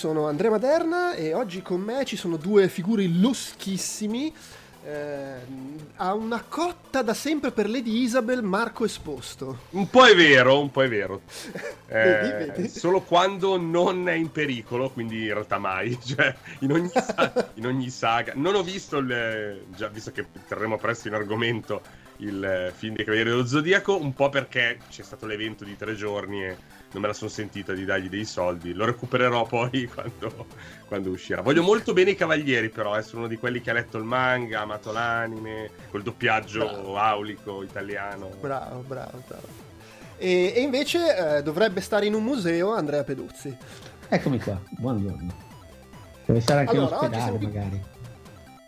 Sono Andrea Maderna e oggi con me ci sono due figure loschissimi. Eh, a una cotta da sempre per Lady Isabel, Marco Esposto. Un po' è vero, un po' è vero. Vedi, Eh, vedi? Solo quando non è in pericolo, quindi in realtà mai. Cioè, in ogni, sa- in ogni saga. Non ho visto, il, già visto che terremo presto in argomento il eh, film dei Cavalieri dello Zodiaco, un po' perché c'è stato l'evento di tre giorni e non me la sono sentita di dargli dei soldi. Lo recupererò poi quando, quando uscirà. Voglio molto bene i Cavalieri, però, eh, sono uno di quelli che ha letto il manga, ha amato l'anime, col doppiaggio Bravo. aulico italiano. Bravo, bravo, bravo. E, e invece eh, dovrebbe stare in un museo Andrea Peduzzi. Eccomi qua, buongiorno. Deve stare anche Allora, in ospedale, siamo magari.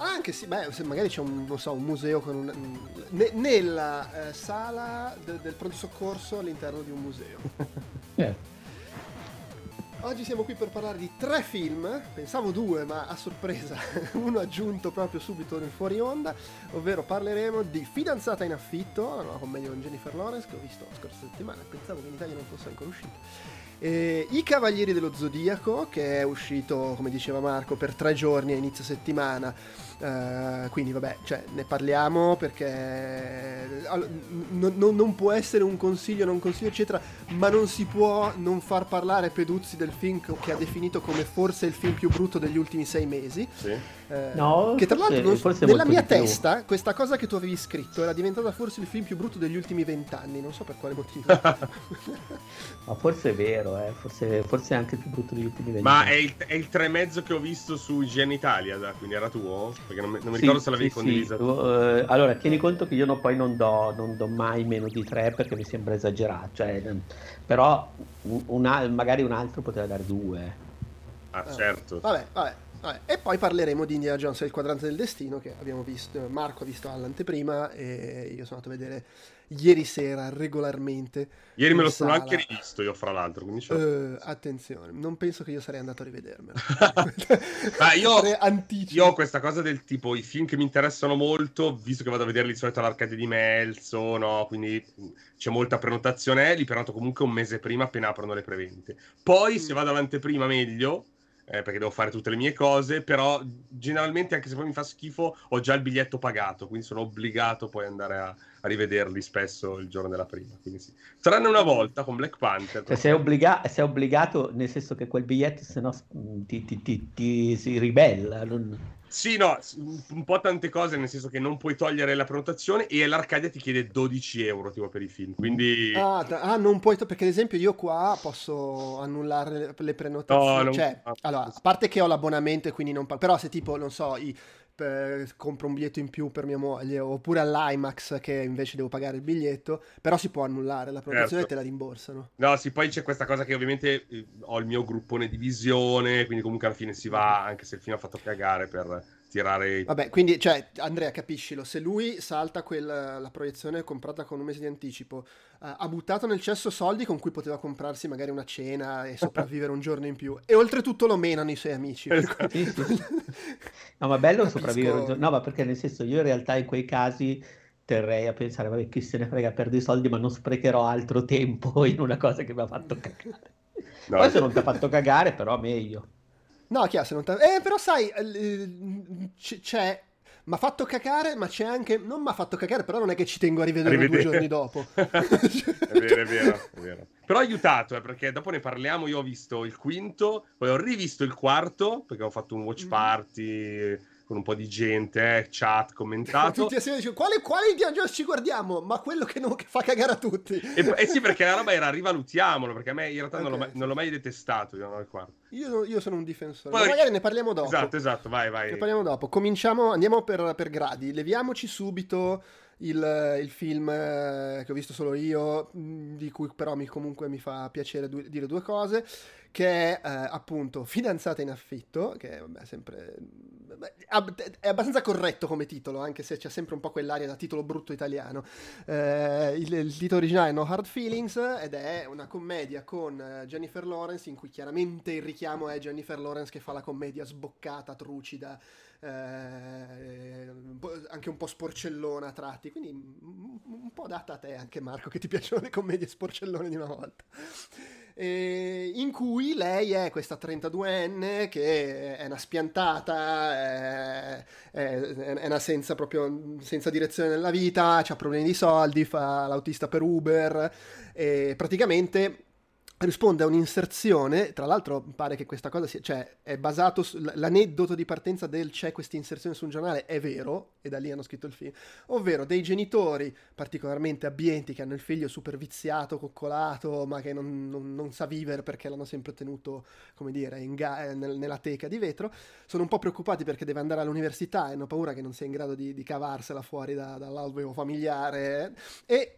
Anche sì, beh, se magari c'è un, non so, un museo con un, ne- nella eh, sala de- del pronto soccorso all'interno di un museo. Eh, Oggi siamo qui per parlare di tre film, pensavo due, ma a sorpresa uno aggiunto proprio subito nel fuori onda, ovvero parleremo di Fidanzata in affitto, la nuova commedia con Jennifer Lawrence che ho visto la scorsa settimana, pensavo che in Italia non fosse ancora uscito. E I Cavalieri dello Zodiaco, che è uscito, come diceva Marco, per tre giorni a inizio settimana. Eh, quindi vabbè, cioè, ne parliamo perché allo- n- n- non può essere un consiglio, non consiglio, eccetera, ma non si può non far parlare Peduzzi del film che ha definito come forse il film più brutto degli ultimi sei mesi. Sì. Eh, No, che tra forse- l'altro forse nella mia di più. testa questa cosa che tu avevi scritto era diventata forse il film più brutto degli ultimi vent'anni, non so per quale motivo. ma forse è vero, eh, forse, forse è anche il più brutto degli ultimi venti Ma è il, è il tre e mezzo che ho visto su IGN Italia, da- quindi era tuo? Perché non, mi- non mi Sì, ricordo se l'avevi sì, condivisa. sì. Eh, allora, tieni conto che io no- poi non do, non do mai meno di tre perché mi sembra esagerato. Cioè, però un- un al- magari un altro poteva dare due. Ah, certo. Vabbè, vabbè, vabbè. E poi parleremo di Indiana Jones e il quadrante del destino che abbiamo visto, Marco ha visto all'anteprima e io sono andato a vedere ieri sera regolarmente. Ieri me lo sono sala. anche rivisto io, fra l'altro. Eh, attenzione, non penso che io sarei andato a rivedermelo. Ma io-. Io ho questa cosa del tipo i film che mi interessano molto, visto che vado a vederli di solito all'Arcade di Melzo, no? Quindi mh, c'è molta prenotazione, li prenoto comunque un mese prima appena aprono le prevente. Poi se Mm. vado all'anteprima meglio, eh, perché devo fare tutte le mie cose, però generalmente anche se poi mi fa schifo ho già il biglietto pagato, quindi sono obbligato poi ad andare a, a rivederli spesso il giorno della prima. Quindi sì. Tranne una volta con Black Panther. Cioè, sei, obbliga- sei obbligato, nel senso che quel biglietto se no ti, ti- ti- ti si ribella. non- Sì, no, un po' tante cose, nel senso che non puoi togliere la prenotazione e l'Arcadia ti chiede 12 euro tipo per i film, quindi... Ah, da- ah, non puoi, to- perché ad esempio io qua posso annullare le, le prenotazioni. No, non- cioè, ah, allora, a parte che ho l'abbonamento e quindi non pago, però se tipo, non so, i- per- compro un biglietto in più per mia moglie oppure all'IMAX che invece devo pagare il biglietto, però si può annullare la prenotazione Certo. e te la rimborsano. No, sì, poi c'è questa cosa che ovviamente eh, ho il mio gruppone di visione, quindi comunque alla fine si va, anche se il film ha fatto cagare, per tirare... i- Vabbè, quindi, cioè, Andrea, capiscilo, se lui salta quella, la proiezione comprata con un mese di anticipo, eh, ha buttato nel cesso soldi con cui poteva comprarsi magari una cena e sopravvivere un giorno in più, e oltretutto lo menano i suoi amici. Esatto. cui- sì. No, ma bello Capisco. sopravvivere un giorno. No, ma perché nel senso io in realtà in quei casi terrei a pensare, vabbè, chi se ne frega, perdo i soldi, ma non sprecherò altro tempo in una cosa che mi ha fatto cagare. No, Poi se non ti ha fatto cagare, però meglio. No, chiaro, se non t'ha... Eh, però sai, c'è... Mi ha fatto cacare, ma c'è anche... Non mi ha fatto cacare, però non è che ci tengo a rivedere due giorni dopo. è vero, è vero, è vero. Però ha aiutato, eh, perché dopo ne parliamo, io ho visto il quinto, poi ho rivisto il quarto, perché ho fatto un watch mm. Con un po' di gente, eh, chat, commentato. tutti assieme dicono, quale, quale Indiana Jones ci guardiamo? Ma quello che, non, che fa cagare a tutti. E, eh sì, perché la roba era rivalutiamolo, perché a me in realtà okay, non, l'ho mai, non, l'ho mai, detestato, io, io sono un difensore. Poi, magari ne parliamo dopo. Esatto, esatto, vai, vai. Ne parliamo dopo. Cominciamo, andiamo per, per gradi. Leviamoci subito il, il, film eh, che ho visto solo io, di cui però mi, comunque mi fa piacere du- dire due cose, che è eh, appunto Fidanzata in affitto, che vabbè, sempre, è abbastanza corretto come titolo, anche se c'è sempre un po' quell'aria da titolo brutto italiano. Eh, il, il, titolo originale è No Hard Feelings ed è una commedia con eh, Jennifer Lawrence in cui chiaramente il richiamo è Jennifer Lawrence che fa la commedia sboccata, trucida, eh, anche un po' sporcellona a tratti, quindi un po' data a te anche Marco che ti piacciono le commedie sporcellone di una volta. Eh, in cui lei è questa 32enne che è una spiantata, è, è, è una senza, proprio, senza direzione nella vita, ha problemi di soldi, fa l'autista per Uber e praticamente risponde a un'inserzione, tra l'altro pare che questa cosa sia, cioè è basato, l'aneddoto di partenza del c'è questa inserzione su un giornale è vero, e da lì hanno scritto il film, ovvero dei genitori particolarmente abbienti che hanno il figlio super viziato, coccolato, ma che non, non, non sa vivere perché l'hanno sempre tenuto, come dire, ga- eh, nel, nella teca di vetro, sono un po' preoccupati perché deve andare all'università e hanno paura che non sia in grado di, di cavarsela fuori da, dall'alveo familiare, e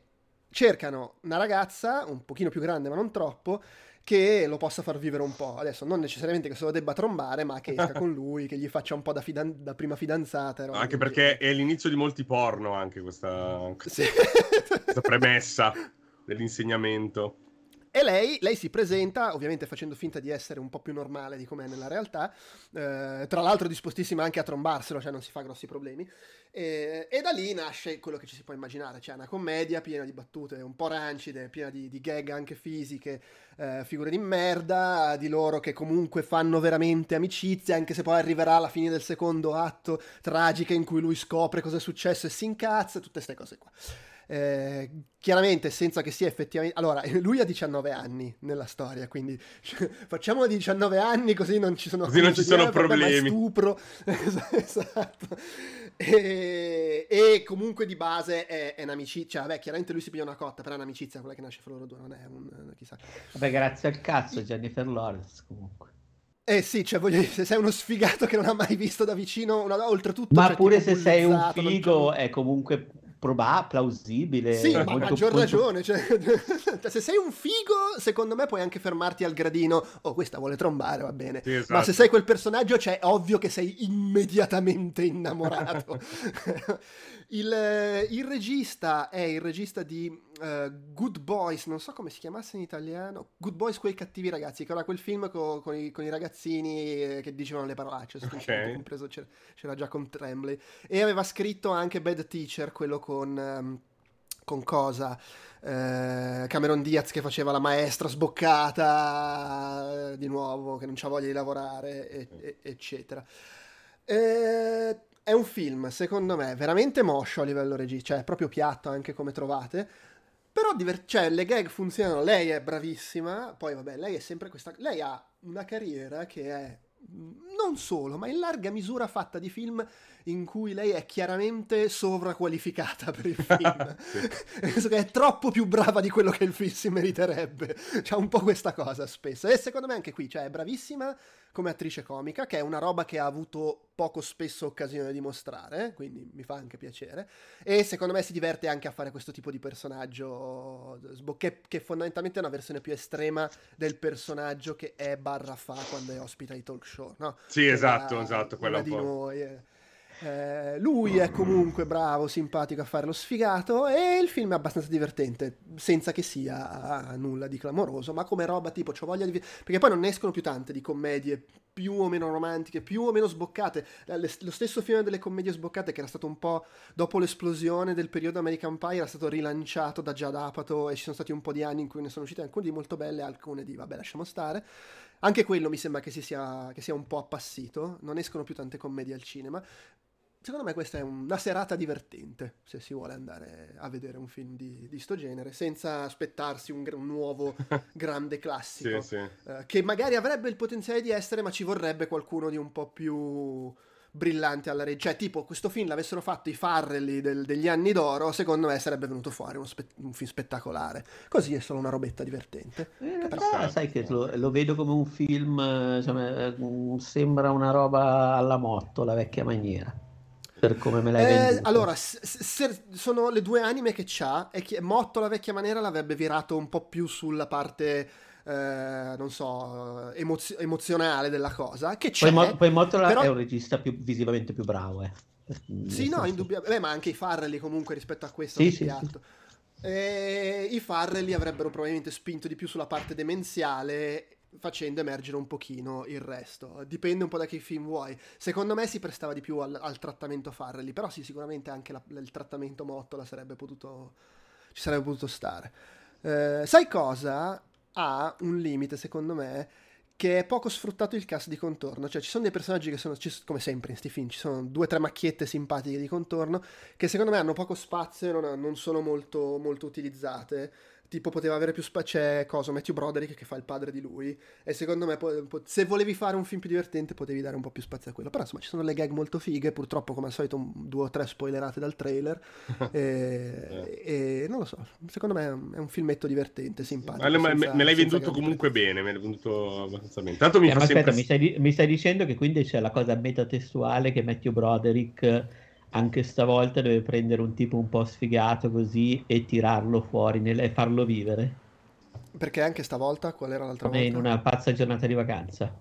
cercano una ragazza un pochino più grande ma non troppo che lo possa far vivere un po'. Adesso non necessariamente che se lo debba trombare, ma che esca con lui, che gli faccia un po' da, fidan- da prima fidanzata. No, anche perché è l'inizio di molti porno anche questa, sì. questa premessa dell'insegnamento. E lei, lei, si presenta, ovviamente facendo finta di essere un po' più normale di com'è nella realtà, eh, tra l'altro dispostissima anche a trombarselo, cioè non si fa grossi problemi, e, e, da lì nasce quello che ci si può immaginare, cioè una commedia piena di battute un po' rancide, piena di, di gag anche fisiche, eh, figure di merda, di loro che comunque fanno veramente amicizia, anche se poi arriverà alla fine del secondo atto tragica in cui lui scopre cosa è successo e si incazza, tutte queste cose qua. Eh, chiaramente senza che sia effettivamente... Allora, lui ha 19 anni nella storia, quindi facciamo 19 anni così non ci sono, così non ci sono problemi. stupro. esatto. E, e, comunque di base è, è un'amicizia. Cioè, vabbè, chiaramente lui si piglia una cotta, però è un'amicizia quella che nasce fra loro due, non è un... chissà. Vabbè, grazie al cazzo Jennifer Lawrence comunque. Eh sì, cioè voglio dire, se sei uno sfigato che non ha mai visto da vicino, una, oltretutto... Ma cioè, pure se sei un figo è comunque probabile, plausibile. Sì, ma maggior punto... ragione. Cioè, se sei un figo, secondo me puoi anche fermarti al gradino. Oh, questa vuole trombare, va bene. Sì, esatto. Ma se sei quel personaggio, cioè, ovvio che sei immediatamente innamorato. il, il, regista è il regista di uh, Good Boys, non so come si chiamasse in italiano. Good Boys, quei cattivi ragazzi, che era quel film co- con, i, con, i, ragazzini eh, che dicevano le parolacce. Okay. Compreso, c'era, c'era, già con Tremblay. E aveva scritto anche Bad Teacher, quello con um, con cosa? Eh, Cameron Diaz che faceva la maestra sboccata eh, di nuovo, che non c'ha voglia di lavorare, e, e, eccetera. Eh, è un film, secondo me, veramente moscio a livello registico, cioè è proprio piatto anche come trovate. Però diver- cioè, le gag funzionano, lei è bravissima, poi vabbè, lei è sempre questa... Lei ha una carriera che è non solo, ma in larga misura fatta di film in cui lei è chiaramente sovraqualificata per il film. sì. che è troppo più brava di quello che il film si meriterebbe. C'ha un po' questa cosa spesso. E secondo me anche qui, cioè, è bravissima come attrice comica, che è una roba che ha avuto poco spesso occasione di mostrare, quindi mi fa anche piacere. E secondo me si diverte anche a fare questo tipo di personaggio, che, che fondamentalmente è una versione più estrema del personaggio che è barra fa quando è ospita ai talk show, no? Sì, esatto, esatto, quella un di po'. noi. Eh. Eh, lui è comunque bravo, simpatico a fare lo sfigato e il film è abbastanza divertente, senza che sia nulla di clamoroso, ma come roba tipo, c'ho voglia di... perché poi non escono più tante di commedie più o meno romantiche, più o meno sboccate. Lo stesso film delle commedie sboccate che era stato un po' dopo l'esplosione del periodo American Pie era stato rilanciato da Judd Apatow e ci sono stati un po' di anni in cui ne sono uscite alcune di molto belle, alcune di vabbè lasciamo stare. Anche quello mi sembra che, sia, che sia un po' appassito, non escono più tante commedie al cinema. Secondo me questa è una serata divertente, se si vuole andare a vedere un film di, di sto genere, senza aspettarsi un, un nuovo grande classico, sì, sì. Eh, che magari avrebbe il potenziale di essere, ma ci vorrebbe qualcuno di un po' più brillante alla regia. Cioè, tipo, questo film l'avessero fatto i Farrelly del, degli anni d'oro, secondo me sarebbe venuto fuori spe- un film spettacolare. Così è solo una robetta divertente. Eh, però, sai che lo, lo, vedo come un film, cioè, sembra una roba alla motto, la vecchia maniera per come me l'hai eh, Allora, se, se sono le due anime che c'ha e che Motto la vecchia maniera l'avrebbe virato un po' più sulla parte... Eh, non so, emozio- emozionale della cosa. Che c'è, poi, Mo- poi Mottola però... è un regista più, visivamente più bravo. Eh. Sì, no, indubbiamente. ma anche i Farrelly comunque rispetto a questo sì, sì, sì. E I Farrelly avrebbero probabilmente spinto di più sulla parte demenziale facendo emergere un pochino il resto. Dipende un po' da che film vuoi. Secondo me si prestava di più al, al trattamento Farrelly, però sì, sicuramente anche la, il trattamento Mottola sarebbe potuto, ci sarebbe potuto stare. Eh, sai cosa? Ha un limite, secondo me, che è poco sfruttato il cast di contorno. Cioè, ci sono dei personaggi che sono, come sempre in questi film, ci sono due o tre macchiette simpatiche di contorno che secondo me hanno poco spazio e non, non sono molto, molto utilizzate tipo poteva avere più spazio c'è cosa Matthew Broderick che fa il padre di lui e secondo me po- po- se volevi fare un film più divertente potevi dare un po' più spazio a quello. Però insomma ci sono le gag molto fighe purtroppo come al solito un, due o tre spoilerate dal trailer e, e, non lo so secondo me è un filmetto divertente simpatico ma, senza, me, l'hai venduto comunque bene me l'hai venduto abbastanza bene. Tanto mi, eh, aspetta, sempre... mi, stai, mi stai dicendo che quindi c'è la cosa metatestuale che Matthew Broderick anche stavolta deve prendere un tipo un po' sfigato così e tirarlo fuori nel... e farlo vivere. Perché anche stavolta? Qual era l'altra Come volta? in una pazza giornata di vacanza.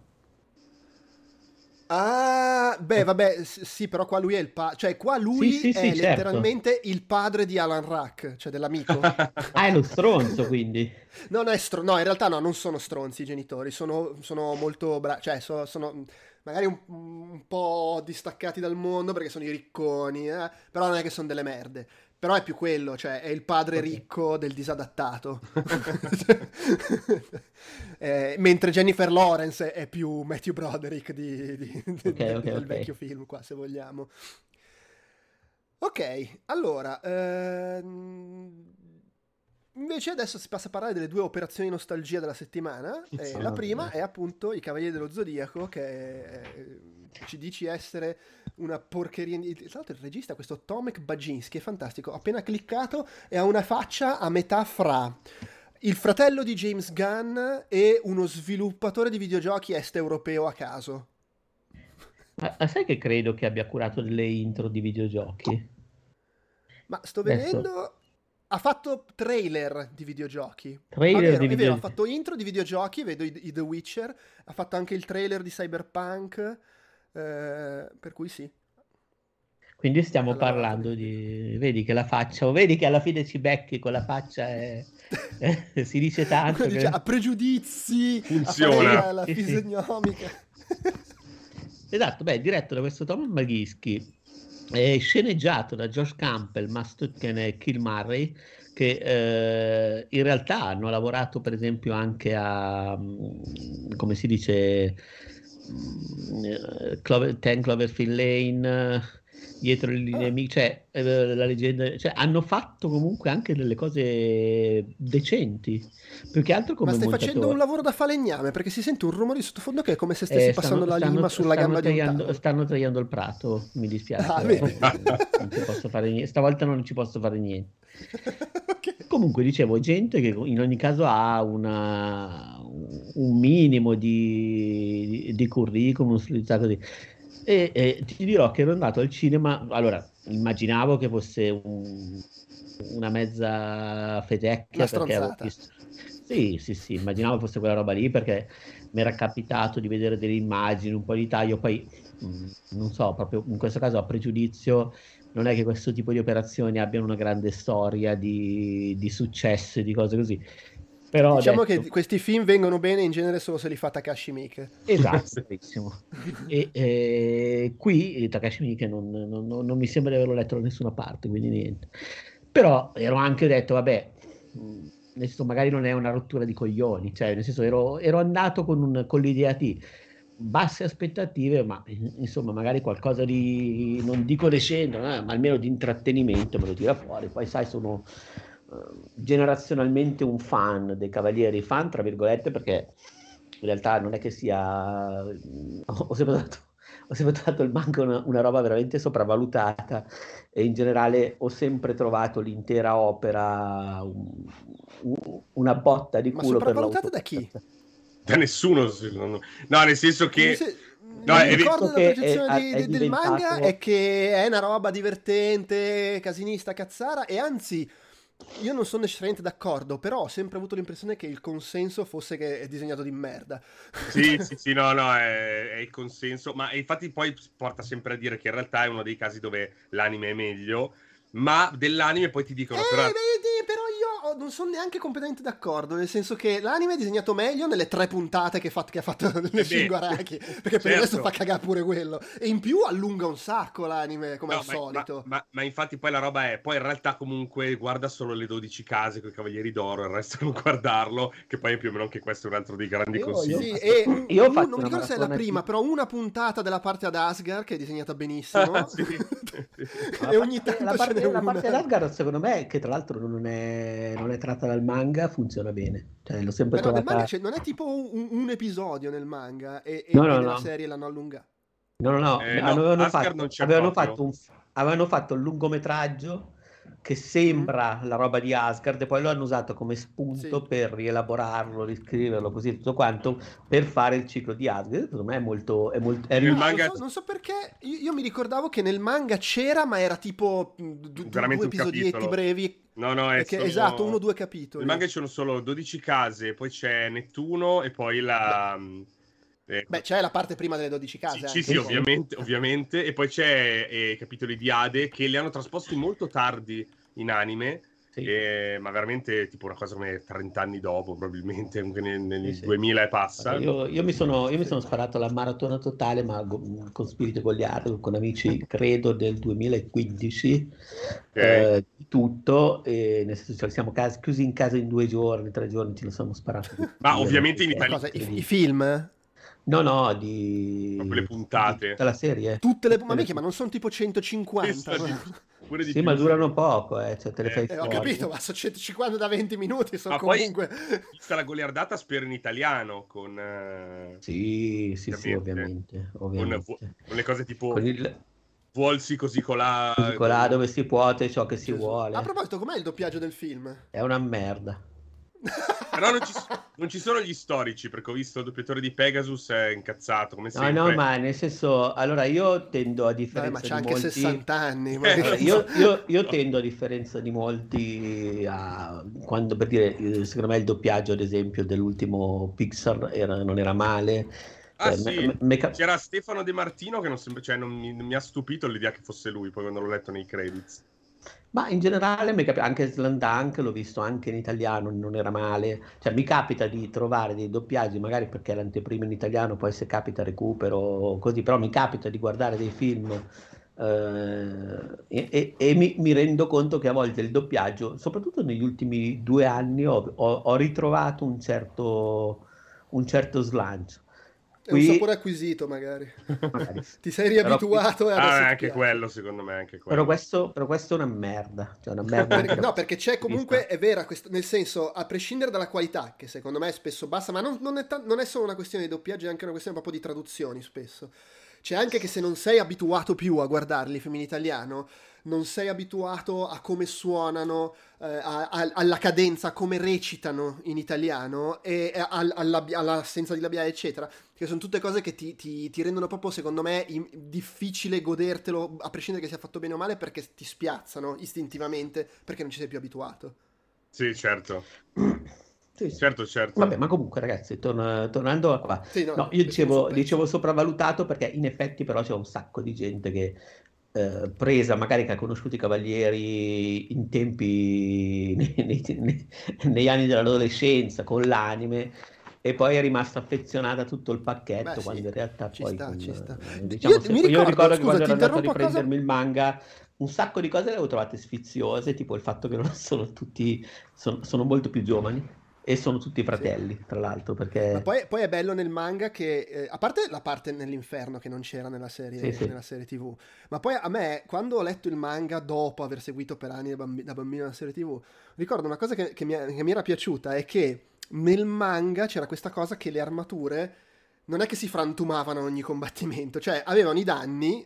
Ah, beh, vabbè, sì, però qua lui è il padre, cioè qua lui sì, sì, è sì, certo. letteralmente il padre di Alan Rack, cioè dell'amico. ah, è lo stronzo, quindi. Non è str- no, in realtà no, non sono stronzi i genitori, sono, sono molto bravi, cioè sono, sono magari un, un, po' distaccati dal mondo perché sono i ricconi, eh? però non è che sono delle merde. Però è più quello, cioè è il padre okay. ricco del disadattato. eh, mentre Jennifer Lawrence è più Matthew Broderick di, di, okay, del, okay, del vecchio film qua, se vogliamo. Ok, allora... Ehm Invece adesso si passa a parlare delle due operazioni nostalgia della settimana. Eh, la prima è appunto I Cavalieri dello Zodiaco, che eh, ci dici essere una porcheria. Tra l'altro il regista, questo Tomek Baginski, è fantastico. Ho appena cliccato e ha una faccia a metà fra il fratello di James Gunn e uno sviluppatore di videogiochi est-europeo a caso. Ma sai che credo che abbia curato delle intro di videogiochi? Ma sto vedendo... Adesso ha fatto trailer di videogiochi. Trailer vero, di videogiochi. ha fatto intro di videogiochi, vedo i, i, The Witcher, ha fatto anche il trailer di Cyberpunk, eh, per cui sì. Quindi stiamo allora, parlando di... Vedi che la faccia, o vedi che alla fine ci becchi con la faccia e... si dice tanto. Dice, che... A pregiudizi, funziona. A la fisionomica. esatto, beh, diretto da questo Tom Maghischi è sceneggiato da Josh Campbell, Mastucken e Kill Murray, che eh, in realtà hanno lavorato per esempio anche a, mm, come si dice, mm, eh, Clover, Ten Cloverfield Lane, dietro le linee nemiche, cioè, eh, la leggenda, cioè, hanno fatto comunque anche delle cose decenti. Più che altro come Ma stai montatore. facendo un lavoro da falegname perché si sente un rumore di sottofondo che è come se stessi eh, stanno, passando la stanno, lima sulla gamba tagliando, di Stanno tagliando il prato, mi dispiace. Ah, non ci posso fare niente. Stavolta non ci posso fare niente. okay. Comunque dicevo, gente che in ogni caso ha una, un minimo di, di curriculum, così e, e ti dirò che ero andato al cinema, allora immaginavo che fosse un, una mezza fetecchia perché avevo visto, Sì, sì, sì, immaginavo fosse quella roba lì perché mi era capitato di vedere delle immagini, un po' di taglio, poi mh, mm, non so, proprio in questo caso a pregiudizio, non è che questo tipo di operazioni abbiano una grande storia di, di successo e di cose così. Però diciamo detto... che questi film vengono bene in genere solo se li fa Takashi Miike. Esatto, benissimo. e eh, qui Takashi Miike non, non, non, mi sembra di averlo letto da nessuna parte, quindi niente. Però ero anche detto, vabbè, nel senso magari non è una rottura di coglioni, cioè nel senso ero, ero andato con, un, con l'idea di basse aspettative, ma insomma magari qualcosa di, non dico decente, eh, ma almeno di intrattenimento me lo tira fuori, poi sai sono generazionalmente un fan dei Cavalieri, fan tra virgolette perché in realtà non è che sia, ho sempre dato ho sempre trovato il manga una, una, roba veramente sopravvalutata e in generale ho sempre trovato l'intera opera un, un, una botta di culo. Ma sopravvalutata da chi? Da nessuno, no, nel senso che... No, il ricordo della percezione di, è del manga è che è una roba divertente, casinista, cazzara e anzi io non sono necessariamente d'accordo, però ho sempre avuto l'impressione che il consenso fosse che è disegnato di merda. Sì, sì, sì, no, no, è, è il consenso, ma infatti poi porta sempre a dire che in realtà è uno dei casi dove l'anime è meglio, ma dell'anime poi ti dicono... Eh, però... vedi, però io non sono neanche completamente d'accordo, nel senso che l'anime è disegnato meglio nelle tre puntate che, fa, che ha fatto nel film Araki, perché certo. per il resto certo. fa cagare pure quello. E in più allunga un sacco l'anime, come no, al ma, solito. Ma, ma, ma, infatti poi la roba è, poi in realtà comunque guarda solo le 12 case con i Cavalieri d'Oro, il resto non guardarlo, che poi è più o meno anche questo è un altro dei grandi io, consigli. Sì, e io un, non mi ricordo se è la prima, però una puntata della parte ad Asgard che è disegnata benissimo. Ah, sì. e ogni tanto la parte, la parte ad Asgard secondo me, che tra l'altro non è, non è tratta dal manga, funziona bene. Cioè, l'ho sempre Però trovata... manga, cioè, non è tipo un, un, episodio nel manga e, e no, no, nella no. serie l'hanno allungato. No, no, no, eh, avevano, fatto, avevano, fatto un, avevano fatto un lungometraggio che sembra mm. la roba di Asgard e poi lo hanno usato come spunto sì. per rielaborarlo, riscriverlo così tutto quanto per fare il ciclo di Asgard. Secondo me è molto... È molto è no, manga... non, so, non, so, perché, io, io, mi ricordavo che nel manga c'era ma era tipo d- due episodietti brevi. No, no, è solo... esatto, uno o due capitoli. Nel manga ci sono solo 12 case, poi c'è Nettuno e poi la... Beh. Eh, Beh, c'è la parte prima delle 12 case. Sì, sì, sì ovviamente, ovviamente, E poi c'è eh, i capitoli di Ade che li hanno trasposti molto tardi in anime. Sì. E, ma veramente tipo una cosa come 30 anni dopo, probabilmente, nel, nel sì, 2000 e passa. Io, io, mi sono, io, mi sono, sparato la maratona totale, ma go, con spirito goliardo, con amici, credo, del 2015, okay. eh, tutto, e nel senso, cioè, siamo cas- chiusi in casa in due giorni, tre giorni, ce lo siamo sparato. ma ovviamente in Italia... I, I film? No, no, di... Proprio le puntate. Tutta la serie. Tutte le... Ma mica, ma non sono tipo 150. Pure di sì, più. ma durano poco, eh, cioè te le fai eh, Ho capito, ma sono 150 da 20 minuti, sono ma comunque... Poi, vista la goliardata, spero in italiano, con... Uh... Sì, sì, sì, ovviamente. ovviamente. Con, con, le cose tipo... Con il... Vuolsi così colà... Così colà dove si può, e ciò che si vuole. A proposito, com'è il doppiaggio del film? È una merda. Però non ci, non ci, sono gli storici, perché ho visto il doppiatore di Pegasus è incazzato, come sempre. No, no, ma nel senso, allora io tendo a differenza Dai, ma c'ha anche molti... 60 anni. Eh, io, io, io, tendo a differenza di molti a... quando, per dire, secondo me il doppiaggio, ad esempio, dell'ultimo Pixar era, non era male. Ah, eh, sì. me, me... C'era Stefano De Martino che non, cioè, non mi, mi ha stupito l'idea che fosse lui, poi quando l'ho letto nei credits. Ma in generale anche Slandunk l'ho visto anche in italiano, non era male. Cioè mi capita di trovare dei doppiaggi, magari perché l'anteprima in italiano, poi se capita recupero così, però mi capita di guardare dei film eh, e, e, e mi, mi, rendo conto che a volte il doppiaggio, soprattutto negli ultimi due anni, ho, ho, ho ritrovato un certo, un certo slancio. Qui... È un sapore acquisito, magari. magari. Ti sei riabituato però... e adesso ah, anche quello, secondo me, anche quello. Però questo, però questo è una merda. Cioè una merda perché, no, perché c'è comunque, è vera, questo, nel senso, a prescindere dalla qualità, che secondo me è spesso bassa, ma non, non, è, ta- non è solo una questione di doppiaggio, è anche una questione proprio di traduzioni, spesso. C'è anche che se non sei abituato più a guardarli film in italiano, non sei abituato a come suonano, eh, a, a, alla cadenza, a come recitano in italiano e a, alla, all'assenza di labiale, eccetera. Che sono tutte cose che ti, ti, ti rendono proprio, secondo me, in, difficile godertelo, a prescindere che sia fatto bene o male, perché ti spiazzano istintivamente, perché non ci sei più abituato. Sì, certo. Sì, certo, certo. Vabbè, ma comunque, ragazzi, torna, tornando a qua, sì, no, no, io dicevo, dicevo, sopravvalutato perché in effetti, però, c'è un sacco di gente che eh, presa, magari che ha conosciuto i cavalieri in tempi nei, nei, negli anni dell'adolescenza con l'anime e poi è rimasta affezionata a tutto il pacchetto Beh, quando sì, in realtà poi sta, con, sta. Eh, diciamo, io, se, ricordo, io ricordo scusa, che quando ero andato a riprendermi cosa... il manga un sacco di cose le ho trovate sfiziose tipo il fatto che non sono tutti sono, sono molto più giovani e sono tutti fratelli, sì. tra l'altro. Perché... Poi, poi, è bello nel manga che, eh, a parte la parte nell'inferno che non c'era nella serie, sì, sì. nella serie TV, ma poi a me, quando ho letto il manga dopo aver seguito per anni da, bambi- da bambino la serie TV, ricordo una cosa che, che, mi, che mi era piaciuta è che nel manga c'era questa cosa che le armature non è che si frantumavano ogni combattimento, cioè avevano i danni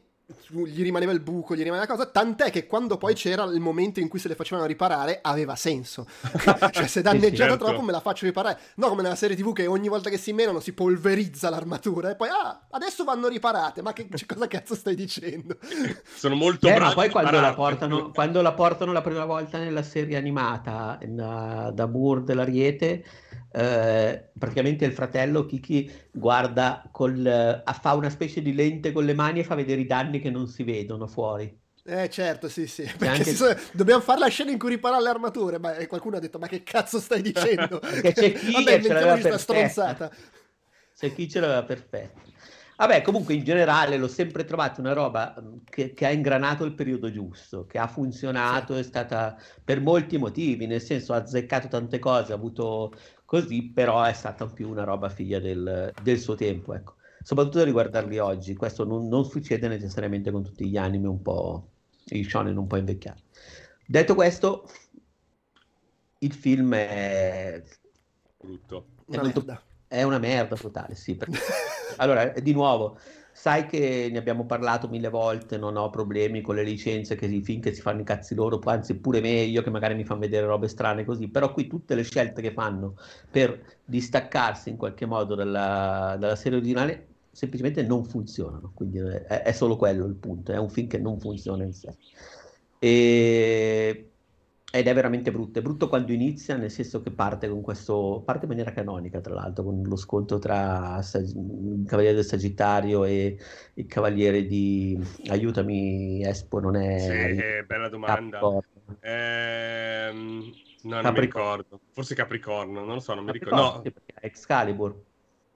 gli rimaneva il buco, gli rimaneva la cosa, tant'è che quando poi c'era il momento in cui se le facevano riparare aveva senso. cioè se danneggiata certo. troppo me la faccio riparare. No come nella serie TV che ogni volta che si menano si polverizza l'armatura e poi ah, adesso vanno riparate. Ma che cosa cazzo stai dicendo? Sono molto eh, bravi. Ma poi quando la, portano, quando la portano la prima volta nella serie animata da, da Moore dell'Ariete eh, praticamente il fratello Kiki guarda col, eh, fa una specie di lente con le mani e fa vedere i danni che non si vedono fuori. Eh certo, sì, sì, anche... so... dobbiamo fare la scena in cui ripara le armature, ma qualcuno ha detto ma che cazzo stai dicendo? perché c'è chi Vabbè, ce l'aveva perfetta. stronzata. C'è chi ce l'aveva perfetta. Vabbè, comunque in generale l'ho sempre trovato una roba mm, che, che ha ingranato il periodo giusto, che ha funzionato, sì. è stata per molti motivi, nel senso ha azzeccato tante cose, ha avuto così, però è stata più una roba figlia del, del suo tempo, ecco. Soprattutto riguardarli oggi, questo non, non, succede necessariamente con tutti gli anime un po', i shonen un po' invecchiati. Detto questo, il film è... Brutto. È, molto, è una merda totale, sì. Perché... allora, di nuovo, sai che ne abbiamo parlato mille volte, non ho problemi con le licenze che finché si fanno i cazzi loro, anzi pure meglio che magari mi fanno vedere robe strane così, però qui tutte le scelte che fanno per distaccarsi in qualche modo dalla, dalla serie originale semplicemente non funzionano, quindi è, è, solo quello il punto, è un film che non funziona in sé. E ed è veramente brutto. È brutto quando inizia, nel senso che parte con questo. parte in maniera canonica, tra l'altro, con lo scontro tra il Cavaliere del Sagittario e il Cavaliere di. aiutami, Espo, non è. Sì, è bella domanda. Ehm, no, non mi ricordo. Forse Capricorno, non lo so, non mi ricordo. No, Excalibur.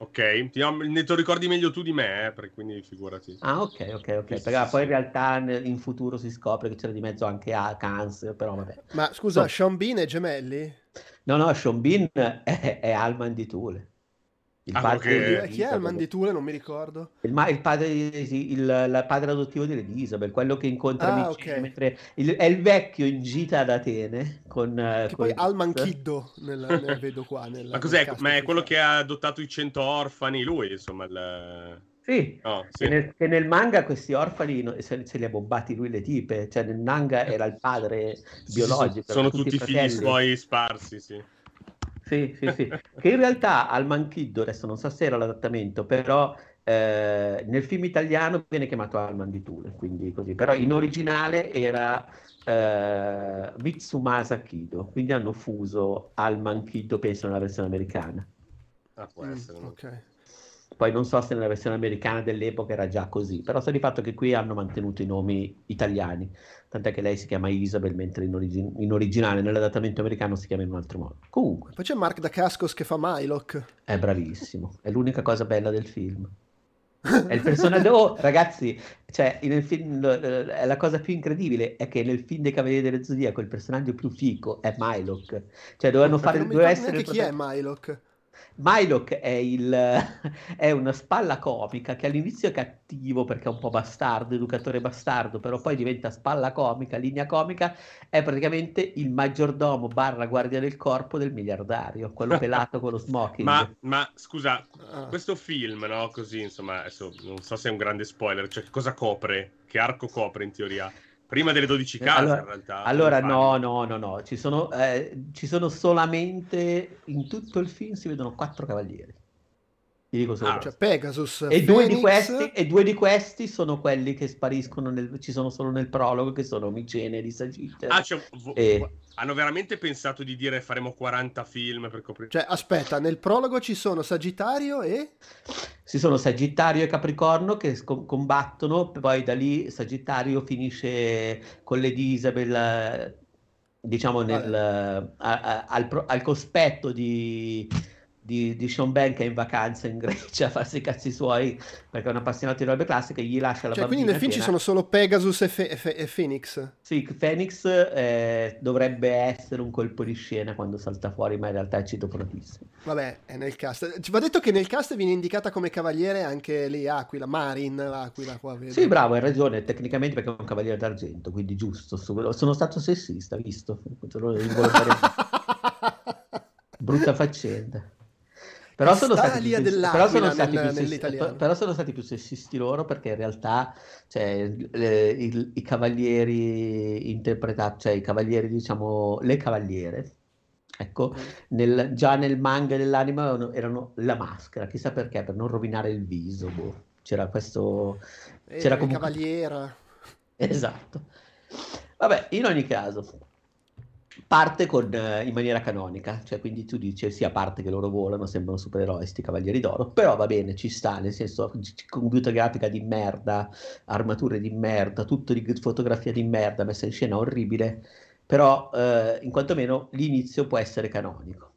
Ok, ne te lo ricordi meglio tu di me, eh, quindi figurati. Ah, ok, ok, ok. Sì, perché sì, poi in realtà in futuro si scopre che c'era di mezzo anche a Kans, però vabbè. Ma scusa, so. Sean Bean è gemelli? No, no, Sean Bean è, è Alman di Thule. Il ah, padre okay. Chi è il manditule? Non mi ricordo. Il, il, padre, il, il padre adottivo di Isabel, quello che incontra ah, okay. mentre il, è il vecchio in gita ad Atene. Con, che con poi Alman Kiddo nel, nel vedo qua. Nel, ma cos'è? Ma è quello che ha adottato i cento orfani, lui, insomma. Il... Sì, oh, sì. Che, nel, che, nel, manga questi orfani se, se, li ha bombati lui le tipe, cioè nel manga era il padre biologico. Sono tutti, tutti figli suoi sparsi, sì. Sì, sì, sì. che in realtà al Manchiddo, adesso non so se era l'adattamento, però eh, nel film italiano viene chiamato Alman di Thule, quindi così. Però in originale era eh, Mitsumasa Kido, quindi hanno fuso Alman Kiddo, penso, nella versione americana. Ah, può essere. Mm, ok. Poi non so se nella versione americana dell'epoca era già così, però sta di fatto che qui hanno mantenuto i nomi italiani, tant'è che lei si chiama Isabel, mentre in, origi- in originale nell'adattamento americano si chiama in un altro modo. Comunque. Poi c'è Mark da Cascos che fa Mylock. È bravissimo, è l'unica cosa bella del film. È il personaggio, oh, ragazzi, cioè, nel film, la cosa più incredibile è che nel film dei Cavalieri dello Zodiaco il personaggio più fico è Mylock. Cioè, dovevano fare. Doveva essere. Chi è Mylock? Mylock è, il, è, una spalla comica che all'inizio è cattivo perché è un po' bastardo, educatore bastardo, però poi diventa spalla comica, linea comica, è praticamente il maggiordomo barra guardia del corpo del miliardario, quello pelato con lo smoking. Ma, ma scusa, ah. questo film, no? Così, insomma, adesso non so se è un grande spoiler, cioè cosa copre? Che arco copre in teoria? Prima delle 12 case, allora, in realtà. Allora, no, no, no, no. Ci sono, eh, ci sono solamente in tutto il film si vedono quattro cavalieri. Ti dico solo ah, cioè Pegasus e due, di questi, e due di questi sono quelli che spariscono, nel, ci sono solo nel prologo, che sono Micene di Sagitta. Ah, cioè, vo- e... hanno veramente pensato di dire faremo 40 film per coprire... Cioè, aspetta, nel prologo ci sono Sagittario e... Ci sono Sagittario e Capricorno che sc- combattono, poi da lì Sagittario finisce con Lady Isabel, diciamo, nel, a, a, al, al cospetto di di, di Sean Ben che è in vacanza in Grecia a farsi i cazzi suoi perché è un appassionato di robe classiche, gli lascia la cioè, bambina. Quindi nel film piena. ci sono solo Pegasus e, Fe- Fe- e Phoenix? Sì, Phoenix eh, dovrebbe essere un colpo di scena quando salta fuori, ma in realtà è citofonatissimo. Vabbè, è nel cast. Ci va detto che nel cast viene indicata come cavaliere anche lì Aquila, Marin, l'Aquila qua. Vedo. Sì, bravo, hai ragione, tecnicamente perché è un cavaliere d'argento, quindi giusto. Sono stato sessista, visto? Brutta faccenda. Però sono, stati più, però, sono stati nel, più sessi, però sono stati più sessisti loro perché in realtà cioè, le, il, i cavalieri interpretati, cioè i cavalieri, diciamo, le cavaliere, ecco, mm. nel, già nel manga dell'anima erano, erano, la maschera, chissà perché, per non rovinare il viso, boh. c'era questo... Eh, c'era comunque... Cavaliera. Esatto. Vabbè, in ogni caso, parte con, eh, in maniera canonica, cioè quindi tu dici sì, a parte che loro volano, sembrano supereroi sti cavalieri d'oro, però va bene, ci sta, nel senso, computer grafica di merda, armature di merda, tutto di fotografia di merda, messa in scena orribile, però eh, in quanto meno l'inizio può essere canonico.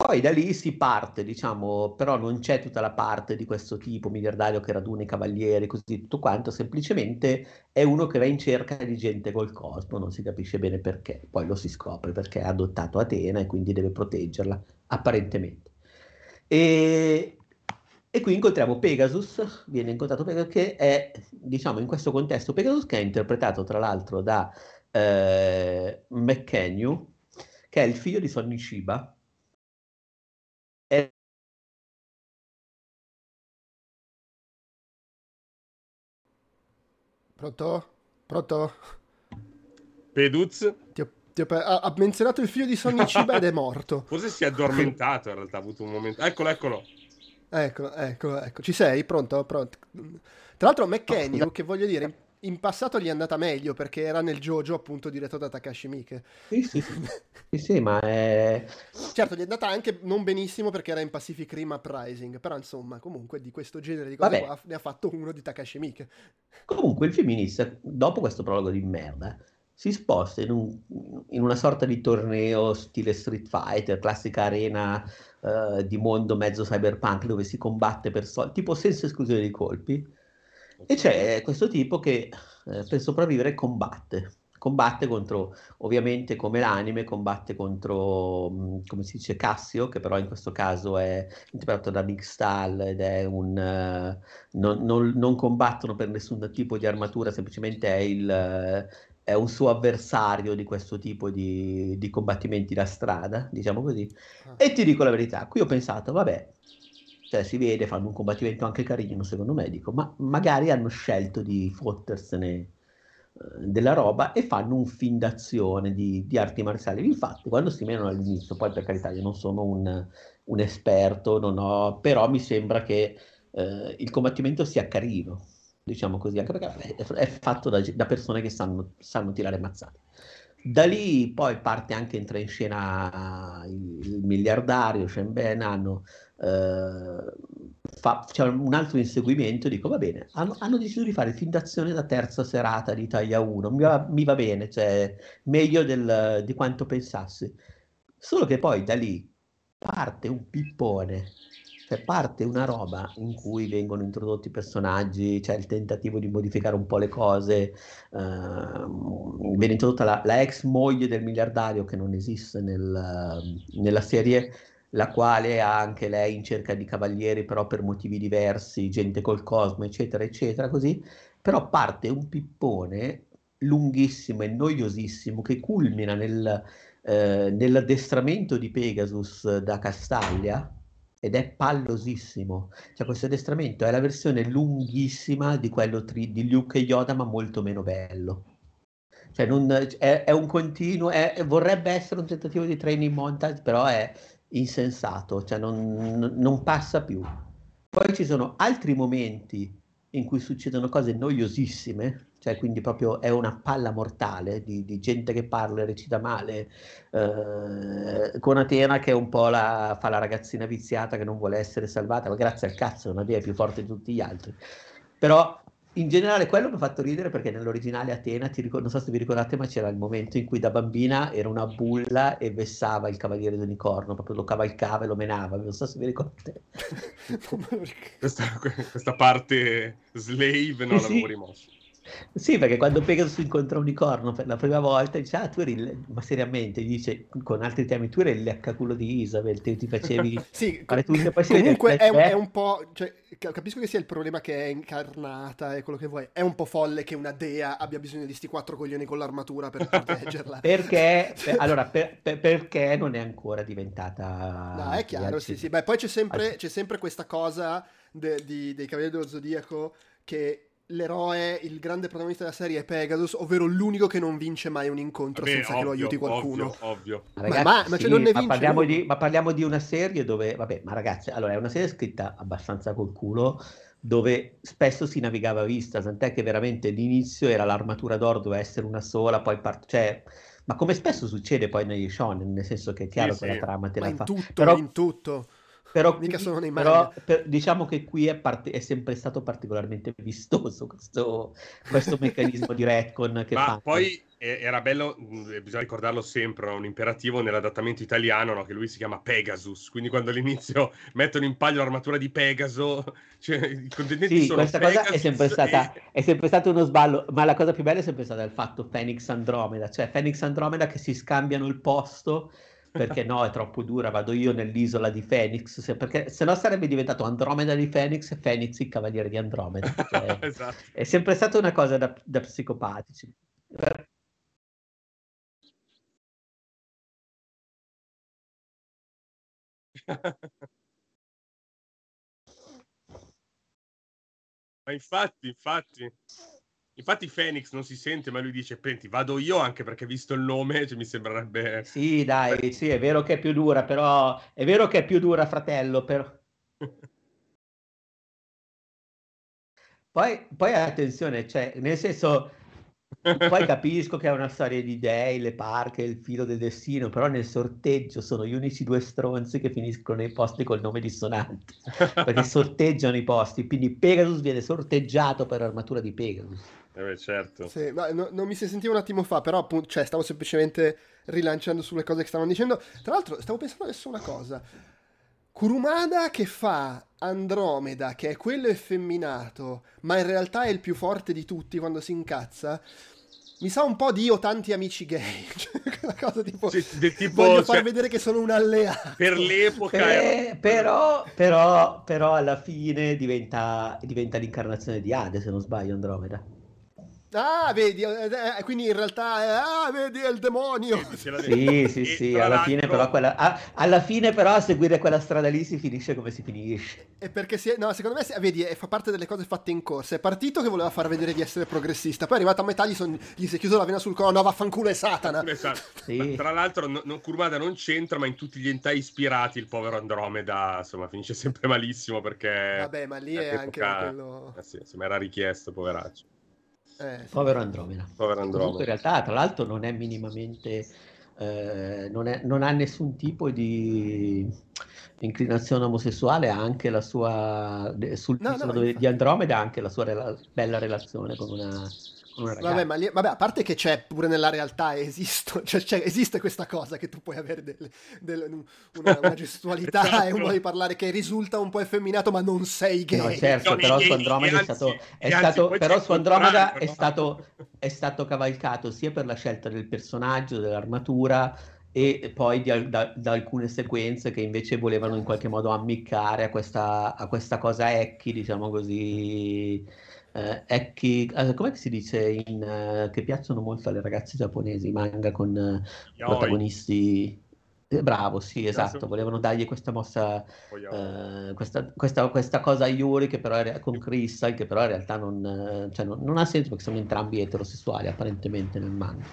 Poi da lì si parte, diciamo, però non c'è tutta la parte di questo tipo miliardario che raduna i cavalieri, così tutto quanto, semplicemente è uno che va in cerca di gente col cosmo, non si capisce bene perché, poi lo si scopre perché ha adottato Atena e quindi deve proteggerla, apparentemente. E, e qui incontriamo Pegasus, viene incontrato Pegasus, che è, diciamo, in questo contesto Pegasus, che è interpretato tra l'altro da eh, McKenyu, che è il figlio di Sonny Shiba, Pronto? Pronto? Peduz? Ti ho, ti ho, ha, ha, menzionato il figlio di Sonny Ciba ed è morto. Forse si è addormentato in realtà, ha avuto un momento. Eccolo, eccolo. Eccolo, eccolo, ecco. Ci sei? Pronto? Pronto? Tra l'altro McKenny, che voglio dire, in passato gli è andata meglio perché era nel JoJo appunto diretto da Takashi Miike. Sì, sì, sì. sì, sì ma è... Certo, gli è andata anche non benissimo perché era in Pacific Rim Uprising, però insomma, comunque di questo genere di cose qua ne ha fatto uno di Takashi Miike. Comunque il film inizia, dopo questo prologo di merda, si sposta in, un, in una sorta di torneo stile Street Fighter, classica arena uh, di mondo mezzo cyberpunk dove si combatte per soldi, tipo senza esclusione di colpi e c'è questo tipo che eh, per sopravvivere combatte. Combatte contro, ovviamente come l'anime, combatte contro, mm, come si dice, Cassio, che però in questo caso è interpretato da Big Stall ed è un... Uh, non, non, non, combattono per nessun tipo di armatura, semplicemente è, il, uh, è un suo avversario di questo tipo di, di combattimenti da strada, diciamo così. Ah. E ti dico la verità, qui ho pensato, vabbè, cioè si vede, fanno un combattimento anche carino secondo me, dico, ma magari hanno scelto di fottersene eh, della roba e fanno un film d'azione di, di, arti marziali. Infatti, quando si menano all'inizio, poi per carità io non sono un, un esperto, non ho, però mi sembra che eh, il combattimento sia carino, diciamo così, anche perché è, è fatto da, da, persone che sanno, sanno tirare mazzate. Da lì poi parte anche, entra in scena il, il miliardario, Shenben, hanno eh, fa, c'è un altro inseguimento, dico va bene, hanno, hanno, deciso di fare film d'azione da terza serata di Italia 1, mi va, mi va bene, cioè meglio del, di quanto pensassi. Solo che poi da lì parte un pippone, cioè parte una roba in cui vengono introdotti personaggi, c'è il tentativo di modificare un po' le cose, uh, viene introdotta la, la, ex moglie del miliardario che non esiste nel, nella serie, la quale ha anche lei in cerca di cavalieri, però per motivi diversi, gente col cosmo, eccetera, eccetera, così. Però parte un pippone lunghissimo e noiosissimo che culmina nel, eh, nell'addestramento di Pegasus da Castaglia ed è pallosissimo. Cioè questo addestramento è la versione lunghissima di quello tri- di Luke e Yoda, ma molto meno bello. Cioè non, è, è, un continuo, è, vorrebbe essere un tentativo di training montage, però è insensato, cioè non, non passa più. Poi ci sono altri momenti in cui succedono cose noiosissime, cioè quindi proprio è una palla mortale di, di gente che parla e recita male, eh, con Atena che è un po' la, fa la ragazzina viziata che non vuole essere salvata, ma grazie al cazzo, una via è più forte di tutti gli altri. Però in generale quello mi ha fatto ridere perché nell'originale Atena, ricor- non so se vi ricordate, ma c'era il momento in cui da bambina era una bulla e vessava il cavaliere d'unicorno, proprio lo cavalcava e lo menava, non so se vi ricordate. questa, questa, parte slave non l'avevo rimossa. Sì, perché quando Pegasus incontra Unicorno per la prima volta dice, ah, tu eri, il... ma seriamente, dice, con altri temi, tu eri il leccaculo di Isabel, te ti facevi sì, fare tutto, poi comunque è, è, un po', cioè, capisco che sia il problema che è incarnata e quello che vuoi, è un po' folle che una dea abbia bisogno di sti quattro coglioni con l'armatura per proteggerla. perché, per, allora, per, per, perché non è ancora diventata... No, è chiaro, sì, sì, beh, poi c'è sempre, c'è sempre questa cosa de, di, dei Cavalieri dello Zodiaco che l'eroe, il grande protagonista della serie è Pegasus, ovvero l'unico che non vince mai un incontro Vabbè, senza ovvio, che lo aiuti qualcuno. Ovvio, ovvio. Ma, ragazzi, ma, ma, cioè non ne vince ma parliamo, di, ma parliamo, di, una serie dove, vabbè, ma ragazzi, allora è una serie scritta abbastanza col culo, dove spesso si navigava a vista, tant'è che veramente l'inizio era l'armatura d'oro, doveva essere una sola, poi part- cioè, ma come spesso succede poi negli shonen, nel senso che è chiaro sì, che sì. la trama te ma la fa. Tutto, Però, in tutto però, Mica sono nei però per, diciamo che qui è, part- è, sempre stato particolarmente vistoso questo, questo meccanismo di retcon che Ma fa. poi era bello, bisogna ricordarlo sempre, un imperativo nell'adattamento italiano, no? che lui si chiama Pegasus, quindi quando all'inizio mettono in palio l'armatura di Pegaso, cioè i contendenti sì, sono questa Pegasus cosa è sempre, stata, e... è sempre stato uno sballo, ma la cosa più bella è sempre stata il fatto Phoenix Andromeda, cioè Phoenix Andromeda che si scambiano il posto perché no, è troppo dura, vado io nell'isola di Phoenix, se, perché se no sarebbe diventato Andromeda di Phoenix e Phoenix il cavaliere di Andromeda. Cioè, esatto. È sempre stata una cosa da, da psicopatici. Ma infatti, infatti. Infatti Phoenix non si sente, ma lui dice, Penti, vado io anche perché visto il nome cioè, mi sembrerebbe... Sì, dai, sì, è vero che è più dura, però... È vero che è più dura, fratello, però... Poi, poi attenzione, cioè, nel senso, poi capisco che è una storia di dei, le parche, il filo del destino, però nel sorteggio sono gli unici due stronzi che finiscono nei posti col nome dissonante, perché sorteggiano i posti, quindi Pegasus viene sorteggiato per armatura di Pegasus. Eh beh, certo. Sì, ma no, non mi si sentiva un attimo fa, però appunto, cioè, stavo semplicemente rilanciando sulle cose che stavano dicendo. Tra l'altro, stavo pensando adesso una cosa. Kurumada che fa Andromeda, che è quello effeminato, ma in realtà è il più forte di tutti quando si incazza. Mi sa un po' di io ho tanti amici gay. Una cosa tipo, sì, tipo voglio far cioè, vedere che sono un alleato. Per l'epoca. Eh, però, però, però, alla fine diventa, diventa l'incarnazione di Ade, se non sbaglio, Andromeda. Ah, vedi, eh, eh, quindi in realtà è, ah, vedi, è il demonio. Sì, sì, sì, alla fine, però quella, ah, alla fine però a seguire quella strada lì si finisce come si finisce. E perché si è, no, secondo me, si, vedi, fa parte delle cose fatte in corsa. È partito che voleva far vedere di essere progressista, poi è arrivato a metà, gli, son, gli si è chiuso la vena sul collo, no, vaffanculo è Satana. Esatto. Sì. Tra l'altro, no, no, Kurmada non c'entra, ma in tutti gli entai ispirati il povero Andromeda, insomma, finisce sempre malissimo perché... Vabbè, ma lì è anche quello... Eh sì, insomma, era richiesto, poveraccio. Eh, Povero Andromeda. Povero Andromeda. in realtà, tra l'altro, non è minimamente... Eh, non, è, non, ha nessun tipo di inclinazione omosessuale, ha anche la sua... Sul no, no, di Andromeda ha anche la sua rela- bella relazione con una Vabbè, ma lì, vabbè, a parte che c'è pure nella realtà, esisto, cioè, cioè, esiste questa cosa che tu puoi avere del, del, una, una, gestualità esatto. e un modo di parlare che risulta un po' effeminato, ma non sei gay. No, certo, no, però su Andromeda è stato, è stato però su Andromeda è stato, è stato cavalcato sia per la scelta del personaggio, dell'armatura, e poi di, da, da, alcune sequenze che invece volevano in qualche modo ammiccare a questa, a questa cosa Ecchi, diciamo così, eh, ecchi, eh, come si dice in, eh, che piacciono molto alle ragazze giapponesi, manga con eh, protagonisti? Eh, Bravo, sì, esatto, volevano dargli questa mossa, eh, questa, questa, questa, cosa a Yuri che però è, con Crystal, che però in realtà non, cioè non, non, ha senso perché sono entrambi eterosessuali apparentemente nel manga.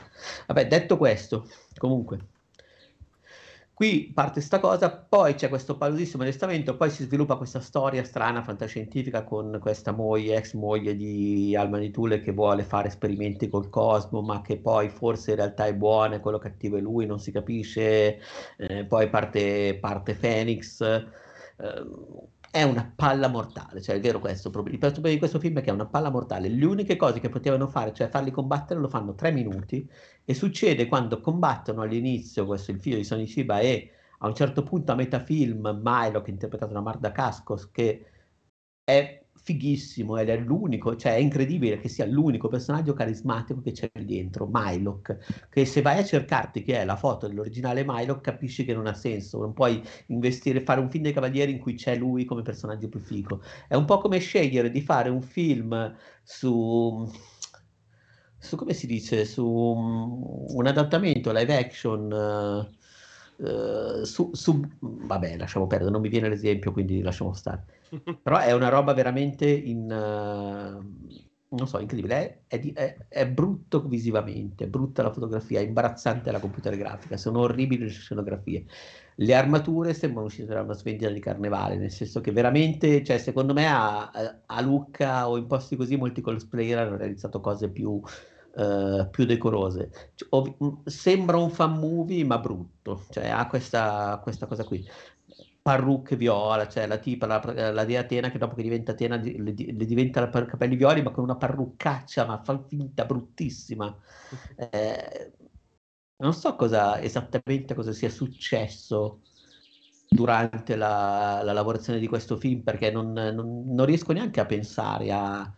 Vabbè, detto questo, comunque, Qui parte sta cosa, poi c'è questo palosissimo arrestamento, poi si sviluppa questa storia strana, fantascientifica, con questa moglie, ex moglie di Alman Thule che vuole fare esperimenti col cosmo, ma che poi forse in realtà è buona quello cattivo è lui, non si capisce. Eh, poi parte, parte Phoenix. Eh, è una palla mortale, cioè è vero questo, il problema di questo film è che è una palla mortale, le uniche cose che potevano fare, cioè farli combattere, lo fanno tre minuti e succede quando combattono all'inizio, questo il figlio di Sonny Shiba e a un certo punto a metà film Milo, che è interpretato da Marda Cascos, che è fighissimo ed è l'unico, cioè è incredibile che sia l'unico personaggio carismatico che c'è dentro, Mylock, che se vai a cercarti che è la foto dell'originale Mylock capisci che non ha senso, non puoi investire, fare un film dei Cavalieri in cui c'è lui come personaggio più figo. È un po' come scegliere di fare un film su su come si dice, su un adattamento live action uh, su, su, vabbè, lasciamo perdere, non mi viene l'esempio, quindi lasciamo stare. Però è una roba veramente in, uh, non so, incredibile. È, è, è, è, brutto visivamente, è brutta la fotografia, è imbarazzante la computer grafica, sono orribili le scenografie. Le armature sembrano uscite da una sveglia di carnevale, nel senso che veramente, cioè, secondo me a, a Lucca o in posti così molti cosplayer hanno realizzato cose più, uh, più decorose. Cioè, ov- sembra un fan movie, ma brutto, cioè ha questa, questa cosa qui parrucche viola, cioè la tipa, la, la dea Atena che dopo che diventa Atena le, le diventa la, capelli violi ma con una parruccaccia, ma fa finta bruttissima. Eh, non so cosa esattamente cosa sia successo durante la, la lavorazione di questo film perché non, non, non riesco neanche a pensare a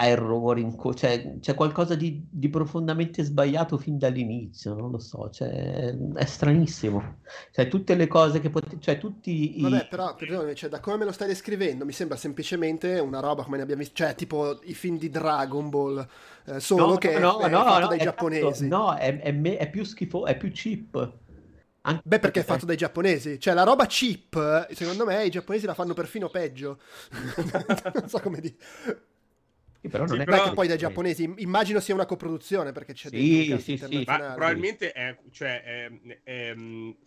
a errori, in co- cioè, c'è qualcosa di, di, profondamente sbagliato fin dall'inizio, non lo so, cioè, è stranissimo. Cioè, tutte le cose che potete, cioè, tutti i... Vabbè, però, perdonami, cioè, da come me lo stai descrivendo, mi sembra semplicemente una roba come ne abbiamo visto, cioè, tipo i film di Dragon Ball, eh, solo no, che no, è, no, fatto no, dai giapponesi. no, è, è, me- è, più schifo, è più cheap. Anche Beh, perché è fatto dai giapponesi. Cioè, la roba cheap, secondo me, i giapponesi la fanno perfino peggio. non so come dire. Sì, però non sì, è però... che poi dai giapponesi immagino sia una coproduzione perché c'è sì, sì, sì. Ma probabilmente è, cioè, è, è,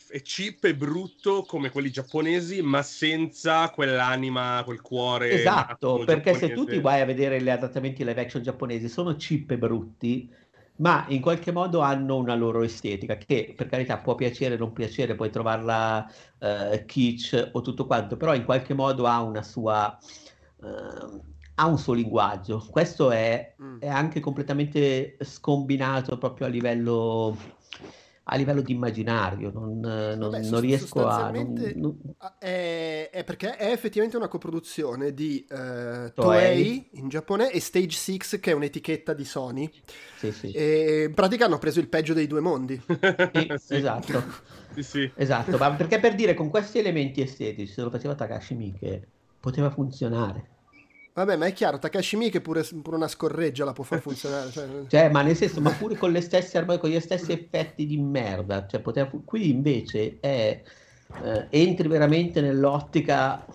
è, cheap e brutto come quelli giapponesi ma senza quell'anima, quel cuore esatto, perché giapponese. se tu ti vai a vedere gli adattamenti live action giapponesi sono cheap e brutti ma in qualche modo hanno una loro estetica che per carità può piacere o non piacere, puoi trovarla uh, kitsch o tutto quanto, però in qualche modo ha una sua... Uh, ha un suo linguaggio. Questo è, mm. è anche completamente scombinato proprio a livello a livello di immaginario, non, non, Vabbè, non riesco a... Non, è, è, perché è effettivamente una coproduzione di uh, Toei in Giappone e Stage 6 che è un'etichetta di Sony. Sì, sì. E in pratica hanno preso il peggio dei due mondi. Sì, sì. Esatto. sì, esatto, ma perché per dire con questi elementi estetici, se lo faceva Takashi Miike, poteva funzionare. Vabbè, ma è chiaro, Takashi Miike pure, pure una scorreggia la può far funzionare. Cioè... cioè, ma nel senso, ma pure con stesse con gli stessi effetti di merda. Cioè, poteva, qui invece è, eh, entri veramente nell'ottica,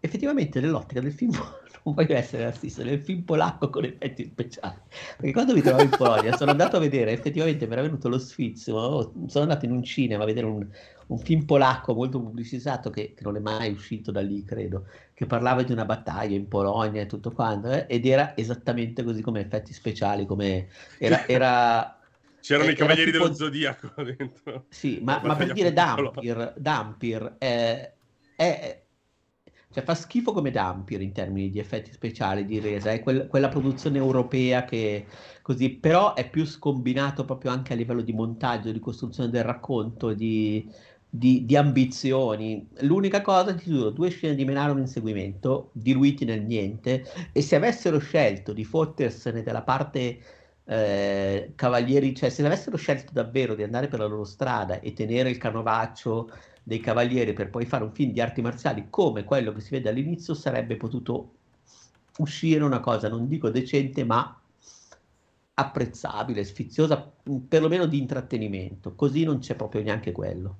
effettivamente nell'ottica del film non voglio essere razzista, nel film polacco con effetti speciali. Perché quando mi trovo in Polonia sono andato a vedere, effettivamente mi era venuto lo sfizio, sono andato in un cinema a vedere un, un film polacco molto pubblicizzato che, che, non è mai uscito da lì, credo, che parlava di una battaglia in Polonia e tutto quanto, eh, ed era esattamente così come effetti speciali, come era... era C'erano eh, i cavalieri tipo... dello zodiaco dentro. Sì, ma, ma per dire Dampir, Dampir è, è, cioè fa schifo come Dampir in termini di effetti speciali, di resa, è quel, quella produzione europea che così, però è più scombinato proprio anche a livello di montaggio, di costruzione del racconto, di, di, di, ambizioni. L'unica cosa, ti giuro, due scene di menare un inseguimento, diluiti nel niente, e se avessero scelto di fottersene dalla parte eh, cavalieri, cioè se avessero scelto davvero di andare per la loro strada e tenere il canovaccio dei cavalieri per poi fare un film di arti marziali come quello che si vede all'inizio, sarebbe potuto uscire una cosa, non dico decente, ma apprezzabile, sfiziosa, perlomeno di intrattenimento. Così non c'è proprio neanche quello.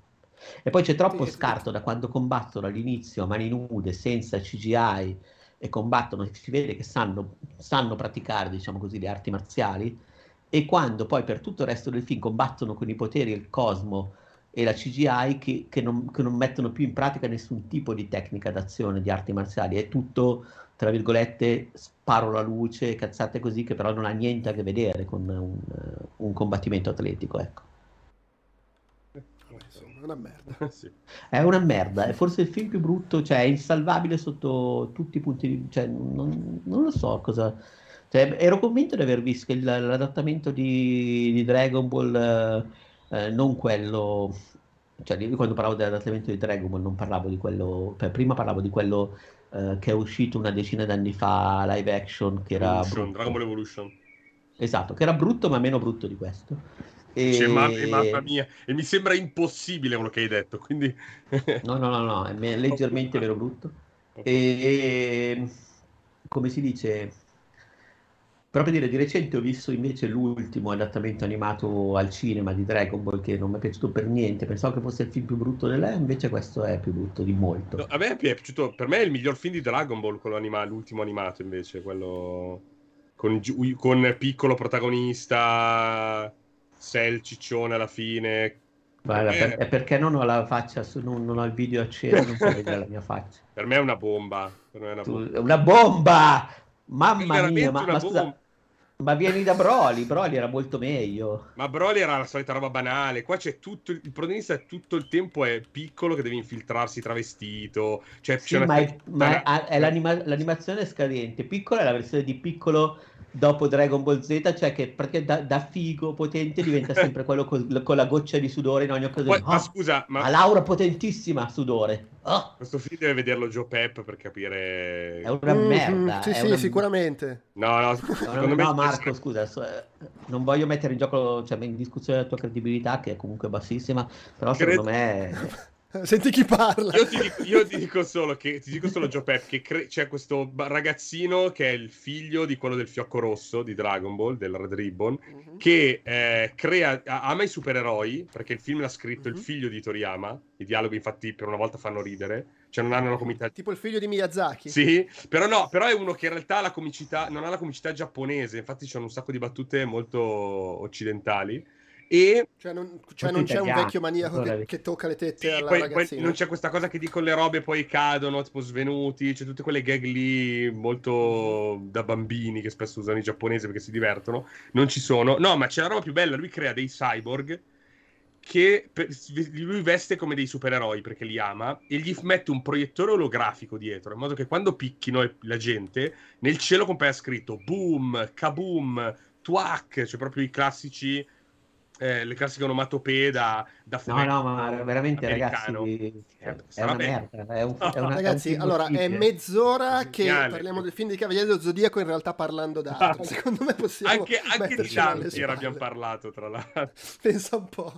E poi c'è troppo sì, scarto da quando combattono all'inizio a mani nude, senza CGI, e combattono, si vede che sanno, sanno praticare, diciamo così, le arti marziali, e quando poi per tutto il resto del film combattono con i poteri il cosmo e la CGI che, che, non, che non mettono più in pratica nessun tipo di tecnica d'azione di arti marziali, è tutto tra virgolette, sparo la luce, cazzate così, che però non ha niente a che vedere con un, un combattimento atletico, ecco. Una merda. sì. È una merda, è forse il film più brutto, cioè è insalvabile sotto tutti i punti di... cioè non, non lo so cosa... Cioè, ero convinto di aver visto il, l'adattamento di, di Dragon Ball, eh, eh non quello cioè io quando parlavo dell'adattamento di Dragon Ball non parlavo di quello, cioè, prima parlavo di quello eh, che è uscito una decina d'anni fa live action che era Evolution, Dragon Ball Evolution. Esatto che era brutto ma meno brutto di questo. E... Cioè, ma, mamma mia e mi sembra impossibile quello che hai detto quindi no no no no è leggermente meno brutto. E come si dice per dire, di recente ho visto invece l'ultimo adattamento animato al cinema di Dragon Ball che non mi è piaciuto per niente, pensavo che fosse il film più brutto dell'è, invece questo è più brutto di molto. No, a me è piaciuto, per me è il miglior film di Dragon Ball, quello anima, l'ultimo animato invece, quello con, con piccolo protagonista, Cell ciccione alla fine. Guarda, per, è perché non ho la faccia, non, non ho il video acceso, non puoi vedere la mia faccia. Per me è una bomba. È una bomba! Tu, una bomba! Mamma mia, ma, ma scusa, ma vieni da Broly, Broly era molto meglio. Ma Broly era la solita roba banale. Qua c'è tutto. Il protagonista tutto il tempo è piccolo che deve infiltrarsi travestito. Cioè, sì, ma, è, ma è, è l'anima, l'animazione scadente. Piccolo è la versione di piccolo dopo Dragon Ball Z, cioè che da, da, figo potente diventa sempre quello con, con, la goccia di sudore in ogni occasione. Oh, ma scusa, ma... A Laura potentissima sudore. Oh. Questo film deve vederlo Joe Pep per capire. È una mm, merda. Sì, sì, una... sicuramente. No, no, no, no Marco, scusa, non voglio mettere in gioco, cioè, in discussione la tua credibilità, che è comunque bassissima, però Cred... secondo me. Senti chi parla. Io ti dico, io ti dico solo che ti dico solo Joe Pep che cre- c'è questo ragazzino che è il figlio di quello del fiocco rosso di Dragon Ball, del Red Ribbon, uh-huh. che eh, crea, ama i supereroi, perché il film l'ha scritto uh-huh. il mhm. figlio di Toriyama. I dialoghi, infatti, per una volta fanno ridere. Cioè, non hanno una comicità. Tipo il figlio di Miyazaki. Sì, però no, però è uno che in realtà la comicità, non ha la comicità giapponese. Infatti, c'è un sacco di battute molto occidentali. E cioè non, cioè non c'è un vecchio maniaco che, che, tocca le tette sì, alla poi, poi non c'è questa cosa che dicono le robe poi cadono, tipo svenuti, c'è tutte quelle gag lì molto da bambini che spesso usano i giapponesi perché si divertono. Non ci sono. No, ma c'è la roba più bella, lui crea dei cyborg che per, lui veste come dei supereroi perché li ama e gli mette un proiettore olografico dietro in modo che quando picchino la gente nel cielo compaia scritto boom, kaboom, twak, cioè proprio i classici eh, le classiche onomatopee da, da No, no, ma veramente americano. ragazzi, eh, è una merda. È un, è una, ragazzi, è un allora, è mezz'ora è che parliamo del film di Cavaliere dello Zodiaco in realtà parlando d'altro. Secondo me possiamo Anche, anche di Dampier abbiamo parlato, tra l'altro. Pensa un po'.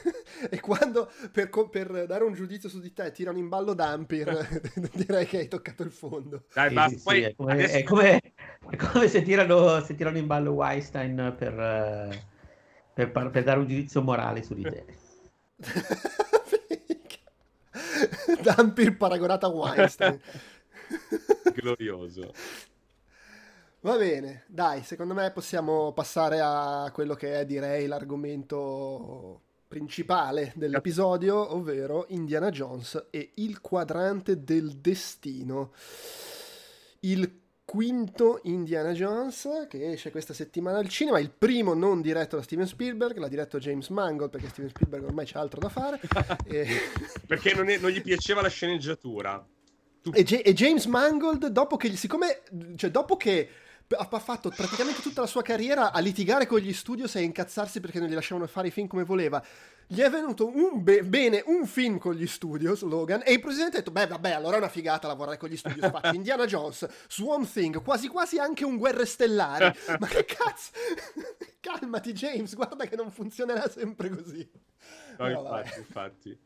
e quando, per, per, dare un giudizio su di te, tirano in ballo Dampier, direi che hai toccato il fondo. Dai, sì, basta. Sì, Poi, è, come, adesso... è, come, è, come, se tirano, se tirano in ballo Weinstein per... Uh per, per dare un giudizio morale su di te. Dampir paragonato a Weinstein. Glorioso. Va bene, dai, secondo me possiamo passare a quello che è, direi, l'argomento principale dell'episodio, ovvero Indiana Jones e il quadrante del destino. Il quinto Indiana Jones che esce questa settimana al cinema, il primo non diretto da Steven Spielberg, l'ha diretto James Mangold perché Steven Spielberg ormai c'ha altro da fare. e... Perché non, è, non, gli piaceva la sceneggiatura. E, e, James Mangold, dopo che, siccome, cioè, dopo che ha fatto praticamente tutta la sua carriera a litigare con gli studios e a incazzarsi perché non gli lasciavano fare i film come voleva. Gli è venuto un be- bene un film con gli studios, Logan, e il presidente ha detto: Beh, vabbè, allora è una figata lavorare con gli studios. Faccio Indiana Jones, Swamp Thing, quasi quasi anche un Guerre Stellari. Ma che cazzo? Calmati, James, guarda che non funzionerà sempre così. No, infatti, infatti.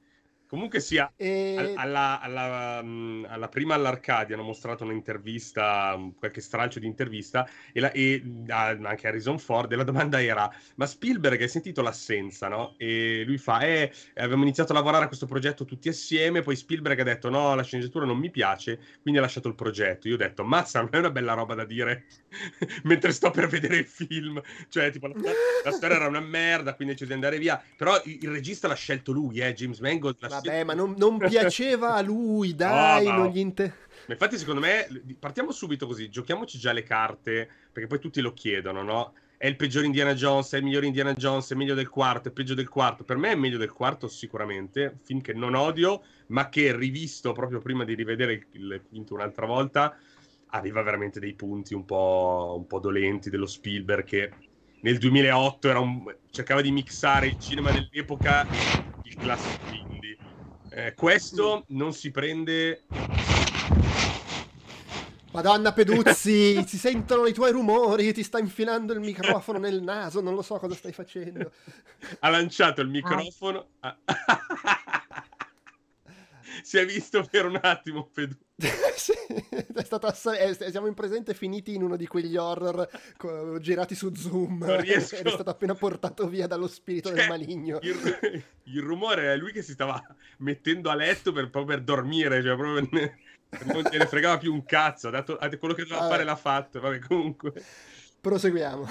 Comunque sia, e... alla, alla, mm, alla, prima all'Arcadia hanno mostrato un'intervista, qualche stralcio di intervista, e, la, e anche Harrison Ford, e la domanda era, ma Spielberg hai sentito l'assenza, no? E lui fa, eh, abbiamo iniziato a lavorare a questo progetto tutti assieme, poi Spielberg ha detto, no, la sceneggiatura non mi piace, quindi ha lasciato il progetto. Io ho detto, mazza, non è una bella roba da dire mentre sto per vedere il film. Cioè, tipo, la, la storia era una merda, quindi ho deciso di andare via. Però il, il regista l'ha scelto lui, eh, James Mangold. Vabbè, ma non, non piaceva a lui, dai, no, non gli inter... Infatti, secondo me, partiamo subito così, giochiamoci già le carte, perché poi tutti lo chiedono, no? È il peggior Indiana Jones, è il miglior Indiana Jones, è meglio del quarto, è peggio del quarto. Per me è meglio del quarto sicuramente, film che non odio, ma che rivisto proprio prima di rivedere il quinto un'altra volta, aveva veramente dei punti un po', un po dolenti dello Spielberg che nel 2008 un... cercava di mixare il cinema dell'epoca e il classico indie. Eh, questo non si prende. Madonna Peduzzi, si sentono i tuoi rumori, ti sta infilando il microfono nel naso, non lo so cosa stai facendo. Ha lanciato il microfono. Ah. si è visto per un attimo Peduzzi. sì, è stato assai... siamo in presente finiti in uno di quegli horror co- girati su Zoom. Riesco... Ed è stato appena portato via dallo spirito cioè, del maligno. Il, il, rumore è lui che si stava mettendo a letto per, proprio per dormire, cioè proprio ne, non gliene fregava più un cazzo. Ha dato, quello che doveva fare l'ha fatto. Vabbè, comunque. Proseguiamo.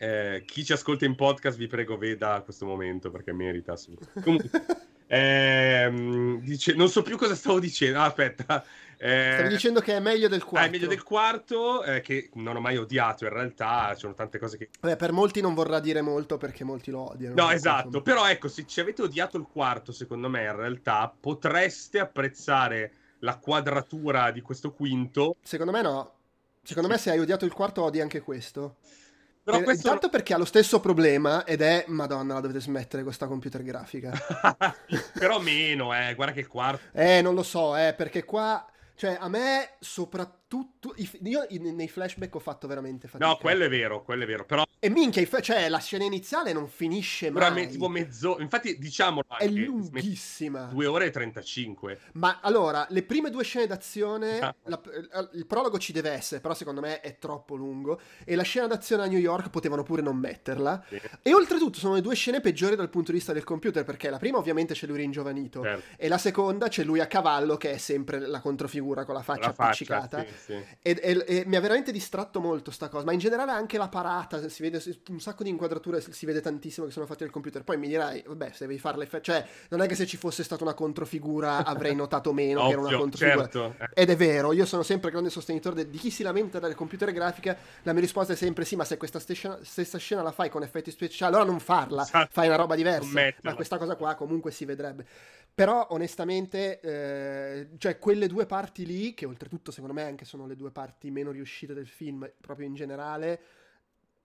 Eh, chi ci ascolta in podcast, vi prego, veda questo momento perché merita assolutamente. Comunque, ehm, dice, non so più cosa stavo dicendo. Ah, aspetta. Eh, Stavi dicendo che è meglio del quarto. Ah, è meglio del quarto, eh, che non ho mai odiato in realtà, ci sono tante cose che... Beh, per molti non vorrà dire molto perché molti lo odiano. No, esatto, però ecco, se ci avete odiato il quarto, secondo me in realtà potreste apprezzare la quadratura di questo quinto. Secondo me no. Secondo me se hai odiato il quarto odi anche questo. Però per, questo... Intanto perché ha lo stesso problema ed è Madonna, la dovete smettere questa computer grafica. Però meno, eh, guarda che quarto. Eh, non lo so, eh, perché qua cioè, a me soprattutto tutto. Io nei flashback ho fatto veramente fatica. No, quello è vero, quello è vero. Però. E minchia, cioè, la scena iniziale non finisce mai. tipo mezzo. Infatti, diciamolo. È lunghissima. 2 ore e 35. Ma allora, le prime due scene d'azione. Ah. La, il prologo ci deve essere, però secondo me è troppo lungo. E la scena d'azione a New York potevano pure non metterla. Sì. E oltretutto sono le due scene peggiori dal punto di vista del computer. Perché la prima, ovviamente, c'è lui ringiovanito. Certo. E la seconda c'è lui a cavallo, che è sempre la controfigura con la faccia la appiccicata. Faccia, sì, sì. E, e e, mi ha veramente distratto molto sta cosa, ma in generale anche la parata, si vede un sacco di inquadrature, si vede tantissimo che sono fatte al computer. Poi mi dirai, vabbè, se devi farle, cioè non è che se ci fosse stata una controfigura avrei notato meno Ovvio, che era una controfigura. Certo. Ed è vero, io sono sempre grande sostenitore di chi si lamenta dalle computer grafica, la mia risposta è sempre sì, ma se questa stessa, stessa scena la fai con effetti speciali, allora non farla, esatto. fai una roba diversa. Ma questa cosa qua comunque si vedrebbe. Però onestamente, eh, cioè quelle due parti lì, che oltretutto secondo me anche sono le due parti meno riuscite del film, proprio in generale,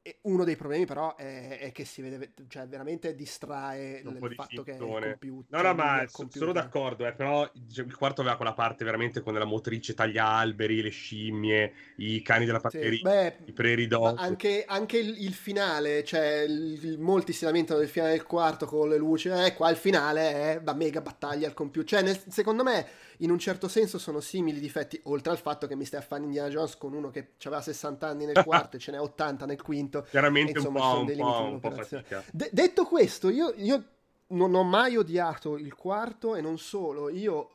e uno dei problemi però è, è, che si vede, cioè veramente distrae il fatto che è il computer. No, no, ma sono d'accordo, eh, però il quarto aveva quella parte veramente con la motrice taglia alberi, le scimmie, i cani della fatteria, sì, beh, i preridoti. Anche, anche il, il, finale, cioè il, molti si lamentano del finale del quarto con le luci, eh, qua il finale è la mega battaglia al computer. Cioè, nel, secondo me in un certo senso sono simili difetti, oltre al fatto che mi stai a fare Indiana Jones con uno che aveva 60 anni nel quarto e ce n'è 80 nel quinto. Chiaramente insomma, un po', un po', un po fatica. De- detto questo, io, io non ho mai odiato il quarto e non solo, io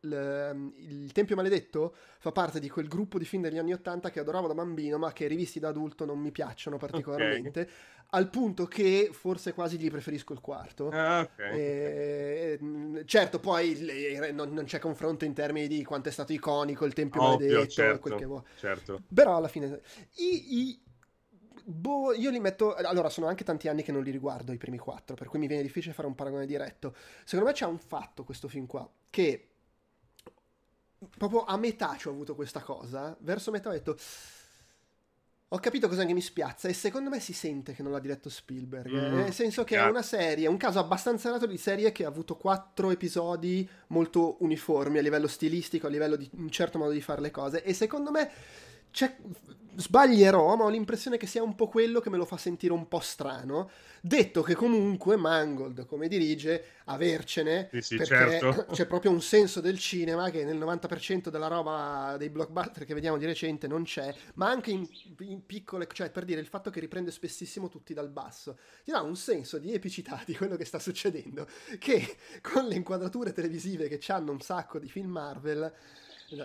il, il Tempio Maledetto fa parte di quel gruppo di film degli anni Ottanta che adoravo da bambino, ma che rivisti da adulto non mi piacciono particolarmente. Okay. Al punto che forse quasi gli preferisco il quarto. Ah, okay. e, certo, poi non, non, c'è confronto in termini di quanto è stato iconico il Tempio Ovvio, Maledetto, certo, quel che vuoi. Certo. Però alla fine. I, i, Boh, io li metto. Allora, sono anche tanti anni che non li riguardo i primi quattro, per cui mi viene difficile fare un paragone diretto. Secondo me c'è un fatto questo film qua, che proprio a metà ci ho avuto questa cosa. Verso metà ho detto. Ho capito cosa che mi spiazza e secondo me si sente che non l'ha diretto Spielberg. Mm, nel senso che yeah. è una serie, un caso abbastanza rato di serie che ha avuto quattro episodi molto uniformi a livello stilistico, a livello di un certo modo di fare le cose. E secondo me c'è, sbaglierò, ma ho l'impressione che sia un po' quello che me lo fa sentire un po' strano. Detto che comunque Mangold, come dirige, avercene, Sì, sì, perché certo. c'è proprio un senso del cinema che nel 90% della roba dei blockbuster che vediamo di recente non c'è, ma anche in, in piccole, cioè per dire il fatto che riprende spessissimo tutti dal basso, ti dà un senso di epicità di quello che sta succedendo, che con le inquadrature televisive che hanno un sacco di film Marvel...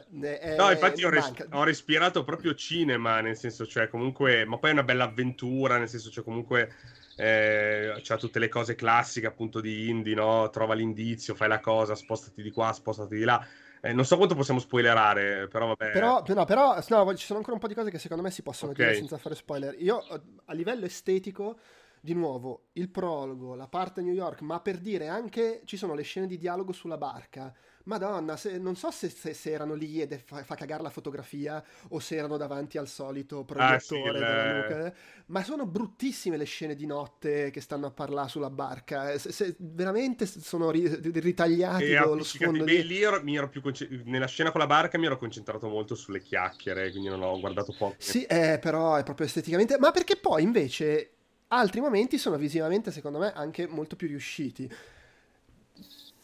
ne- è- No, infatti ho, res- manca. ho respirato proprio cinema, nel senso, cioè, comunque, ma poi è una bella avventura, nel senso, cioè, comunque, eh, c'ha tutte le cose classiche, appunto, di indie, no? Trova l'indizio, fai la cosa, spostati di qua, spostati di là. Eh, non so quanto possiamo spoilerare, però vabbè. Però, no, però no, ci sono ancora un po' di cose che secondo me si possono Ok. dire senza fare spoiler. Io, a livello estetico, di nuovo, il prologo, la parte New York, ma per dire anche ci sono le scene di dialogo sulla barca. Madonna, se- non so se, se- se erano lì e fa, fa cagare la fotografia o se erano davanti al solito Ah, sì, proiettore della nuca. Ma sono bruttissime le scene di notte che stanno a parlare sulla barca. Eh, veramente sono ri- ritagliati E lo appiccicati. sfondo Beh, lì ero- mi ero più conce- nella scena con la barca mi ero concentrato molto sulle chiacchiere, quindi non ho guardato poco. Sì, eh, però è proprio esteticamente. Ma perché poi invece altri momenti sono visivamente, secondo me, anche molto più riusciti.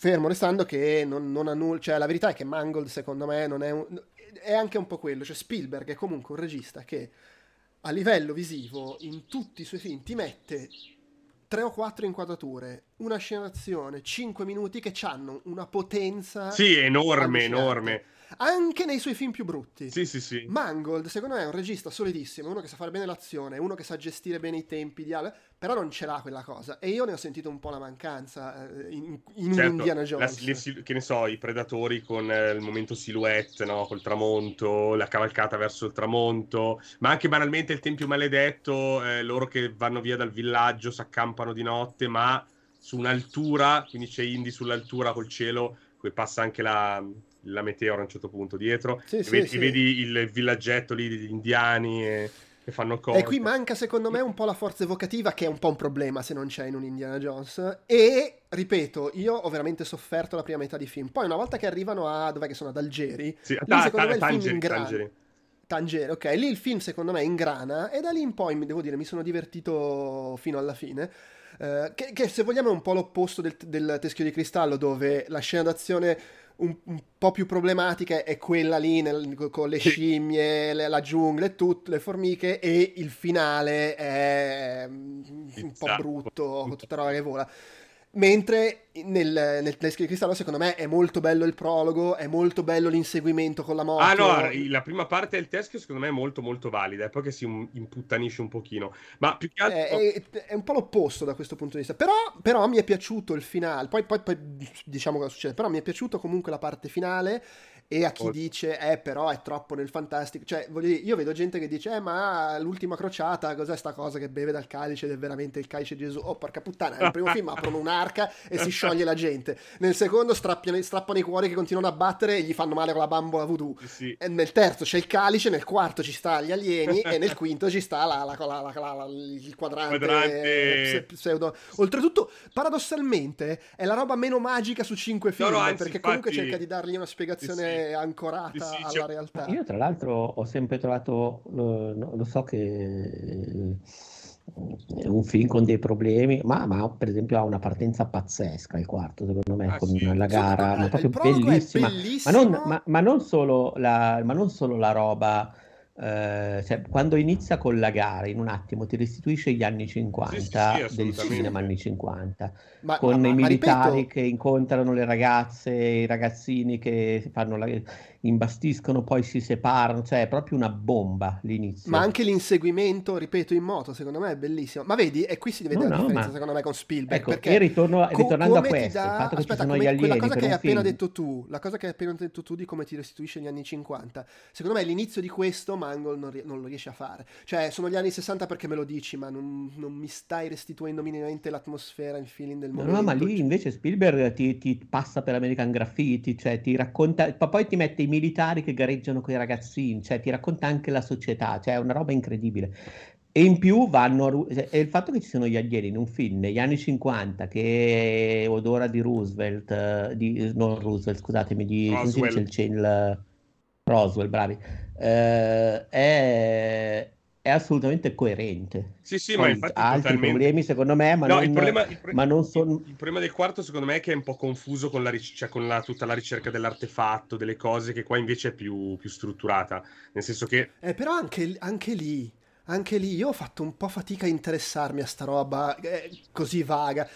Fermo restando che non, non ha nulla. Cioè, la verità è che Mangold, secondo me, non è un. È anche un po' quello. Cioè, Spielberg è comunque un regista che a livello visivo, in tutti i suoi film, ti mette tre o quattro inquadrature, una scena d'azione, cinque minuti che hanno una potenza. Sì, enorme, allucinante. enorme. Anche nei suoi film più brutti. Sì, sì, sì. Mangold, secondo me, è un regista solidissimo, uno che sa fare bene l'azione, uno che sa gestire bene i tempi, di al- però non ce l'ha quella cosa. E io ne ho sentito un po' la mancanza eh, in, in un Certo, Indiana la- Jones. le sil- che ne so, i predatori con eh, il momento silhouette, no? Col tramonto, la cavalcata verso il tramonto, ma anche banalmente il Tempio Maledetto, eh, loro che vanno via dal villaggio, si accampano di notte, ma su un'altura, quindi c'è Indy sull'altura col cielo, poi passa anche la, la meteora a un certo punto dietro, Sì, e, sì, vedi, sì. vedi il villaggetto lì degli indiani e- che fanno cose. E qui manca secondo me un po' la forza evocativa, che è un po' un problema se non c'è in un Indiana Jones. E ripeto, io ho veramente sofferto la prima metà di film. Poi una volta che arrivano a dov'è che sono ad Algeri, Sì, lì ta- secondo ta- me il film tangeri, ingrana. tangeri. Tangere, ok, lì il film secondo me ingrana e da lì in poi, devo dire, mi sono divertito fino alla fine. Eh, che, che se vogliamo è un po' l'opposto del, del Teschio di Cristallo, dove la scena d'azione un, un po' più problematica è quella lì nel- con le scimmie, le- la giungla e tutte le formiche, e il finale è mm, un po' Esatto. brutto, con tutta roba che vola. Mentre nel, nel Teschio di Cristallo, secondo me, è molto bello il prologo, è molto bello l'inseguimento con la moto. Ah no, la prima parte del teschio secondo me è molto molto valida, è poi che si imputtanisce un pochino, ma più che altro... È, è- è un po' l'opposto da questo punto di vista. Però, però mi è piaciuto il finale. Poi, poi- poi diciamo cosa succede. Però mi è piaciuto comunque la parte finale. E a chi Molto. dice, eh, però è troppo nel fantastico. Cioè, voglio dire, io vedo gente che dice, eh, ma l'ultima crociata, cos'è sta cosa che beve dal calice ed è veramente il calice di Gesù? Oh, porca puttana, nel primo film aprono un'arca e si scioglie la gente. Nel secondo strappiano- strappano i cuori che continuano a battere e gli fanno male con la bambola voodoo. Sì. E nel terzo c'è il calice, nel quarto ci sta gli alieni e nel quinto ci sta la- la- la- la- la- la- il quadrante, Quadrante. pse- pseudo. Oltretutto, paradossalmente, è la roba meno magica su cinque film No, no, anzi, perché comunque infatti- cerca di dargli una spiegazione Sì, sì. Ancorata Sì, sì, alla cioè- realtà. Io tra l'altro ho sempre trovato, lo, lo so che eh, è un film con dei problemi, ma, ma per esempio ha una partenza pazzesca il quarto, secondo me, Ah, con sì. la gara, me ma proprio è bellissima. Ma non, ma- ma non solo la, ma non solo la roba, eh, cioè, quando inizia con la gara, in un attimo ti restituisce gli anni 50 Sì, sì, del cinema anni 50 Ma- con ma- i militari ripeto, che incontrano le ragazze, i ragazzini che fanno la- imbastiscono, poi si separano, cioè è proprio una bomba l'inizio. Ma anche l'inseguimento, ripeto, in moto, secondo me è bellissimo. Ma vedi, e qui si vede No, la no, differenza, ma- secondo me, con Spielberg. Ecco, perché ritorno- co- ritornando a come ti questo, il dà- fatto che ci aspetta, sono come- gli quella alieni cosa per che hai appena film. detto tu, la cosa che hai appena detto tu di come ti restituisce gli anni 50, secondo me l'inizio di questo Mangold non, ri- non lo riesce a fare. Cioè, sono gli anni 60 perché me lo dici, ma non, non mi stai restituendo minimamente l'atmosfera, il feeling del No, momento. no, ma lì invece Spielberg ti, ti passa per American Graffiti, cioè ti racconta, poi ti mette i militari che gareggiano con i ragazzini, cioè ti racconta anche la società, cioè è una roba incredibile. E in più vanno, a ru- cioè, il fatto che ci sono gli alieni in un film negli anni 50 che odora di Roosevelt, eh, di, non Roosevelt, scusatemi, di Roswell. dice il, il- Roswell, bravi. eh, è, è assolutamente coerente. Sì, sì, ma infatti altri totalmente... problemi secondo me, ma No, non, il problema, il pro- ma non sono... il problema del quarto, secondo me, è che è un po' confuso con, la, ric- cioè con la- tutta la ricerca dell'artefatto, delle cose, che qua invece è più, più strutturata. Nel senso che Eh, però anche, anche lì, anche lì io ho fatto un po' fatica a interessarmi a sta roba eh, così vaga.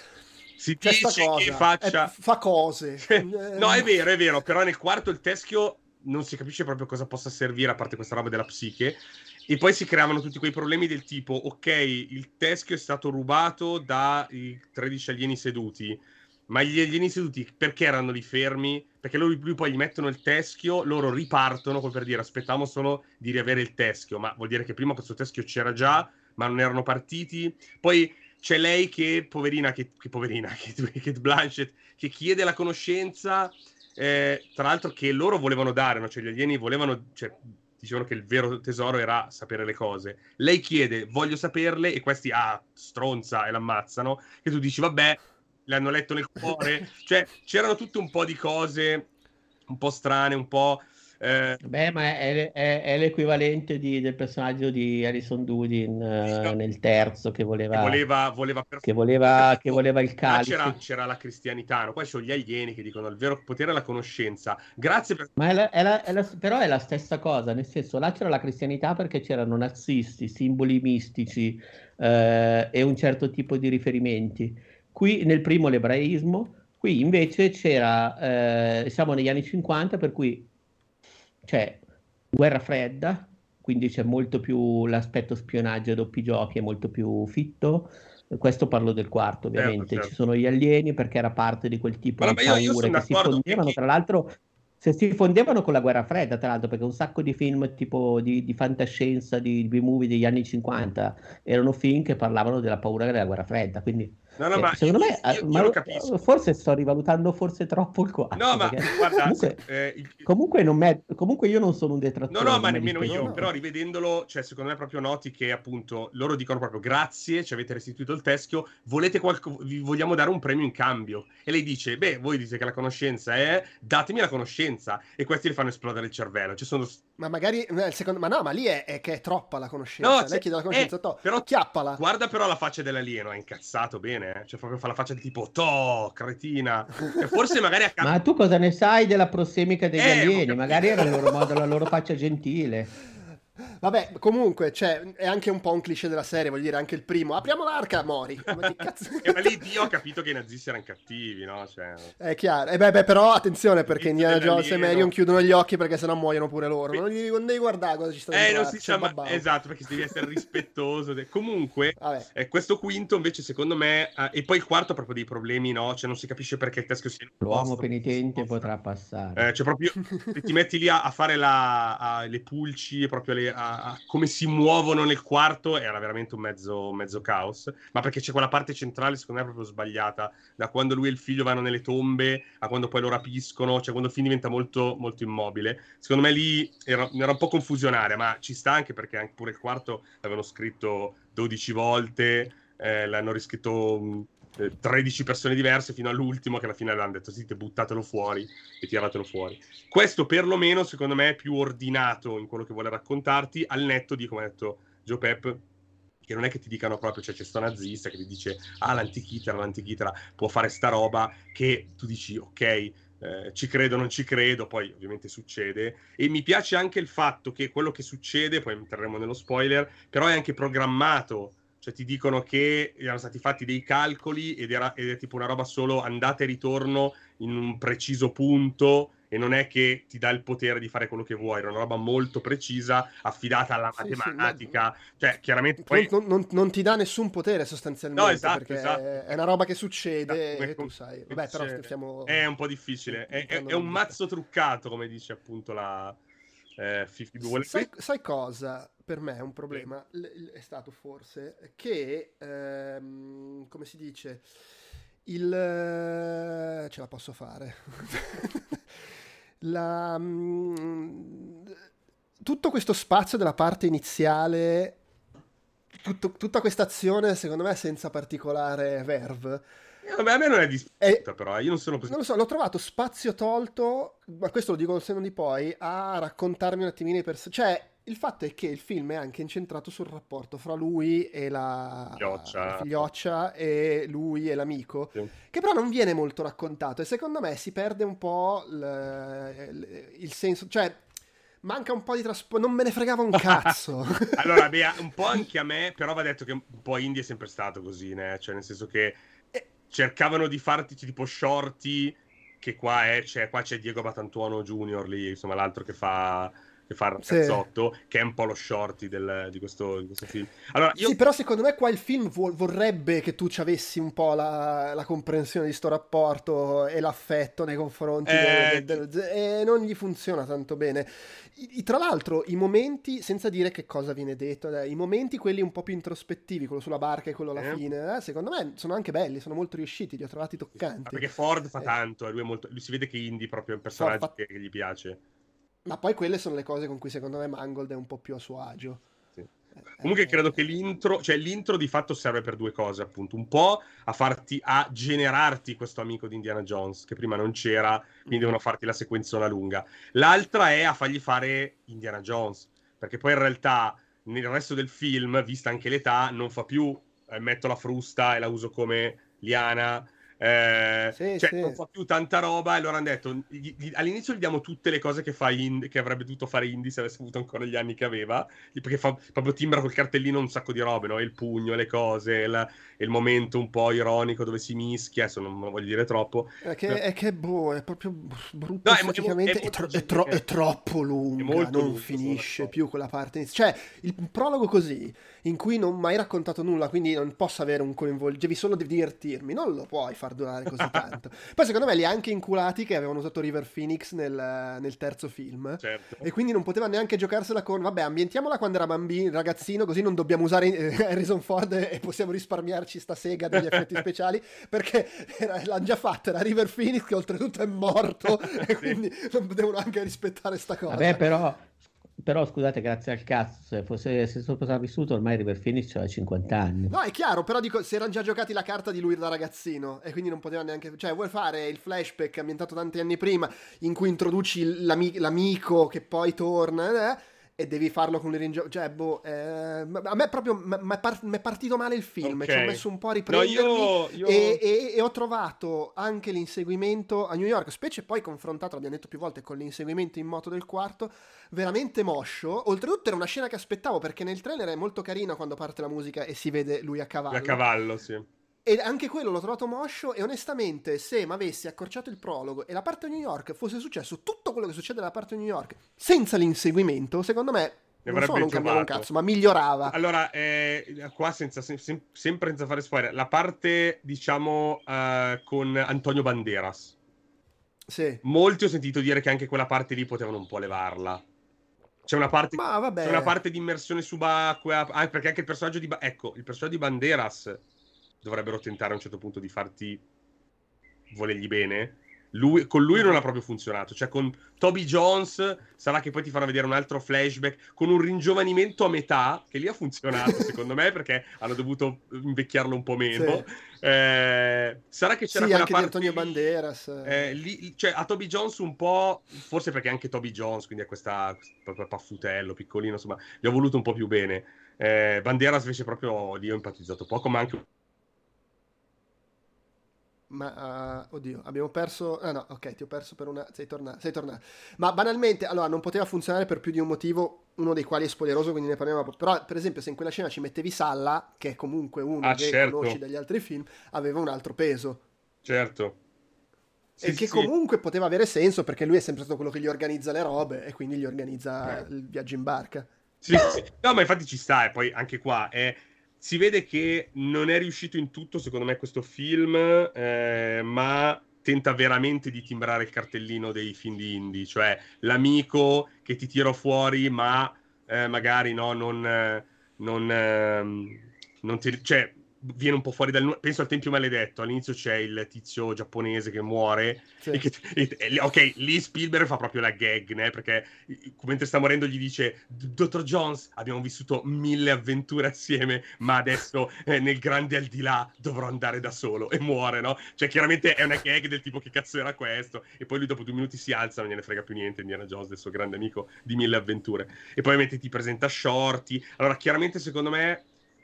si Cioè, sta dice cosa che faccia... eh, fa cose. Eh, no, è vero, è vero, però nel quarto il teschio non si capisce proprio cosa possa servire, a parte questa roba della psiche. E poi si creavano tutti quei problemi del tipo, ok, il teschio è stato rubato dai 13 alieni seduti, ma gli alieni seduti perché erano lì fermi? Perché loro lui poi gli mettono il teschio, loro ripartono, come per dire, aspettavamo solo di riavere il teschio, ma vuol dire che prima questo teschio c'era già, ma non erano partiti. Poi c'è lei che, poverina, che, che poverina, che, che Blanchett, che chiede la conoscenza, eh, tra l'altro che loro volevano dare, no? cioè gli alieni volevano, cioè, dicevano che il vero tesoro era sapere le cose. Lei chiede, voglio saperle, e questi, ah, stronza, e l'ammazzano, che tu dici, vabbè, le hanno letto nel cuore, cioè c'erano tutte un po' di cose un po' strane, un po'... eh, Beh, ma è, è- è l'equivalente di- del personaggio di Harrison Dudin eh, no. nel terzo che che voleva, voleva, voleva per che voleva, che voleva il Là calice. c'era, c'era la cristianità, no? Poi sono gli alieni che dicono il vero potere è la conoscenza. Grazie per... Ma è la- la- la- però è la stessa cosa, nel senso, là c'era la cristianità perché c'erano nazisti, simboli mistici eh, e un certo tipo di riferimenti. Qui nel primo l'ebraismo, qui invece c'era, eh, siamo negli anni 50, per cui c'è guerra fredda, quindi c'è molto più l'aspetto spionaggio doppi giochi, è molto più fitto. Questo parlo del quarto, Certo, ovviamente. certo. Ci sono gli alieni perché era parte di quel tipo di vabbè, io- io paure che si fondevano, tra l'altro, se si fondevano con la guerra fredda, tra l'altro, perché un sacco di film tipo di, di fantascienza, di B-movie degli anni 50 erano film che parlavano della paura della guerra fredda. Quindi, No, no, eh, ma secondo io, me, eh, io- io ma- lo capisco. forse sto rivalutando forse troppo il quarto. No, ma guarda, comunque, eh, il- comunque, non me- comunque io non sono un No, detrattore. no, non ma me nemmeno dispiace. io, no, no. però rivedendolo, cioè, secondo me proprio noti che appunto loro dicono proprio grazie, ci avete restituito il teschio, volete qualco- vi vogliamo dare un premio in cambio. E lei dice, beh, voi dite che la conoscenza è, datemi la conoscenza. E questi le fanno esplodere il cervello. Ci sono... Ma magari, eh, secondo, ma no, ma lì è, è che è troppa la conoscenza. No, Lei chiede la conoscenza, eh, to, però- chiappala. Guarda però la faccia dell'alieno, è incazzato bene, eh? Cioè proprio fa la faccia di tipo, to, cretina. E forse magari a caso... Ma tu cosa ne sai della prossemica degli Eh, alieni? Magari era il loro modo, la loro faccia gentile. Vabbè, comunque, cioè, è anche un po' un cliché della serie, voglio dire, anche il primo. Apriamo l'arca, Mori. Ma che cazzo? Eh, ma lì Dio ha capito che i nazisti erano cattivi, no? Cioè... È chiaro. E beh, beh, però attenzione perché Indiana Jones e dell'alieno. Marion chiudono gli occhi perché sennò muoiono pure loro. Non, gli, non devi guardare cosa ci sta Eh, dentro non l'arca, si chiama... babbao. Esatto, perché devi essere rispettoso. de- Comunque, eh, questo quinto invece secondo me... eh, e poi il quarto ha proprio dei problemi, no? Cioè non si capisce perché il teschio sia... L'uomo posto, penitente potrà passare. Eh, cioè proprio se ti metti lì a, a fare la, a- le pulci e proprio le- a, come si muovono nel quarto era veramente un mezzo, mezzo caos. Ma perché c'è quella parte centrale secondo me proprio sbagliata. Da quando lui e il figlio vanno nelle tombe a quando poi lo rapiscono cioè quando il film diventa molto, molto immobile. Secondo me lì era, era un po' confusionaria ma ci sta anche perché anche pure il quarto l'avevano scritto 12 volte eh, l'hanno riscritto eh, 13 persone diverse fino all'ultimo che alla fine avevano detto sì, te buttatelo fuori e tiratelo fuori. Questo perlomeno secondo me è più ordinato in quello che vuole raccontarti al netto di, come ha detto Joe Pep, che non è che ti dicano proprio, cioè c'è sto nazista che ti dice ah l'antichitera, l'antichitera può fare sta roba che tu dici ok, eh, ci credo, non ci credo, poi ovviamente succede. E mi piace anche il fatto che quello che succede, poi entreremo nello spoiler, però è anche programmato. Cioè ti dicono che erano stati fatti dei calcoli ed, era, ed è tipo una roba solo andata e ritorno in un preciso punto e non è che ti dà il potere di fare quello che vuoi, era una roba molto precisa, affidata alla Sì, sì, matematica. Cioè, chiaramente poi... Non, non- non ti dà nessun potere sostanzialmente No, esatto, perché esatto. è una roba che succede Come- e tu sai. Vabbè, però stiamo... È un po' difficile. È, è- è un mazzo truccato, come dice appunto la eh, Sai, sai cosa per me è un problema? L- è stato forse che, ehm, come si dice, il... eh, ce la posso fare. La, mm, tutto questo spazio della parte iniziale, tutto- tutta questa azione, secondo me, senza particolare verve, Eh, a me non è dispiaciuta, eh, però. Io non sono Non lo so, l'ho trovato spazio tolto, ma questo lo dico se non di poi, a raccontarmi un attimino i personaggi. Cioè, il fatto è che il film è anche incentrato sul rapporto fra lui e la figlioccia, la figlioccia e lui e l'amico, sì. che però non viene molto raccontato e secondo me si perde un po' il, il senso, cioè manca un po' di trasporto, non me ne fregava un cazzo. allora, beh, un po' anche a me, però va detto che un po' indie è sempre stato così, né? cioè nel senso che cercavano di farti tipo shorty, che qua è, cioè, qua c'è Diego Batantuono Junior lì, insomma l'altro che fa che fa il cazzotto, sì. che è un po' lo shorty del, di, questo, di, questo, film. Allora, io... Sì, però secondo me qua il film vorrebbe che tu ci avessi un po' la, la comprensione di sto rapporto e l'affetto nei confronti eh... del, del, del, e non gli funziona tanto bene. I, tra l'altro, i momenti, senza dire che cosa viene detto, eh, i momenti quelli un po' più introspettivi, quello sulla barca e quello alla eh. fine, eh, secondo me sono anche belli, sono molto riusciti, li ho trovati toccanti. Perché Ford fa eh. tanto, lui, molto, lui, si vede che Indy proprio è un personaggio fa... che gli piace. Ma poi quelle sono le cose con cui secondo me Mangold è un po' più a suo agio. Sì. Eh, Comunque eh, credo che l'intro, cioè l'intro di fatto serve per due cose, appunto. Un po' a farti, a generarti questo amico di Indiana Jones, che prima non c'era, quindi mm. devono farti la sequenzona lunga. L'altra è a fargli fare Indiana Jones, perché poi in realtà nel resto del film, vista anche l'età, non fa più eh, metto la frusta e la uso come liana, eh, sì, cioè, sì. non fa più tanta roba. E allora hanno detto: gli, gli, all'inizio gli diamo tutte le cose che, fa Indy, che avrebbe dovuto fare Indy se avesse avuto ancora gli anni che aveva. Perché fa proprio timbra col cartellino un sacco di robe, no? Il pugno, le cose, il, il momento un po' ironico dove si mischia. Adesso non, voglio dire troppo. È che, è, che boh, è proprio brutto. No, è, è, tro- tro- è, troppo lunga. non lungo, finisce più quella parte. Cioè, il prologo così, in cui non mai raccontato nulla, quindi non posso avere un coinvolgimento. Devi solo divertirmi. Non lo puoi far durare così tanto. Poi secondo me li ha anche inculati che avevano usato River Phoenix nel, nel terzo film. Certo. E quindi non poteva neanche giocarsela con, vabbè, ambientiamola quando era bambino, ragazzino, così non dobbiamo usare eh, Harrison Ford e possiamo risparmiarci sta sega degli effetti speciali, perché era, l'hanno già fatta, era River Phoenix che oltretutto è morto, e quindi non devono anche rispettare sta cosa. Vabbè, però però scusate, grazie al cazzo, se fosse se sopravvissuto ormai River Phoenix aveva 50 anni. No, è chiaro, però dico, si erano già giocati la carta di lui da ragazzino e quindi non poteva neanche... Cioè, vuoi fare il flashback ambientato tanti anni prima in cui introduci l'ami- l'amico che poi torna... Eh? E devi farlo con l'Irin cioè boh eh, a me proprio mi è partito male il film okay. ci ho messo un po' a riprendermi no, io, io... E, e, e, ho trovato anche l'inseguimento a New York specie poi confrontato l'abbiamo detto più volte con l'inseguimento in moto del quarto veramente moscio. Oltretutto era una scena che aspettavo perché nel trailer è molto carino quando parte la musica e si vede lui a cavallo. A cavallo sì e anche quello l'ho trovato moscio e onestamente se mi avessi accorciato il prologo e la parte New York fosse successo tutto quello che succede nella parte New York senza l'inseguimento, secondo me non solo non cambiava un cazzo, ma migliorava. Allora, eh, qua senza, sem- sempre senza fare spoiler, la parte diciamo uh, con Antonio Banderas. Sì. Molti ho sentito dire che anche quella parte lì potevano un po' levarla. C'è una parte, c'è una parte di immersione subacquea, ah, perché anche il personaggio di... Ba- ecco, il personaggio di Banderas dovrebbero tentare a un certo punto di farti volergli bene. Lui, con lui non ha proprio funzionato. Cioè, con Toby Jones sarà che poi ti farà vedere un altro flashback con un ringiovanimento a metà, che lì ha funzionato, secondo me, perché hanno dovuto invecchiarlo un po' meno. Sì. Eh, sarà che c'era sì, quella parte Antonio Banderas. Eh, lì, cioè, a Toby Jones un po', forse perché anche Toby Jones, quindi è questa, questa paffutello piccolino, insomma, gli ho voluto un po' più bene. Eh, Banderas invece proprio lì ho empatizzato poco, ma anche ma uh, oddio, abbiamo perso. Ah no, ok, ti ho perso per una. Sei tornato. Sei tornato. Ma banalmente, allora, non poteva funzionare per più di un motivo, uno dei quali è spoileroso, quindi ne parliamo. Però, per esempio, se in quella scena ci mettevi Salla, che è comunque uno ah, che certo. conosci dagli altri film, aveva un altro peso. Certo. Sì, e che sì. comunque poteva avere senso perché lui è sempre stato quello che gli organizza le robe e quindi gli organizza eh. il viaggio in barca. Sì, sì. No, ma infatti ci sta, e poi anche qua è si vede che non è riuscito in tutto, secondo me, questo film, eh, ma tenta veramente di timbrare il cartellino dei film di indie, cioè l'amico che ti tiro fuori, ma eh, magari no, non, non, ehm, non ti, cioè, viene un po' fuori dal... Penso al Tempio Maledetto, all'inizio c'è il tizio giapponese che muore. Sì. E che, e, e, ok, lì Spielberg fa proprio la gag, né? Perché mentre sta morendo gli dice, Dottor Jones, abbiamo vissuto mille avventure assieme, ma adesso eh, nel grande al di là dovrò andare da solo. E muore, no? Cioè chiaramente è una gag del tipo che cazzo era questo. E poi lui dopo due minuti si alza, non gliene frega più niente, Indiana Jones, del suo grande amico di mille avventure. E poi ovviamente ti presenta Shorty. Allora chiaramente secondo me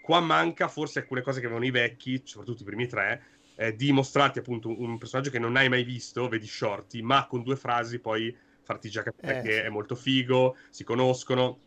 Qua manca forse alcune cose che avevano i vecchi, soprattutto i primi tre, eh, di mostrarti appunto un, personaggio che non hai mai visto, vedi Shorty, ma con due frasi poi farti già capire eh, che sì. è molto figo, si conoscono.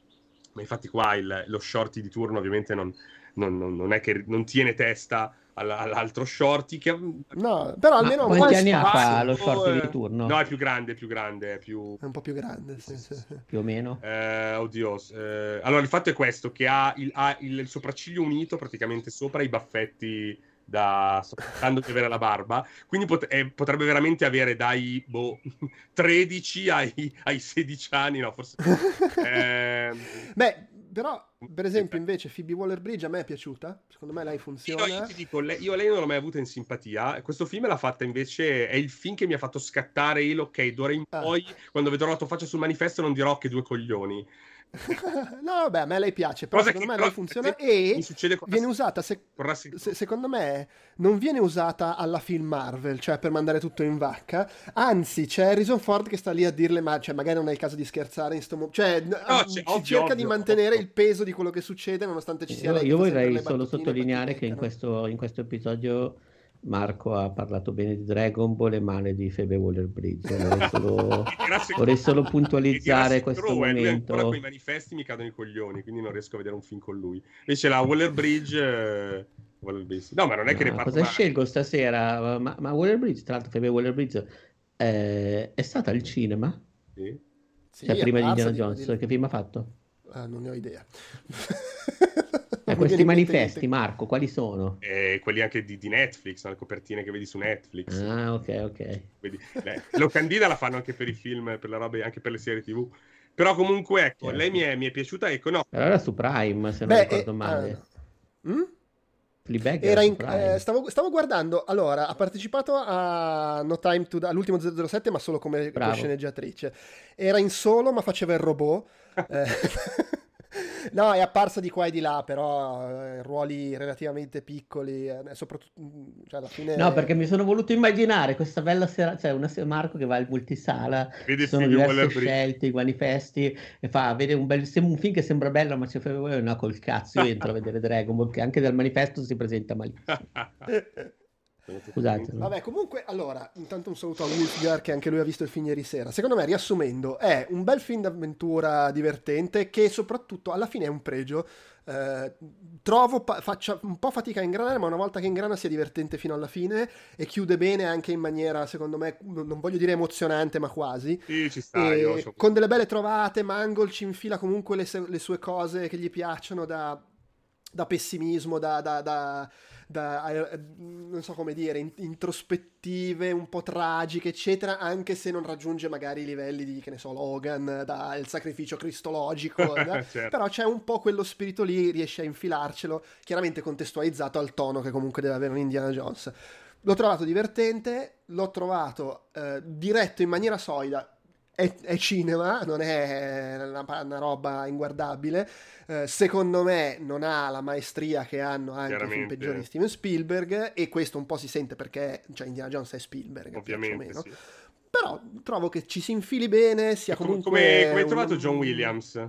Ma infatti qua il, lo Shorty di turno ovviamente non, non, non, non è che non tiene testa all'altro shorty che... no però almeno Ma quanti anni ha lo shorty di turno? No è più grande è più grande è, più... è un po' più grande sì, sì, sì. più o meno? Eh, oddio eh, allora il fatto è questo che ha il, ha il sopracciglio unito praticamente sopra i baffetti da sto pensando di avere la barba quindi pot- eh, potrebbe veramente avere dai boh, 13 ai, ai 16 anni no forse eh... beh però, per esempio, invece Phoebe Waller-Bridge a me è piaciuta. Secondo me lei funziona. Io, io dico, lei, io lei non l'ho mai avuta in simpatia. Questo film l'ha fatta invece. È il film che mi ha fatto scattare il ok. D'ora in ah. poi, quando vedrò la tua faccia sul manifesto, non dirò che due coglioni. no, vabbè, a me lei piace, però Cosa secondo me lei funziona e viene usata, se, se, secondo me, non viene usata alla film Marvel, cioè per mandare tutto in vacca, anzi c'è Harrison Ford che sta lì a dirle, ma cioè, magari non è il caso di scherzare in sto momento, cioè no, si ovvio, cerca ovvio, di mantenere ovvio. il peso di quello che succede nonostante ci sia... Io, io vorrei solo sottolineare che in questo, in questo episodio Marco ha parlato bene di Dragon Ball e male di Febe Waller Bridge. Vorrei solo, vorrei solo puntualizzare questo true, momento. Ancora con i manifesti mi cadono i coglioni, quindi non riesco a vedere un film con lui. Invece la Waller Bridge. Eh, Waller Bridge. No, ma non è che no, ne parlo. Cosa male. scelgo stasera? Ma, ma Waller Bridge, tra l'altro, Febe Waller Bridge eh, è stata al cinema? Sì. Cioè, prima di Indiana Jones, di... che film ha fatto? Ah, non ne ho idea. Eh, questi manifesti, Marco, quali sono? Eh, quelli anche di, di, Netflix, le copertine che vedi su Netflix. Ah, ok, ok. Vedi, eh, Locandina la fanno anche per i film, per la roba, anche per le serie TV. Però comunque, ecco, certo. lei mi è, mi è, piaciuta, ecco, no. Però era su Prime, se non Beh, ricordo eh, male. Uh, mm? Era in, eh, stavo, stavo, guardando, allora, ha partecipato a No Time to all'ultimo 007, ma solo come, come sceneggiatrice. Era in solo, ma faceva il robot. eh, no, è apparsa di qua e di là, però eh, ruoli relativamente piccoli, eh, soprattutto mm, cioè, alla fine... No, perché mi sono voluto immaginare questa bella sera, cioè una Marco che va al multisala, Vedi sono diverse scelte, i manifesti, e fa, vede un, bel, un film che sembra bello, ma c'è no, col cazzo, io entro a vedere Dragon Ball, che anche dal manifesto si presenta malissimo. Scusate. Vabbè, comunque, allora, intanto un saluto a Wolfgar che anche lui ha visto il film ieri sera. Secondo me, riassumendo, è un bel film d'avventura divertente che soprattutto alla fine è un pregio. Eh, trovo pa- faccia un po' fatica a ingranare, ma una volta che ingrana sia divertente fino alla fine e chiude bene anche in maniera, secondo me, non voglio dire emozionante, ma quasi. Sì, ci sta. Io... Con delle belle trovate, Mangold ci infila comunque le, se- le sue cose che gli piacciono da, da pessimismo, da, da, da da, eh, non so come dire, introspettive, un po' tragiche, eccetera, anche se non raggiunge magari i livelli di, che ne so, Logan, da il sacrificio cristologico, certo. però c'è un po' quello spirito lì, riesce a infilarcelo, chiaramente contestualizzato al tono che comunque deve avere un Indiana Jones. L'ho trovato divertente, l'ho trovato eh, diretto in maniera solida, è, è, cinema, non è una, una roba inguardabile. Eh, secondo me non ha la maestria che hanno anche i film peggiori di Steven Spielberg e questo un po' si sente perché cioè, Indiana Jones è Spielberg, ovviamente. Sì. Però trovo che ci si infili bene, sia comunque... Come, come hai trovato un... John Williams?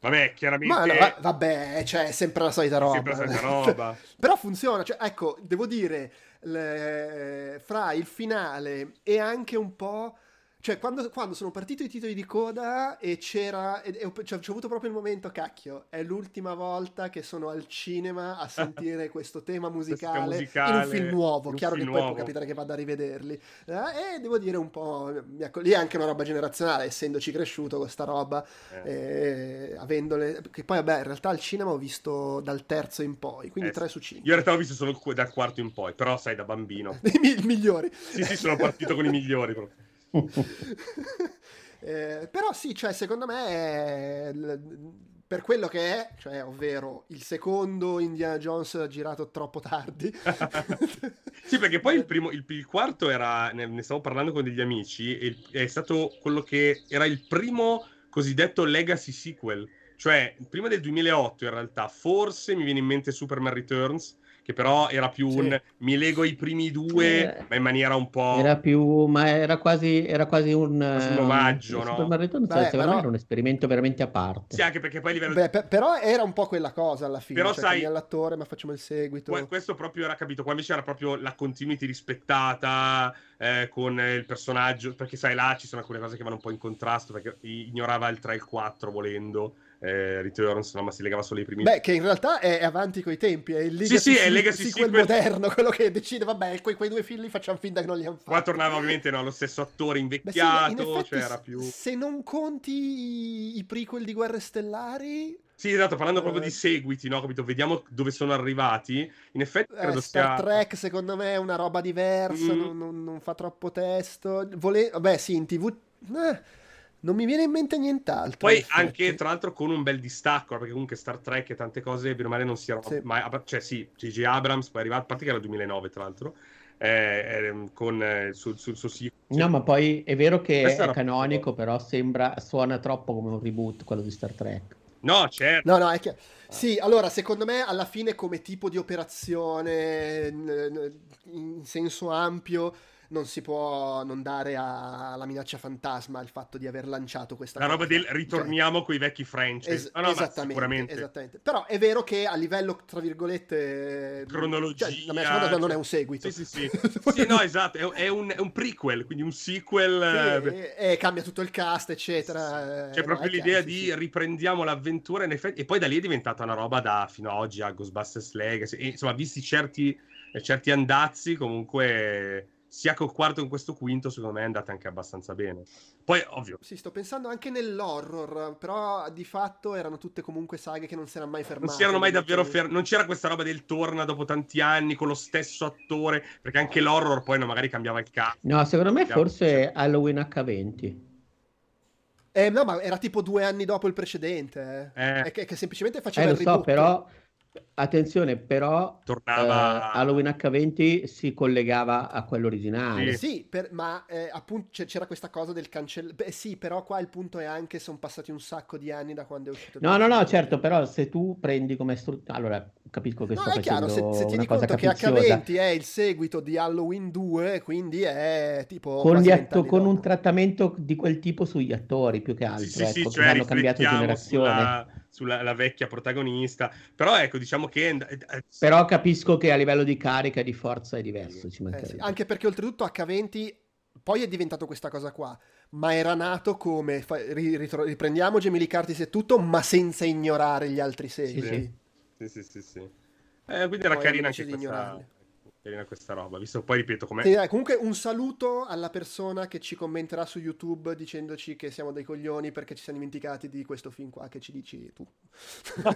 Vabbè, chiaramente. Ma no, vabbè, cioè, è sempre la solita roba. Sempre la solita roba. Però funziona. Cioè, ecco, devo dire, le... fra il finale e anche un po' Cioè, quando, quando, sono partiti i titoli di coda e c'era. E, e, cioè, c'è avuto proprio il momento, cacchio. È l'ultima volta che sono al cinema a sentire questo tema musicale, musicale, in un film nuovo. Un Chiaro film che nuovo. poi può capitare che vada a rivederli. Eh, e devo dire un po'. Lì è anche una roba generazionale, essendoci cresciuto con sta roba. Eh. E, avendole. Che poi, vabbè, in realtà al cinema ho visto dal terzo in poi, quindi eh, 3 su 5. Io in realtà ho visto solo dal quarto in poi, però sai, da bambino. I migliori. Sì, sì, sono partito con i migliori proprio. eh, però sì, cioè, secondo me è... per quello che è, cioè ovvero il secondo Indiana Jones girato troppo tardi. sì, perché poi il, primo, il, il quarto era, ne, ne, stavo parlando con degli amici, e è stato quello che era il primo cosiddetto legacy sequel, cioè prima del 2008 in realtà, forse mi viene in mente Superman Returns, che però era più sì. un mi lego i primi due, eh, ma in maniera un po'. Era più, ma era quasi, era quasi un, un, no? Super Returns, Beh, secondo però... me era un esperimento veramente a parte. Sì, anche perché poi a livello. Beh, per, però era un po' quella cosa alla fine. Però cioè, sai. l'attore, ma facciamo il seguito. Questo proprio era capito. Qua invece era proprio la continuity rispettata eh, con il personaggio. Perché sai, là ci sono alcune cose che vanno un po' in contrasto. Perché ignorava il 3 e il 4 volendo eh, Returns, no, ma si legava solo ai primi. Beh, che in realtà è avanti coi tempi, è il Legacy, sì, sì, è Legacy sequel, sequel moderno, quello che decide, vabbè, quei, quei due film li facciamo finta che non li hanno fatti. Qua tornava ovviamente no, lo stesso attore invecchiato, Beh, sì, in effetti, cioè era più... Se non conti i, prequel di Guerre Stellari... Sì, esatto, parlando proprio di eh. seguiti, no? Capito? Vediamo dove sono arrivati. In effetti, eh, credo eh, Star sia... Trek, secondo me, è una roba diversa, mm. non, non, non, fa troppo testo. Vole... Vabbè, sì, in tv... Eh non mi viene in mente nient'altro. Poi anche, tra l'altro, con un bel distacco, perché comunque Star Trek e tante cose, bene o male, non si erano sì. mai... Cioè sì, J.J. Abrams poi è arrivato, a parte che era il 2009, tra l'altro, eh, eh, con eh, sul, sul suo sito. No, ma poi è vero che Questo è canonico, proprio... però sembra, suona troppo come un reboot quello di Star Trek. No, certo. No, no, è che... Sì, allora, secondo me, alla fine, come tipo di operazione, in senso ampio non si può non dare alla minaccia fantasma il fatto di aver lanciato questa la cosa. roba del ritorniamo cioè, con i vecchi franchise es- no, no, esattamente, esattamente, però è vero che a livello tra virgolette cronologia. cioè, la minaccia fantasma non è un seguito. Sì sì sì, sì no esatto è, un, è, un, prequel quindi un sequel sì, eh... e, cambia tutto il cast eccetera. C'è proprio l'idea chiaro, di sì, riprendiamo l'avventura in effetti e poi da lì è diventata una roba da fino ad oggi a Ghostbusters Legacy. E, insomma visti certi certi andazzi comunque sia col quarto che con questo quinto, secondo me è andata anche abbastanza bene. Poi, ovvio. Sì, sto pensando anche nell'horror, però di fatto erano tutte comunque saghe che non si erano mai fermate. Non si erano mai davvero fermate. Non c'era questa roba del torna dopo tanti anni con lo stesso attore, perché anche l'horror poi no, magari cambiava il caso. No, secondo me forse. Halloween H20. Eh, no, ma era tipo due anni dopo il precedente. Eh. Eh. Che, che, semplicemente faceva eh, il reboot. so, però Attenzione, però Tornava... eh, Halloween H20 si collegava a quello originale. Sì, sì per, ma eh, appunto c'era questa cosa del cancellato. Sì, però qua il punto è anche sono passati un sacco di anni da quando è uscito. No, no, no, certo, però se tu prendi come struttura... Allora, capisco che no, sto è chiaro, se, se tieni conto che H20 è il seguito di Halloween 2, quindi è tipo... Con, atto- con un trattamento di quel tipo sugli attori, più che altro. Sì, ecco, sì, cioè, hanno cambiato generazione. Sulla sulla vecchia protagonista. Però ecco, diciamo che... Però capisco che a livello di carica e di forza è diverso, ci eh sì. Anche perché oltretutto H20 poi è diventato questa cosa qua, ma era nato come fa, ritro, riprendiamo Gemini Curtis e tutto, ma senza ignorare gli altri seguiti. Sì, sì, sì, sì. sì. Eh, quindi era carina anche questa, carina questa roba, visto poi ripeto come... Sì, comunque un saluto alla persona che ci commenterà su YouTube dicendoci che siamo dei coglioni perché ci siamo dimenticati di questo film qua che ci dici tu.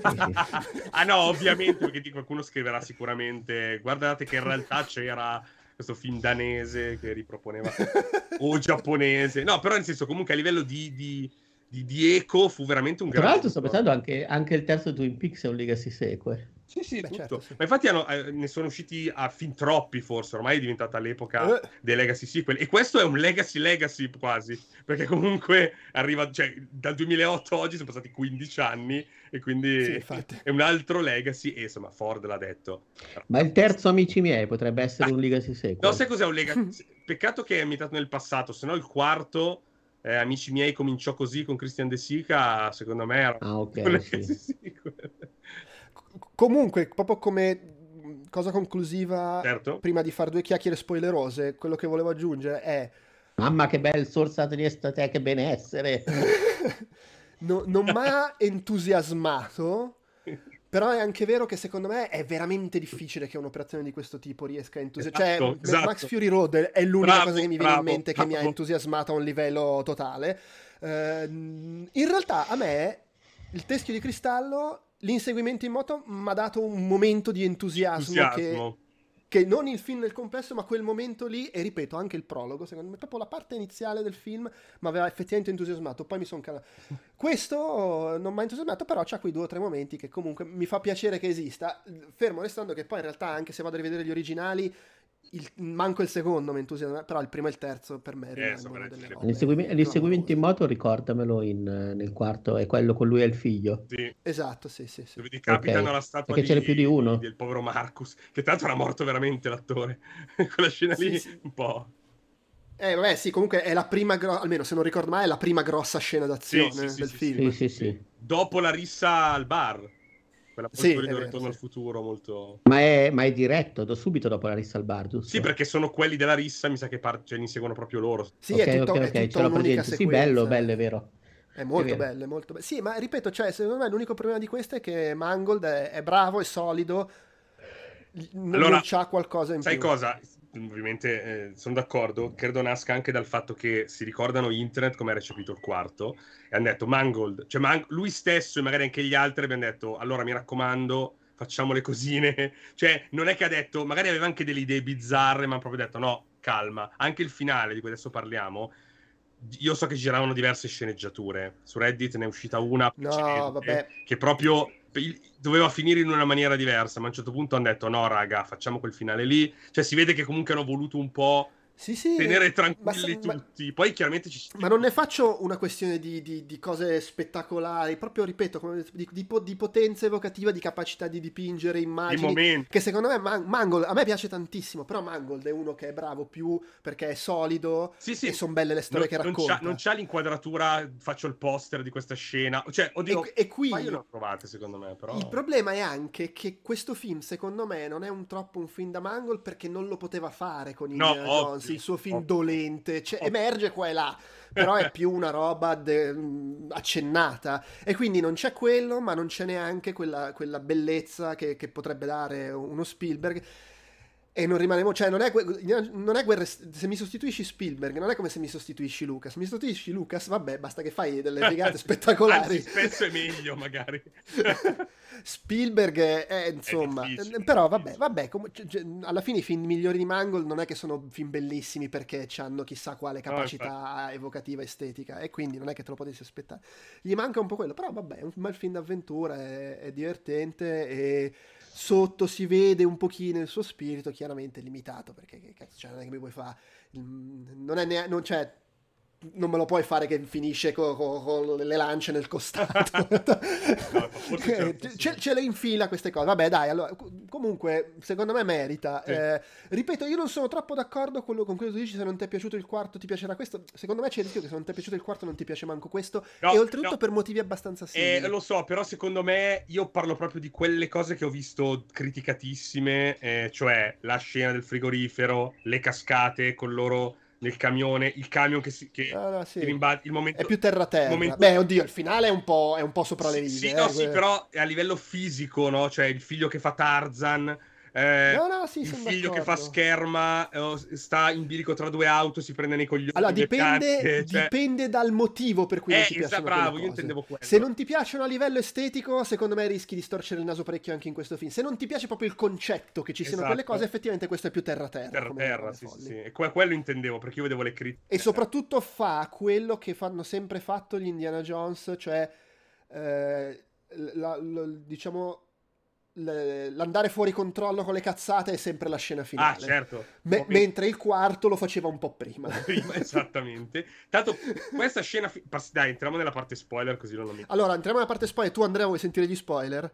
ah no, ovviamente perché qualcuno scriverà sicuramente guardate che in realtà c'era questo film danese che riproponeva o giapponese. No, però nel senso comunque a livello di, di, di, di eco fu veramente un grande... Tra l'altro sto pensando anche, anche il terzo Twin Peaks è un legacy sequel. Sì, sì, Beh, certo, sì. Ma infatti hanno, eh, ne sono usciti a fin troppi, forse. Ormai è diventata l'epoca eh. dei Legacy Sequel. E questo è un Legacy Legacy quasi. Perché comunque arriva, cioè, dal 2008 a oggi sono passati 15 anni. E quindi sì, è un altro Legacy. E insomma, Ford l'ha detto. Ma il terzo, amici miei, potrebbe essere ah. un Legacy Sequel. No, sai cos'è un Legacy? Peccato che è ambientato nel passato, se no il quarto. Eh, amici miei cominciò così con Christian De Sica, secondo me era ah, ok. Sì. Comunque, proprio come cosa conclusiva, certo. prima di fare due chiacchiere spoilerose, quello che volevo aggiungere è... Mamma che bel sorsa triesta te, che benessere! no, non mi ha entusiasmato, però è anche vero che secondo me è veramente difficile che un'operazione di questo tipo riesca a entusiasmare. Esatto, cioè, esatto. Max Fury Road è l'unica bravo, cosa che mi viene bravo, in mente bravo. che mi ha entusiasmato a un livello totale. Uh, in realtà a me il teschio di cristallo l'inseguimento in moto mi ha dato un momento di entusiasmo, entusiasmo. che che non il film nel complesso, ma quel momento lì, e ripeto, anche il prologo, secondo me, proprio la parte iniziale del film mi aveva effettivamente entusiasmato, poi mi sono calato. Questo non mi ha entusiasmato, però c'ha quei due o tre momenti che comunque mi fa piacere che esista, fermo restando che poi in realtà, anche se vado a rivedere gli originali, il, manco il secondo mi entusiasma, però il primo e il terzo per me eh. L'inseguimento, l'inseguimento in moto, ricordamelo in, nel quarto, è quello con lui e il figlio. Sì. Esatto, sì, sì. sì. Dove decapitano okay. la statua Perché di, c'era più di uno. del povero Marcus, che tanto era morto veramente l'attore. Quella scena sì, lì, sì. un po'... Eh, vabbè, sì, comunque è la prima, gro- almeno se non ricordo mai, è la prima grossa scena d'azione sì, sì, del film. Sì, sì, sì. Dopo la rissa al bar quella sì, di Ritorno al futuro molto... Ma è, ma è diretto, do, subito dopo la rissa al bar, giusto? Sì, perché sono quelli della rissa, mi sa che par- cioè, inseguono proprio loro. Sì, okay, è tutto, okay, okay. è tutta un'unica sequenza. Sì, bello, bello, è vero. È molto è bello, è molto bello. Sì, ma ripeto, cioè, secondo me l'unico problema di questo è che Mangold è, è bravo, è solido, allora, non c'ha qualcosa in sai più. Sai cosa? Ovviamente eh, sono d'accordo, credo nasca anche dal fatto che si ricordano internet come ha recepito il quarto e hanno detto Mangold, cioè Man- lui stesso e magari anche gli altri abbiano detto allora mi raccomando facciamo le cosine, cioè non è che ha detto, magari aveva anche delle idee bizzarre ma ha proprio detto no, calma, anche il finale di cui adesso parliamo io so che giravano diverse sceneggiature. Su Reddit ne è uscita una no, che proprio doveva finire in una maniera diversa, ma a un certo punto hanno detto no raga, facciamo quel finale lì. Cioè si vede che comunque hanno voluto un po' sì, sì, tenere tranquilli ma, tutti. Ma, Poi chiaramente ci Ma non ne faccio una questione di, di, di cose spettacolari, proprio ripeto, di, di, potenza evocativa, di capacità di dipingere immagini. Che secondo me Man- Mangold, a me piace tantissimo, però Mangold è uno che è bravo più perché è solido sì, sì. e sono belle le storie non, che racconta. Non c'ha, non c'ha, l'inquadratura, faccio il poster di questa scena. Cioè, oddio, e, e qui, ma io l'ho trovate secondo me, però... Il problema è anche che questo film, secondo me, non è un troppo un film da Mangold perché non lo poteva fare con no, Indiana Jones, il suo film dolente dolente, cioè, emerge qua e là, però è più una roba de- accennata. E quindi non c'è quello, ma non c'è neanche quella, quella bellezza che, che potrebbe dare uno Spielberg e non rimaniamo, cioè non è, non è guerra, se mi sostituisci Spielberg non è come se mi sostituisci Lucas, mi sostituisci Lucas, vabbè, basta che fai delle figate spettacolari. Anzi, spesso è meglio magari. Spielberg è, è insomma, è però vabbè, vabbè, com- c- c- alla fine i film migliori di Mangold non è che sono film bellissimi perché hanno chissà quale capacità no, evocativa estetica e quindi non è che te lo potessi aspettare. Gli manca un po' quello, però vabbè, è un bel film d'avventura, è, è divertente e sotto si vede un pochino il suo spirito, chiaramente limitato, perché cazzo, cioè, non è che mi puoi fare... Non è neanche... Non, cioè, non me lo puoi fare che finisce con co- co- le lance nel costato. no, certo, ce, ce, le infila queste cose. Vabbè, dai, allora, comunque, secondo me merita. Sì. Eh, ripeto, io non sono troppo d'accordo con, con quello che tu dici. Se non ti è piaciuto il quarto, ti piacerà questo. Secondo me c'è il rischio che se non ti è piaciuto il quarto, non ti piace manco questo. No, e oltretutto no. per motivi abbastanza simili. Eh, lo so, però secondo me io parlo proprio di quelle cose che ho visto criticatissime, eh, cioè la scena del frigorifero, le cascate con loro nel camione, il camion che si che ah, no, sì. rimbalza, il momento è più terra terra. Momento... Beh, oddio, il finale è un po', è un po sopra le righe. Sì, no, eh, sì, però a livello fisico, no? Cioè il figlio che fa Tarzan eh, no, no, sì, il figlio d'accordo. che fa scherma eh, sta in bilico tra due auto, si prende nei coglioni. Allora, dipende, cioè... dipende dal motivo per cui eh, non ti piacciono bravo, io intendevo quello. Se non ti piacciono a livello estetico, secondo me rischi di storcere il naso parecchio anche in questo film. Se non ti piace proprio il concetto che ci siano esatto. quelle cose, effettivamente questo è più terra-terra. Terra-terra, sì, sì, sì. E quello intendevo, perché io vedevo le critiche. E soprattutto fa quello che fanno sempre fatto gli Indiana Jones, cioè... Eh, la, la, diciamo l'andare fuori controllo con le cazzate è sempre la scena finale. Ah, certo. Me- mentre il quarto lo faceva un po' prima. prima esattamente. Tanto questa scena... Fi- dai, entriamo nella parte spoiler così non lo mi... Allora, entriamo nella parte spoiler. Tu, Andrea, vuoi sentire gli spoiler?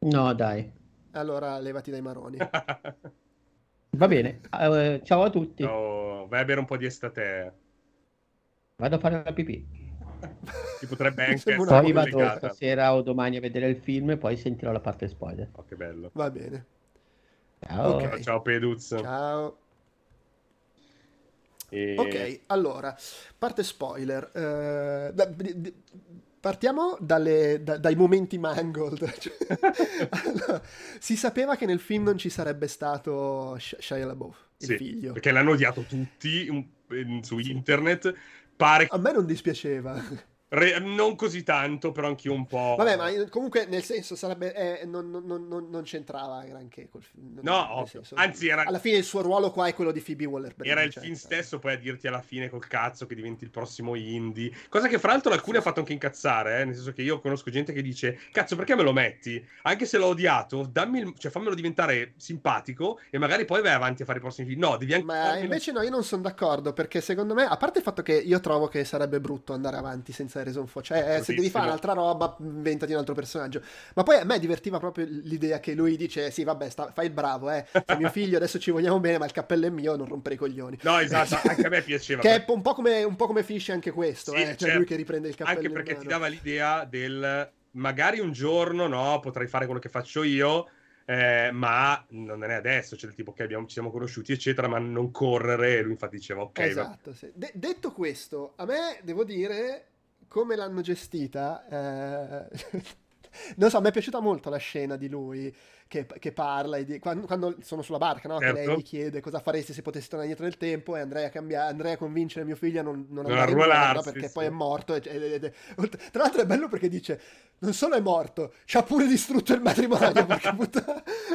No, dai. Allora, levati dai maroni. Va bene. Uh, ciao a tutti. Oh, vai a bere un po' di estate. Vado a fare la pipì. Ti potrebbe anche essere Poi vado stasera o domani a vedere il film e poi sentirò la parte spoiler. Oh, che bello. Va bene. Ciao. Okay. Ciao Peduz. Ciao. E... Ok, allora, parte spoiler. Uh, da, d- partiamo dalle, da, dai momenti mangold. allora, si sapeva che nel film non ci sarebbe stato Shia LaBeouf, il sì, figlio. Perché l'hanno odiato tutti un, su internet Pare... A me non dispiaceva. Re- non così tanto, però anch'io un po'. Vabbè, ma comunque nel senso sarebbe. Eh, non, non, non, non, c'entrava granché col film. No, senso, anzi, era... alla fine il suo ruolo qua è quello di Phoebe Waller. Era il cioè, film stesso, poi a dirti alla fine col cazzo che diventi il prossimo indie. Cosa che fra l'altro alcuni ha fatto anche incazzare, eh? nel senso che io conosco gente che dice: Cazzo, perché me lo metti? Anche se l'ho odiato, dammi il... cioè, fammelo diventare simpatico e magari poi vai avanti a fare i prossimi film. No, devi anche. Ma invece no, io non sono d'accordo perché secondo me, a parte il fatto che io trovo che sarebbe brutto andare avanti senza senza Harrison Ford. Cioè, eh, se devi fare un'altra roba, inventati un altro personaggio. Ma poi a me divertiva proprio l'idea che lui dice: Sì, vabbè, sta, fai il bravo, eh. Sei mio figlio, adesso ci vogliamo bene, ma il cappello è mio, non rompere i coglioni. No, esatto, anche a me piaceva. che è un po' come, un po' come finisce anche questo, sì, eh. Cioè, certo. lui che riprende il cappello. Anche perché ti dava l'idea del magari un giorno, no, potrai fare quello che faccio io. Eh, ma non è adesso, cioè del tipo che okay, ci siamo conosciuti, eccetera, ma non correre. E lui infatti diceva ok. Esatto, sì. De- detto questo, a me devo dire come l'hanno gestita, eh... non so, mi è piaciuta molto la scena di lui che, che parla, di, quando, quando, sono sulla barca, no? certo. che lei certo. gli chiede cosa faresti se potessi tornare indietro nel tempo e andrei a, cambiare, andrei a convincere mio figlio a non, non andare in guerra perché sì. poi è morto. E, e, e, tra l'altro è bello perché dice, non solo è morto, ci ha pure distrutto il matrimonio.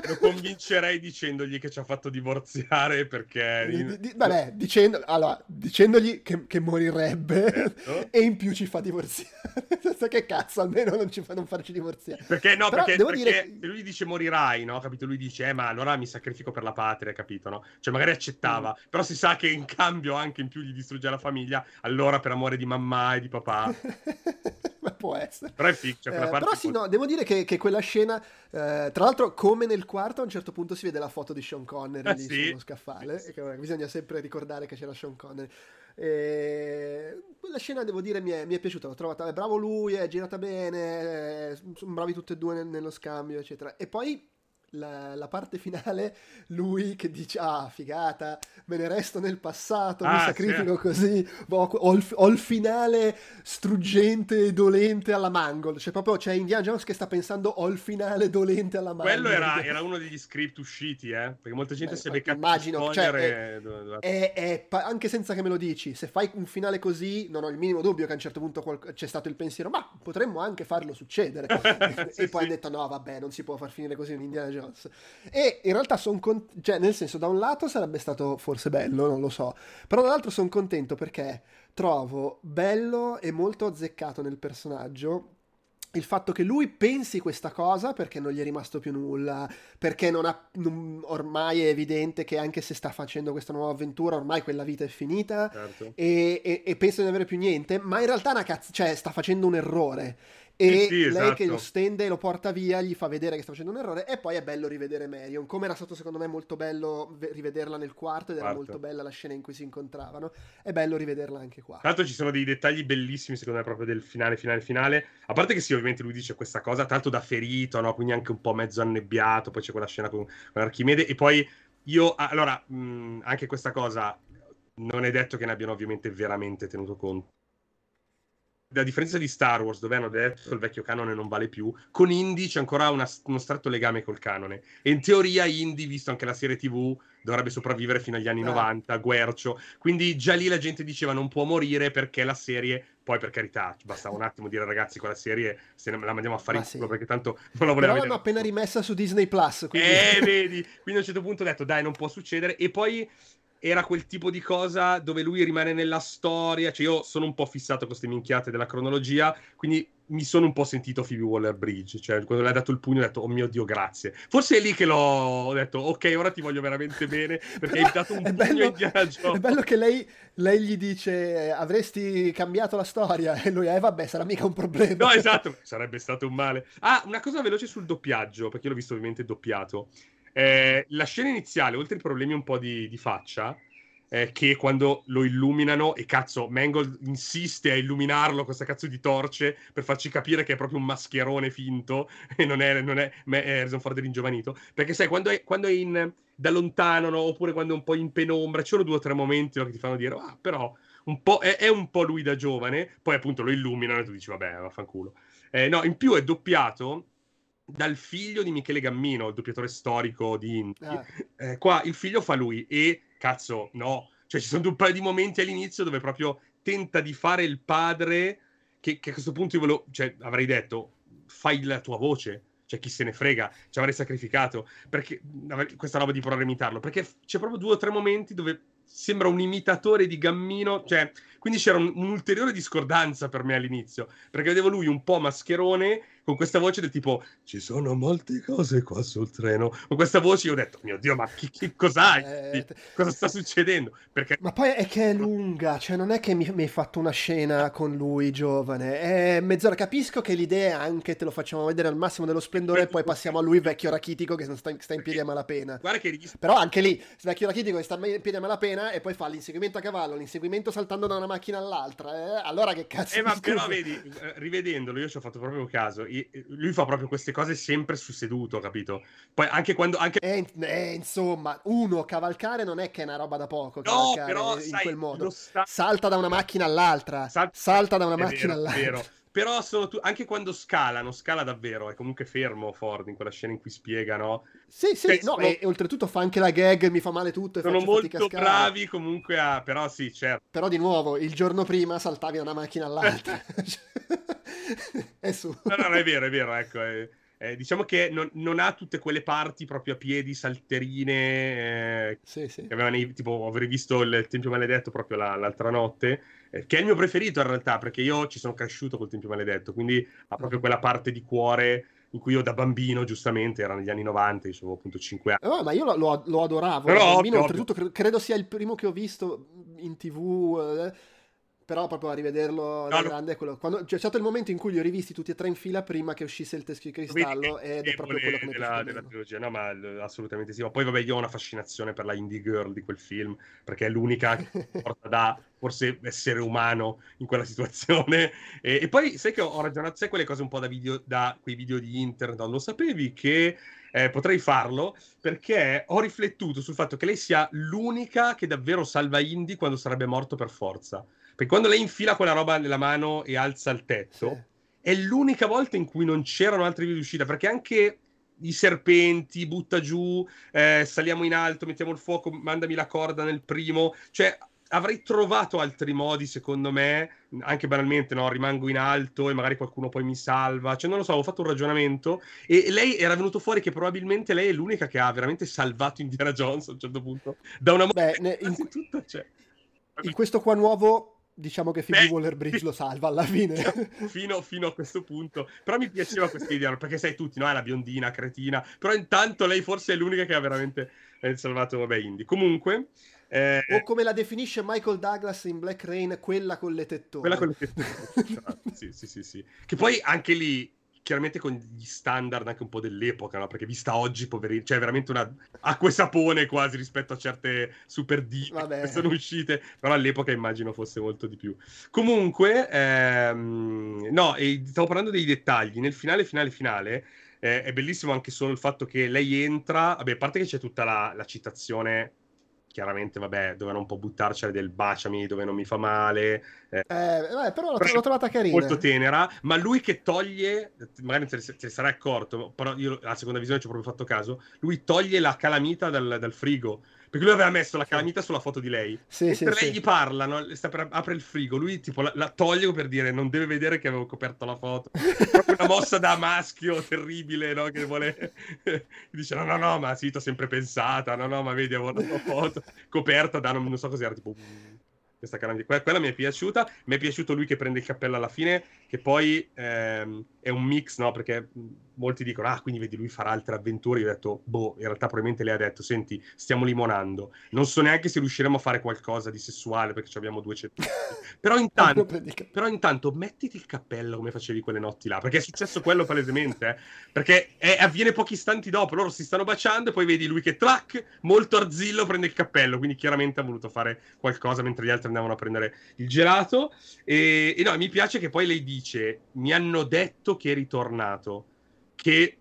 Lo convincerei dicendogli che ci ha fatto divorziare perché... Di, di, vabbè, dicendo, allora, dicendogli che, che morirebbe certo. e in più ci fa divorziare. che cazzo, almeno non ci fa non farci divorziare. Perché no, Però perché, perché dire... lui dice morirà samurai, no? Capito? Lui dice, eh, ma allora mi sacrifico per la patria, capito? No? Cioè, magari accettava, mm. però si sa che in cambio anche in più gli distrugge la famiglia, allora per amore di mamma e di papà. ma può essere. Però è fic, cioè, eh, Però sì, no, devo dire che, che quella scena, eh, tra l'altro, come nel quarto, a un certo punto si vede la foto di Sean Connery ah, lì sì? sullo scaffale, sì. bisogna sempre ricordare che c'era Sean Connery. E quella scena devo dire mi è, mi è piaciuta, l'ho trovata, è bravo lui, è girata bene, sono bravi tutti e due nello scambio, eccetera. E poi la, la, parte finale, lui che dice, ah, figata, me ne resto nel passato, ah, mi sacrifico sì. così, boh, ho, il, ho, il, finale struggente e dolente alla Mangold, cioè proprio c'è Indiana Jones che sta pensando ho il finale dolente alla Mangold. Quello era, era uno degli script usciti, eh, perché molta gente Beh, si è beccato immagino, cioè, è, è, è, anche senza che me lo dici, se fai un finale così, non ho il minimo dubbio che a un certo punto qual- c'è stato il pensiero, ma potremmo anche farlo succedere. sì, e poi sì. hanno detto no, vabbè, non si può far finire così un Indiana Jones Jones. E in realtà sono contento, cioè nel senso da un lato sarebbe stato forse bello, non lo so, però dall'altro sono contento perché trovo bello e molto azzeccato nel personaggio il fatto che lui pensi questa cosa perché non gli è rimasto più nulla, perché non ha, non, ormai è evidente che anche se sta facendo questa nuova avventura, ormai quella vita è finita certo. e, e, e, pensa di non avere più niente, ma in realtà una cazzo, cioè sta facendo un errore e sì, esatto. lei che lo stende e lo porta via gli fa vedere che sta facendo un errore e poi è bello rivedere Marion come era stato secondo me molto bello rivederla nel quarto ed era Quarto. molto bella la scena in cui si incontravano è bello rivederla anche qua tra l'altro ci sono dei dettagli bellissimi secondo me proprio del finale finale finale a parte che sì ovviamente lui dice questa cosa tanto da ferito no? quindi anche un po' mezzo annebbiato poi c'è quella scena con, con Archimede e poi io allora mh, anche questa cosa non è detto che ne abbiano ovviamente veramente tenuto conto a differenza di Star Wars, dove hanno detto il vecchio canone non vale più, con Indy c'è ancora una, uno stretto legame col canone. E in teoria Indy, visto anche la serie TV, dovrebbe sopravvivere fino agli anni eh. 90, Guercio. Quindi già lì la gente diceva non può morire perché la serie... Poi per carità, bastava un attimo dire ragazzi quella serie se la mandiamo a fare in culo sì. perché tanto non la voleva Però l'hanno appena rimessa su Disney Plus. Quindi... Eh, vedi. Quindi a un certo punto ho detto dai non può succedere. E poi era quel tipo di cosa dove lui rimane nella storia. Cioè, io sono un po' fissato con queste minchiate della cronologia, quindi mi sono un po' sentito Phoebe Waller Bridge. Cioè, quando le ha dato il pugno, ho detto, oh mio Dio, grazie. Forse è lì che l'ho ho detto, ok, ora ti voglio veramente bene, perché hai dato un pugno bello, Indiana Jones. È bello che lei, lei, gli dice, avresti cambiato la storia, e lui, eh vabbè, sarà mica un problema. No, esatto, sarebbe stato un male. Ah, una cosa veloce sul doppiaggio, perché io l'ho visto ovviamente doppiato. Eh, la scena iniziale, oltre ai problemi un po' di, di faccia, eh, che quando lo illuminano, e cazzo, Mangold insiste a illuminarlo con questa cazzo di torce per farci capire che è proprio un mascherone finto e non è, non è, è Harrison Ford ringiovanito. Perché sai, quando è, quando è in, da lontano, no? oppure quando è un po' in penombra, ci sono due o tre momenti no, che ti fanno dire, ah, però un è, un po' lui da giovane, poi appunto lo illuminano e tu dici, vabbè, vaffanculo. Eh, no, in più è doppiato dal figlio di Michele Gammino, il doppiatore storico di Inti. Ah. Eh, qua il figlio fa lui e, cazzo, no. Cioè ci sono un paio di momenti all'inizio dove proprio tenta di fare il padre che, che a questo punto io volevo, cioè, avrei detto, fai la tua voce, cioè chi se ne frega, ci avrei sacrificato, perché questa roba di provare a imitarlo, perché c'è proprio due o tre momenti dove sembra un imitatore di Gammino, cioè, quindi c'era un, un'ulteriore discordanza per me all'inizio, perché vedevo lui un po' mascherone con questa voce del tipo ci sono molte cose qua sul treno. Con questa voce io ho detto mio dio ma chi, chi cos'hai? Eh, cosa sta succedendo? Perché... ma poi è che è lunga cioè non è che mi, mi hai fatto una scena con lui giovane. È mezz'ora. Capisco che l'idea è anche te lo facciamo vedere al massimo dello splendore e poi passiamo a lui vecchio rachitico che sta, sta in piedi a malapena. guarda che però anche lì vecchio rachitico che sta in piedi a malapena e poi fa l'inseguimento a cavallo l'inseguimento saltando da una macchina all'altra eh? allora che cazzo eh, ma però vedi eh, rivedendolo io ci ho fatto proprio caso lui fa proprio queste cose sempre su seduto, capito? Poi anche quando... Anche... Eh, eh, insomma, uno, cavalcare non è che è una roba da poco, no, però, in sai, quel modo. Sta... Salta da una macchina all'altra, Sal... salta da una macchina vero, all'altra. Vero. Però sono tu... anche quando scalano, scala davvero, è comunque fermo Ford in quella scena in cui spiega, no? Sì, sì, cioè, no, e, e, oltretutto fa anche la gag, mi fa male tutto. E sono molto bravi comunque a... però sì, certo. Però di nuovo, il giorno prima saltavi da una macchina all'altra. è su. No, no, è vero, è vero, ecco. È... Eh, diciamo che non, non, ha tutte quelle parti proprio a piedi, salterine. Eh, sì, sì. Che avevano, tipo, avrei visto il Tempio Maledetto proprio la, l'altra notte, che è il mio preferito in realtà, perché io ci sono cresciuto col Tempio Maledetto, quindi ha proprio quella parte di cuore in cui io da bambino, giustamente, era negli anni 90, io avevo appunto 5 anni. No, ma io lo, lo, lo adoravo. Però, bambino, ovvio, oltretutto, ovvio. credo sia il primo che ho visto in tv. Eh, però proprio a rivederlo da no, grande quello... Quando... c'è stato il momento in cui li ho rivisti tutti e tre in fila prima che uscisse il teschio di cristallo ed è proprio quello che mi della, della trilogia. No ma assolutamente sì. Ma poi vabbè io ho una fascinazione per la indie girl di quel film perché è l'unica che porta da forse essere umano in quella situazione. E, e poi sai che ho ragionato sai quelle cose un po' da video da quei video di internet? Non lo sapevi che eh, potrei farlo? Perché ho riflettuto sul fatto che lei sia l'unica che davvero salva Indy quando sarebbe morto per forza perché quando lei infila quella roba nella mano e alza il tetto, sì. è l'unica volta in cui non c'erano altri vie d'uscita, perché anche i serpenti, butta giù, eh, saliamo in alto, mettiamo il fuoco, mandami la corda nel primo, cioè avrei trovato altri modi, secondo me, anche banalmente, no? Rimango in alto e magari qualcuno poi mi salva. Cioè, non lo so, ho fatto un ragionamento e lei era venuto fuori che probabilmente lei è l'unica che ha veramente salvato Indiana Jones a un certo punto. Da una Beh, ne, in, tutto, cioè. in questo qua nuovo diciamo che Phoebe Waller-Bridge lo salva alla fine. fino, fino, a questo punto. Però mi piaceva questa idea, perché sai tutti, no? È la biondina, cretina. Però intanto lei forse è l'unica che ha veramente eh, salvato, vabbè, Indy. Comunque... Eh... O come la definisce Michael Douglas in Black Rain, quella con le tettone. Quella con le tettone. sì, sì, sì, sì. Che poi anche lì chiaramente con gli standard anche un po' dell'epoca, no? Perché vista oggi, poverino, cioè veramente una acqua e sapone quasi rispetto a certe super dive che sono uscite, però all'epoca immagino fosse molto di più. Comunque, ehm, no, e stavo parlando dei dettagli, nel finale, finale, finale, eh, è bellissimo anche solo il fatto che lei entra, vabbè, a parte che c'è tutta la, la citazione chiaramente, vabbè, dovevano un po' buttarcela del baciami dove non mi fa male. Eh, eh però l'ho, l'ho, trovata carina. Molto tenera, ma lui che toglie, magari te ne sarai accorto, però io alla seconda visione ci ho proprio fatto caso, lui toglie la calamita dal, dal frigo perché lui aveva messo la calamita sulla foto di lei. Sì, sì, lei sì. gli parla, no? per, apre il frigo, lui tipo la, la toglie per dire non deve vedere che avevo coperto la foto. Proprio una mossa da maschio terribile, no? Che vuole... dice no, no, no, ma sì, t'ho sempre pensata, no, no, ma vedi, avevo la foto coperta da non, non so cos'era, tipo questa calamita. Quella, quella, mi è piaciuta. Mi è piaciuto lui che prende il cappello alla fine, che poi ehm, è un mix, no? Perché molti dicono, ah, quindi vedi, lui farà altre avventure. Io ho detto, boh, in realtà probabilmente lei ha detto, senti, stiamo limonando. Non so neanche se riusciremo a fare qualcosa di sessuale perché abbiamo due centimetri. però, intanto, però intanto mettiti il cappello come facevi quelle notti là, perché è successo quello palesemente, eh? Perché è, avviene pochi istanti dopo, loro si stanno baciando e poi vedi lui che, track, molto arzillo, prende il cappello. Quindi chiaramente ha voluto fare qualcosa mentre gli altri andavano a prendere il gelato. E, e no, mi piace che poi lei dice, mi hanno detto che eri tornato che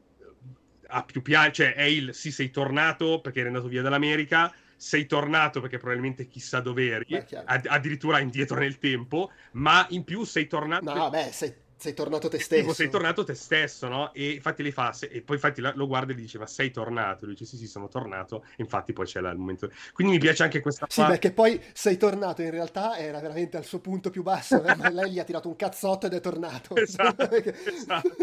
ha più piano, cioè è il sì sei tornato perché eri andato via dall'America, sei tornato perché probabilmente chissà dove eri, addirittura indietro nel tempo, ma in più sei tornato... No, beh, sei, sei tornato te stesso. Tipo, sei tornato te stesso, no? E infatti lei fa, se, e poi infatti lo guarda e gli dice, ma sei tornato? Lui dice, sì, sì, sono tornato. E infatti poi c'è il momento... Quindi mi piace anche questa Sì, perché poi sei tornato, in realtà era veramente al suo punto più basso, ma lei gli ha tirato un cazzotto ed è tornato. esatto, esatto.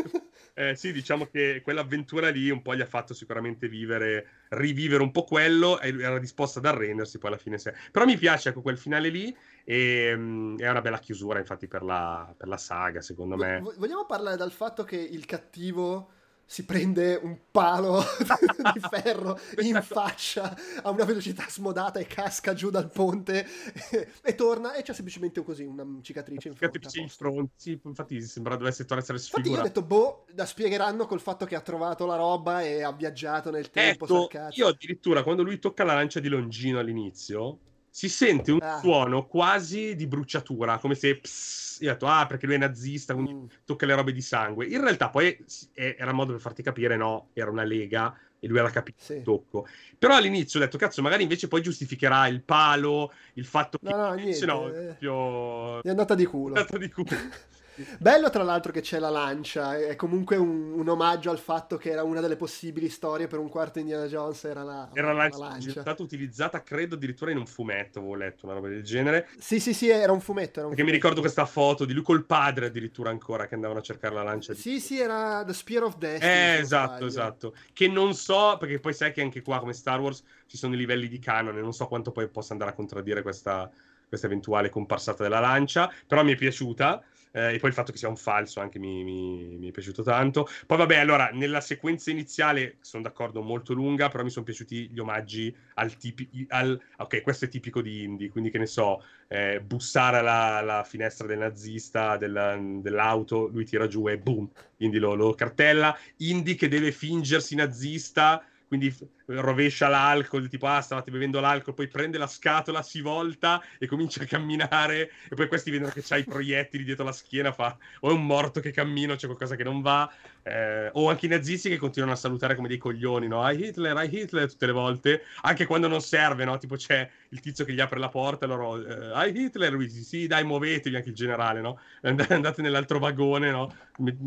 Eh, sì, diciamo che quell'avventura lì un po' gli ha fatto sicuramente vivere, rivivere un po' quello e era disposta ad arrendersi poi alla fine. Se... Però mi piace, ecco, quel finale lì e um, è una bella chiusura, infatti, per la, per la saga, secondo me. Vogliamo parlare dal fatto che il cattivo si prende un palo di ferro in faccia a una velocità smodata e casca giù dal ponte e, e torna e c'è semplicemente così una cicatrice in fronte. Cicatrice in fronte, sì, infatti sembra dovesse essere sfigurato. Infatti io ho detto, boh, la spiegheranno col fatto che ha trovato la roba e ha viaggiato nel tempo. Ecco, io addirittura quando lui tocca la lancia di Longino all'inizio si sente un ah. suono quasi di bruciatura, come se pss, io ho detto, ah, perché lui è nazista, quindi mm. tocca le robe di sangue. In realtà poi era un modo per farti capire, no, era una lega e lui era capito sì. il tocco. Però all'inizio ho detto, cazzo, magari invece poi giustificherà il palo, il fatto che... No, no, niente. No, eh. proprio... È andata di culo. È andata di culo. Bello tra l'altro che c'è la lancia, è comunque un, un, omaggio al fatto che era una delle possibili storie per un quarto Indiana Jones, era la, era la, la lancia. È stata utilizzata credo addirittura in un fumetto, avevo letto una roba del genere. Sì, sì, sì, era un fumetto. Era un Perché fumetto. mi ricordo questa foto di lui col padre addirittura ancora che andavano a cercare la lancia. Di... Sì, sì, era The Spear of Destiny. Eh, esatto, esatto. Che non so, perché poi sai che anche qua come Star Wars ci sono i livelli di canone, non so quanto poi possa andare a contraddire questa, questa eventuale comparsata della lancia, però mi è piaciuta. Eh, e poi il fatto che sia un falso anche mi, mi, mi, è piaciuto tanto. Poi vabbè, allora, nella sequenza iniziale sono d'accordo, molto lunga, però mi sono piaciuti gli omaggi al tipi... Al... Ok, questo è tipico di indie, quindi che ne so, eh, bussare alla, alla, finestra del nazista, della, dell'auto, lui tira giù e boom, quindi lo, lo cartella. Indie che deve fingersi nazista quindi rovescia l'alcol, tipo ah stavate bevendo l'alcol, poi prende la scatola, si volta e comincia a camminare e poi questi vedono che c'ha i proiettili dietro la schiena, fa o è un morto che cammina, c'è qualcosa che non va, eh, o anche i nazisti che continuano a salutare come dei coglioni, no? Hai Hitler, hai Hitler tutte le volte, anche quando non serve, no? Tipo c'è il tizio che gli apre la porta loro, eh, Hitler? Lui dice, sì dai muovetevi, anche il generale, no? Andate nell'altro vagone, no?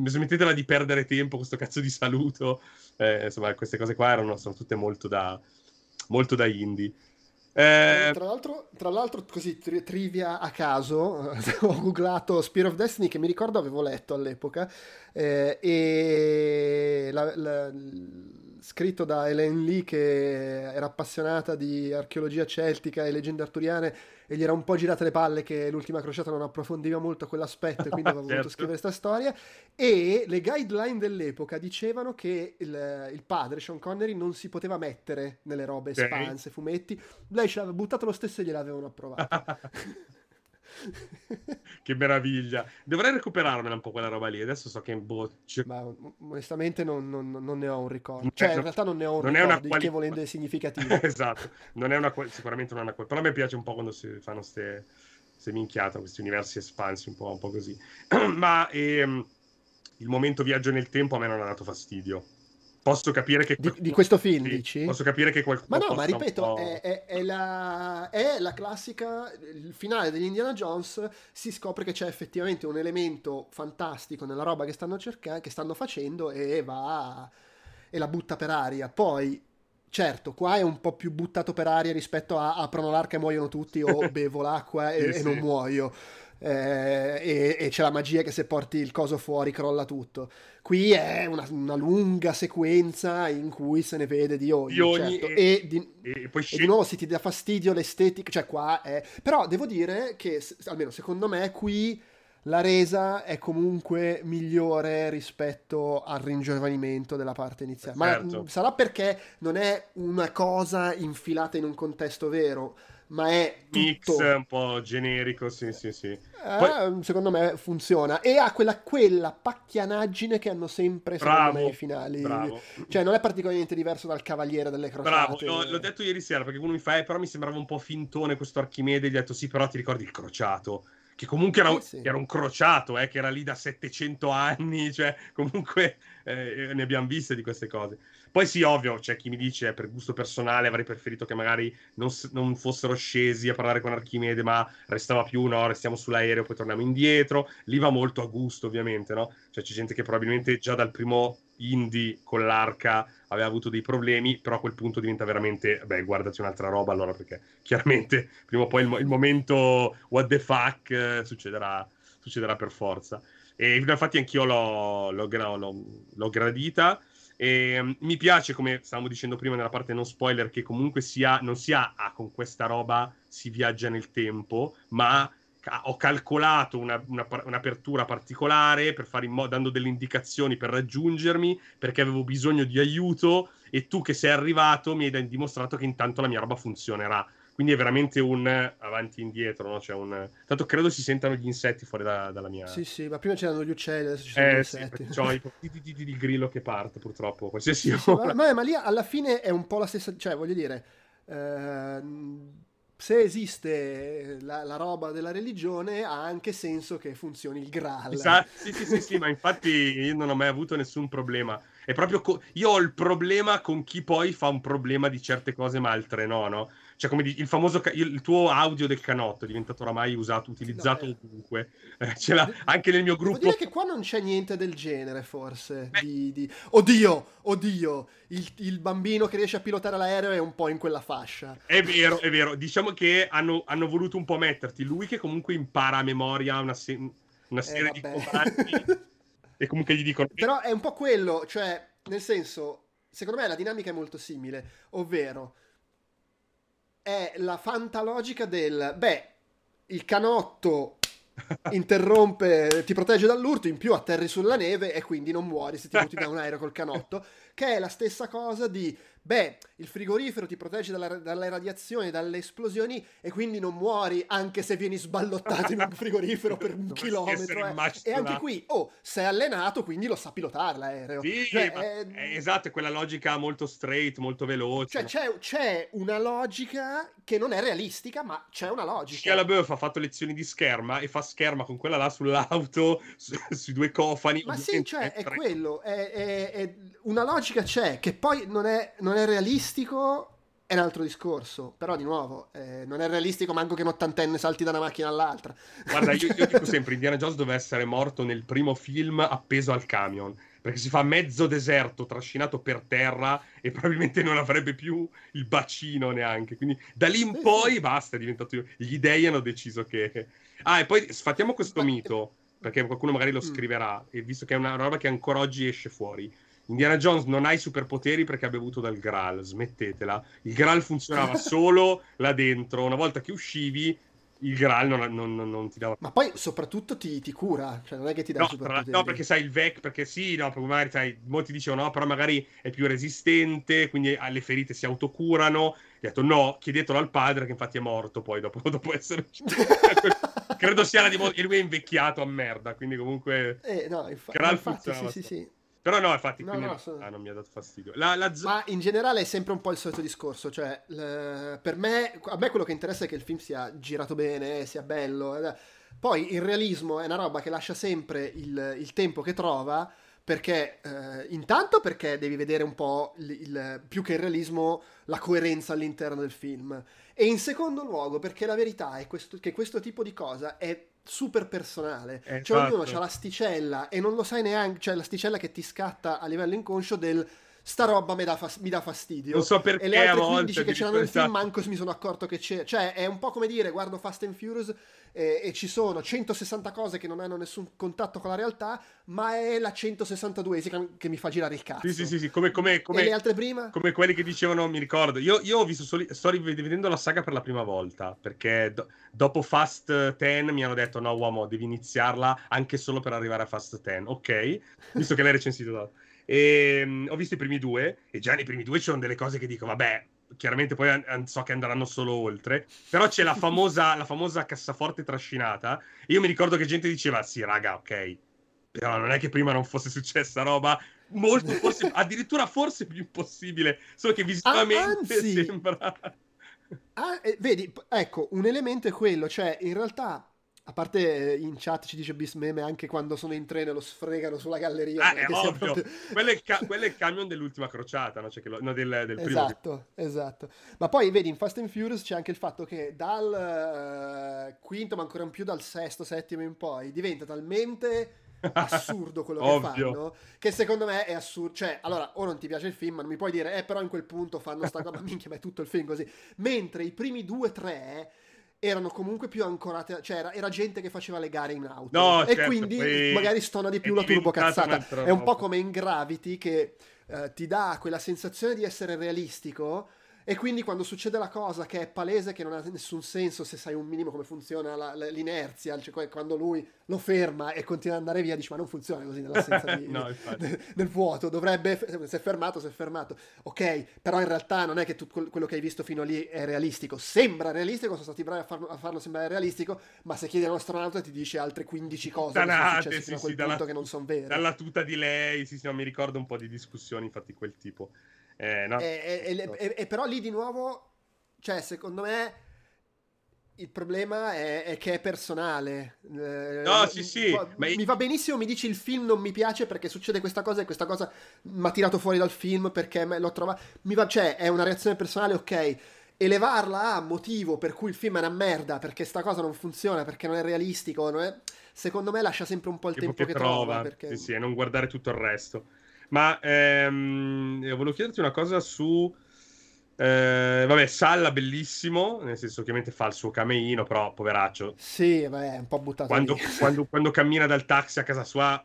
Smettetela di perdere tempo, questo cazzo di saluto. Eh, insomma, queste cose qua erano, sono tutte molto da, molto da indie. Eh... Tra, l'altro, tra, l'altro, così tri- trivia a caso, ho googlato Spear of Destiny che mi ricordo avevo letto all'epoca eh, e la, la, scritto da Ellen Lee che era appassionata di archeologia celtica e leggende arturiane e gli era un po' girate le palle che l'ultima crociata non approfondiva molto quell'aspetto e quindi aveva certo. voluto scrivere questa storia e le guideline dell'epoca dicevano che il, il, padre Sean Connery non si poteva mettere nelle robe espanse, okay. fumetti lei ci aveva buttato lo stesso e gliel'avevano approvato che meraviglia. Dovrei recuperarmela un po' quella roba lì. Adesso so che boh, c- Ma onestamente non, non, non, ne ho un ricordo. Cioè, in realtà non ne ho un non ricordo, è una quali... che volendo è significativo. esatto, non è una, sicuramente non è una Però a me piace un po' quando si fanno queste minchiate, questi universi espansi, un po', un po così. Ma ehm, il momento viaggio nel tempo a me non ha dato fastidio posso capire che di, di questo film sì, dici? posso capire che qualcuno ma no ma ripeto è, è, è, la, è, la, classica il finale degli Indiana Jones si scopre che c'è effettivamente un elemento fantastico nella roba che stanno cercando che stanno facendo e va e la butta per aria. Poi Certo, qua è un po' più buttato per aria rispetto a aprono l'arca e muoiono tutti o bevo l'acqua e, sì, e non muoio eh, e, e, c'è la magia che se porti il coso fuori crolla tutto. Qui è una, una lunga sequenza in cui se ne vede di ogni, di ogni certo. e, e, di, e, poi e di nuovo se ti dà fastidio l'estetica, cioè qua è... Però devo dire che, almeno secondo me, qui la resa è comunque migliore rispetto al ringiovanimento della parte iniziale. Ma certo. sarà perché non è una cosa infilata in un contesto vero ma è tutto... mix un po' generico, sì, sì, sì. Eh, Poi... Secondo me funziona e ha quella, quella pacchianaggine che hanno sempre bravo, nei finali. Bravo. Cioè, non è particolarmente diverso dal Cavaliere delle Crociate. Bravo, l'ho, l'ho detto ieri sera perché uno mi fa, eh, però mi sembrava un po' fintone questo Archimede. Gli ho detto, sì, però ti ricordi il crociato? Che comunque era, eh, sì. era un crociato, eh, che era lì da 700 anni, cioè comunque eh, ne abbiamo viste di queste cose. Poi sì, ovvio, c'è chi mi dice per gusto personale avrei preferito che magari non, non, fossero scesi a parlare con Archimede, ma restava più, no, restiamo sull'aereo, poi torniamo indietro. Lì va molto a gusto, ovviamente, no? Cioè c'è gente che probabilmente già dal primo indie con l'arca aveva avuto dei problemi, però a quel punto diventa veramente, beh, guardati un'altra roba allora, perché chiaramente prima o poi il, il momento what the fuck eh, succederà, succederà per forza. E infatti anch'io l'ho, l'ho, l'ho, l'ho gradita. E, um, mi piace, come stavamo dicendo prima nella parte non spoiler, che comunque sia, non sia ah, con questa roba si viaggia nel tempo, ma ho calcolato una, una, un'apertura particolare per fare in modo, dando delle indicazioni per raggiungermi, perché avevo bisogno di aiuto e tu che sei arrivato mi hai dimostrato che intanto la mia roba funzionerà. Quindi è veramente un avanti e indietro, no? Cioè un... Tanto credo si sentano gli insetti fuori da, dalla mia... Sì, sì, ma prima c'erano gli uccelli, adesso ci sono eh, gli insetti. Sì, c'ho il grillo che parte, purtroppo, qualsiasi sì, ora. Ma, ma, lì alla fine è un po' la stessa... Cioè, voglio dire... Eh, se esiste la, la, roba della religione ha anche senso che funzioni il Graal. Esatto, sì, sì, sì, sì, ma infatti io non ho mai avuto nessun problema. È proprio co- io ho il problema con chi poi fa un problema di certe cose ma altre no, no? Cioè come il famoso ca- il tuo audio del canotto è diventato oramai usato, utilizzato no, eh. ovunque. Eh, ce l'ha anche nel mio gruppo. Devo dire che qua non c'è niente del genere, forse. Di, di... Oddio, oddio, il, il, bambino che riesce a pilotare l'aereo è un po' in quella fascia. È vero, è vero. Diciamo che hanno, hanno voluto un po' metterti lui che comunque impara a memoria una, se- una eh, serie eh, di comandi e comunque gli dicono... Però è un po' quello, cioè, nel senso, secondo me la dinamica è molto simile, ovvero è la fantalogica del beh, il canotto interrompe, ti protegge dall'urto, in più atterri sulla neve e quindi non muori se ti butti da un aereo col canotto, che è la stessa cosa di Beh, il frigorifero ti protegge dalla, dalle radiazioni, dalle esplosioni e quindi non muori anche se vieni sballottato in un frigorifero per un chilometro. Eh. E anche qui, oh, sei allenato, quindi lo sa pilotare l'aereo. Sì, cioè, è... È, esatto, è quella logica molto straight, molto veloce. Cioè, c'è, c'è, una logica che non è realistica, ma c'è una logica. Shia LaBeouf ha fatto lezioni di scherma e fa scherma con quella là sull'auto, su, sui due cofani. Ma sì, cioè, è, quello, è, una logica c'è, che poi non è... Non non è realistico è un altro discorso, però di nuovo eh, non è realistico manco che un ottantenne salti da una macchina all'altra. Guarda, io, io dico sempre, Indiana Jones doveva essere morto nel primo film appeso al camion, perché si fa mezzo deserto, trascinato per terra e probabilmente non avrebbe più il bacino neanche, quindi da lì in poi basta, è diventato... Gli dei hanno deciso che... Ah, e poi sfattiamo questo mito, perché qualcuno magari lo mm. scriverà, e visto che è una roba che ancora oggi esce fuori Indiana Jones non ha i superpoteri perché ha bevuto dal Graal, smettetela. Il Graal funzionava solo là dentro, una volta che uscivi il Graal non, non, non, ti dava. Ma poi soprattutto ti, ti, cura, cioè non è che ti dà no, superpoteri. No, perché sai il VEC, perché sì, no, magari sai, molti dicevano no, però magari è più resistente, quindi le ferite si autocurano. Ho detto no, chiedetelo al padre che infatti è morto poi dopo, dopo essere... Credo sia la dimostrazione, e lui è invecchiato a merda, quindi comunque... Eh, no, infa- Graal infatti, sì, sì, sì. Però no, infatti, no, no, sono... ah, non mi ha dato fastidio. La, la z- Ma in generale è sempre un po' il solito discorso, cioè le... per me, a me quello che interessa è che il film sia girato bene, sia bello. Poi il realismo è una roba che lascia sempre il, il tempo che trova, perché eh, intanto perché devi vedere un po' il, il, più che il realismo, la coerenza all'interno del film. E in secondo luogo perché la verità è questo, che questo tipo di cosa è super personale. Cioè, ognuno ha l'asticella e non lo sai neanche, cioè l'asticella che ti scatta a livello inconscio del sta roba mi dà, fas- mi dà fastidio. Non so perché e le altre 15 che c'erano nel film manco mi sono accorto che c'è. Cioè, è un po' come dire, guardo Fast and Furious e, e, ci sono 160 cose che non hanno nessun contatto con la realtà, ma è la 162esima che mi fa girare il cazzo. Sì, sì, sì, sì. Come, come, come, le altre prima? Come quelli che dicevano, mi ricordo. Io, io ho visto soli, sto rivedendo la saga per la prima volta, perché do, dopo Fast 10 mi hanno detto, no uomo, devi iniziarla anche solo per arrivare a Fast 10. Ok, visto che l'hai recensito. E, um, ho visto i primi due, e già nei primi due ci sono delle cose che dico, vabbè, chiaramente poi an- so che andranno solo oltre, però c'è la famosa, la famosa cassaforte trascinata. Io mi ricordo che gente diceva, sì, raga, ok, però non è che prima non fosse successa roba molto, forse, addirittura forse più impossibile, solo che visivamente Anzi, sembra... Ah, eh, vedi, ecco, un elemento è quello, cioè in realtà A parte eh, in chat ci dice Bis Meme anche quando sono in treno lo sfregano sulla galleria. Ah, è ovvio. Proprio... quello, è il ca- quello, è il camion dell'ultima crociata, no? Cioè lo... no del, del esatto, esatto. Ma poi vedi in Fast and Furious c'è anche il fatto che dal uh, quinto, ma ancora in più dal sesto, settimo in poi, diventa talmente assurdo quello che fanno che secondo me è assurdo cioè allora o non ti piace il film ma non mi puoi dire eh però in quel punto fanno sta cosa ma minchia ma è tutto il film così mentre i primi due tre erano comunque più ancorate, cioè era, era, gente che faceva le gare in auto no, e certo, quindi magari stona di più la turbocazzata. È un po' come in Gravity che eh, ti dà quella sensazione di essere realistico e quindi quando succede la cosa che è palese, che non ha nessun senso se sai un minimo come funziona la, l'inerzia, cioè quando lui lo ferma e continua ad andare via, dici ma non funziona così nell'assenza di, no, nel vuoto, dovrebbe, si è fermato, si è fermato. Ok, però in realtà non è che tutto quello che hai visto fino lì è realistico, sembra realistico, sono stati bravi a farlo, a farlo sembrare realistico, ma se chiedi a un astronauta ti dice altre 15 cose Danate, che sono sì, sì, dalla, che non sono vere. Dalla tuta di lei, sì, sì, no, mi ricordo un po' di discussioni, infatti quel tipo. Eh, no. e, e, e, però lì di nuovo, cioè, secondo me il problema è, è che è personale. Eh, no, sì, sì. Mi, mi va benissimo, mi dici il film non mi piace perché succede questa cosa e questa cosa mi ha tirato fuori dal film perché l'ho trovato. Mi va, cioè, è una reazione personale, ok. Elevarla a motivo per cui il film è una merda, perché sta cosa non funziona, perché non è realistico, non è... secondo me lascia sempre un po' il tempo, tempo che, che trova. trova perché... Sì, sì, e non guardare tutto il resto. Ma ehm, volevo chiederti una cosa su... Eh, vabbè, Salla bellissimo, nel senso che ovviamente fa il suo cameino, però poveraccio. Sì, beh, è un po' buttato quando, quando, quando, cammina dal taxi a casa sua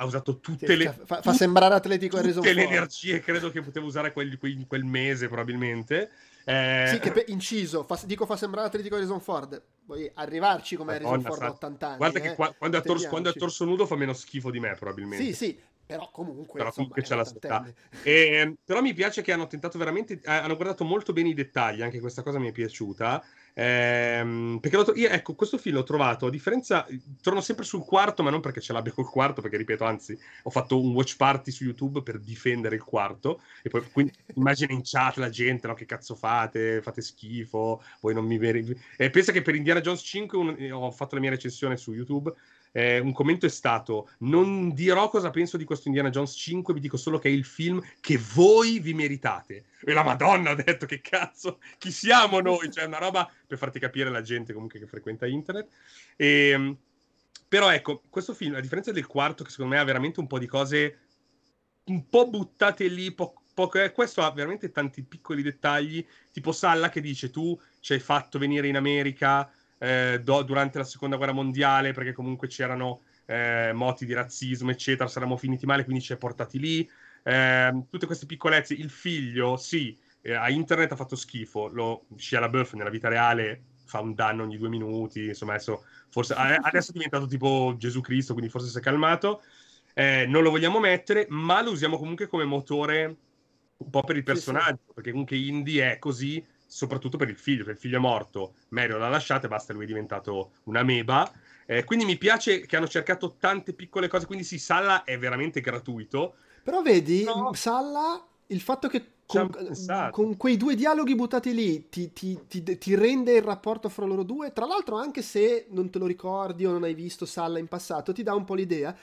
ha usato tutte sì, le... Fa, fa tutte, sembrare atletico e reso Tutte le energie credo che poteva usare quel, quel, quel mese probabilmente. Eh... Sì, che pe- inciso, fa, dico fa sembrare atletico Harrison Ford. Vuoi arrivarci come Harrison Ford a 80 anni. Guarda che eh? qua, quando, è torso, quando, è torso, nudo fa meno schifo di me, probabilmente. Sì, sì, però comunque, però comunque c'è la sta. E, però mi piace che hanno tentato veramente, eh, hanno guardato molto bene i dettagli, anche questa cosa mi è piaciuta. Ehm, perché io, ecco, questo film l'ho trovato, a differenza, torno sempre sul quarto, ma non perché ce l'abbia col quarto, perché ripeto, anzi, ho fatto un watch party su YouTube per difendere il quarto, e poi quindi immagina in chat la gente, no, che cazzo fate, fate schifo, voi non mi. E pensa che per Indiana Jones 5 un, ho fatto la mia recensione su YouTube, eh, un commento è stato: Non dirò cosa penso di questo Indiana Jones 5, vi dico solo che è il film che voi vi meritate. E la Madonna ha detto: Che cazzo, chi siamo noi? Cioè, una roba per farti capire la gente comunque che frequenta internet. E, ehm, però ecco, questo film, a differenza del quarto, che secondo me ha veramente un po' di cose un po' buttate lì, po- eh, questo ha veramente tanti piccoli dettagli, tipo Salla che dice tu ci hai fatto venire in America eh, do, durante la seconda guerra mondiale, perché comunque c'erano eh, moti di razzismo, eccetera, saremmo finiti male, quindi ci hai portati lì. Eh, tutte queste piccolezze. Il figlio, sì, eh, a internet ha fatto schifo, lo Shia LaBeouf nella vita reale fa un danno ogni due minuti, insomma adesso, forse, adesso è diventato tipo Gesù Cristo, quindi forse si è calmato. Eh, non lo vogliamo mettere, ma lo usiamo comunque come motore un po' per il personaggio, sì, sì. perché comunque Indy è così soprattutto per il figlio, perché il figlio è morto, Mario l'ha lasciato e basta, lui è diventato una meba. Eh, quindi mi piace che hanno cercato tante piccole cose, quindi sì, Salla è veramente gratuito. Però vedi, no. Salla, il fatto che con, con, quei due dialoghi buttati lì ti, ti, ti, ti, rende il rapporto fra loro due, tra l'altro anche se non te lo ricordi o non hai visto Salla in passato, ti dà un po' l'idea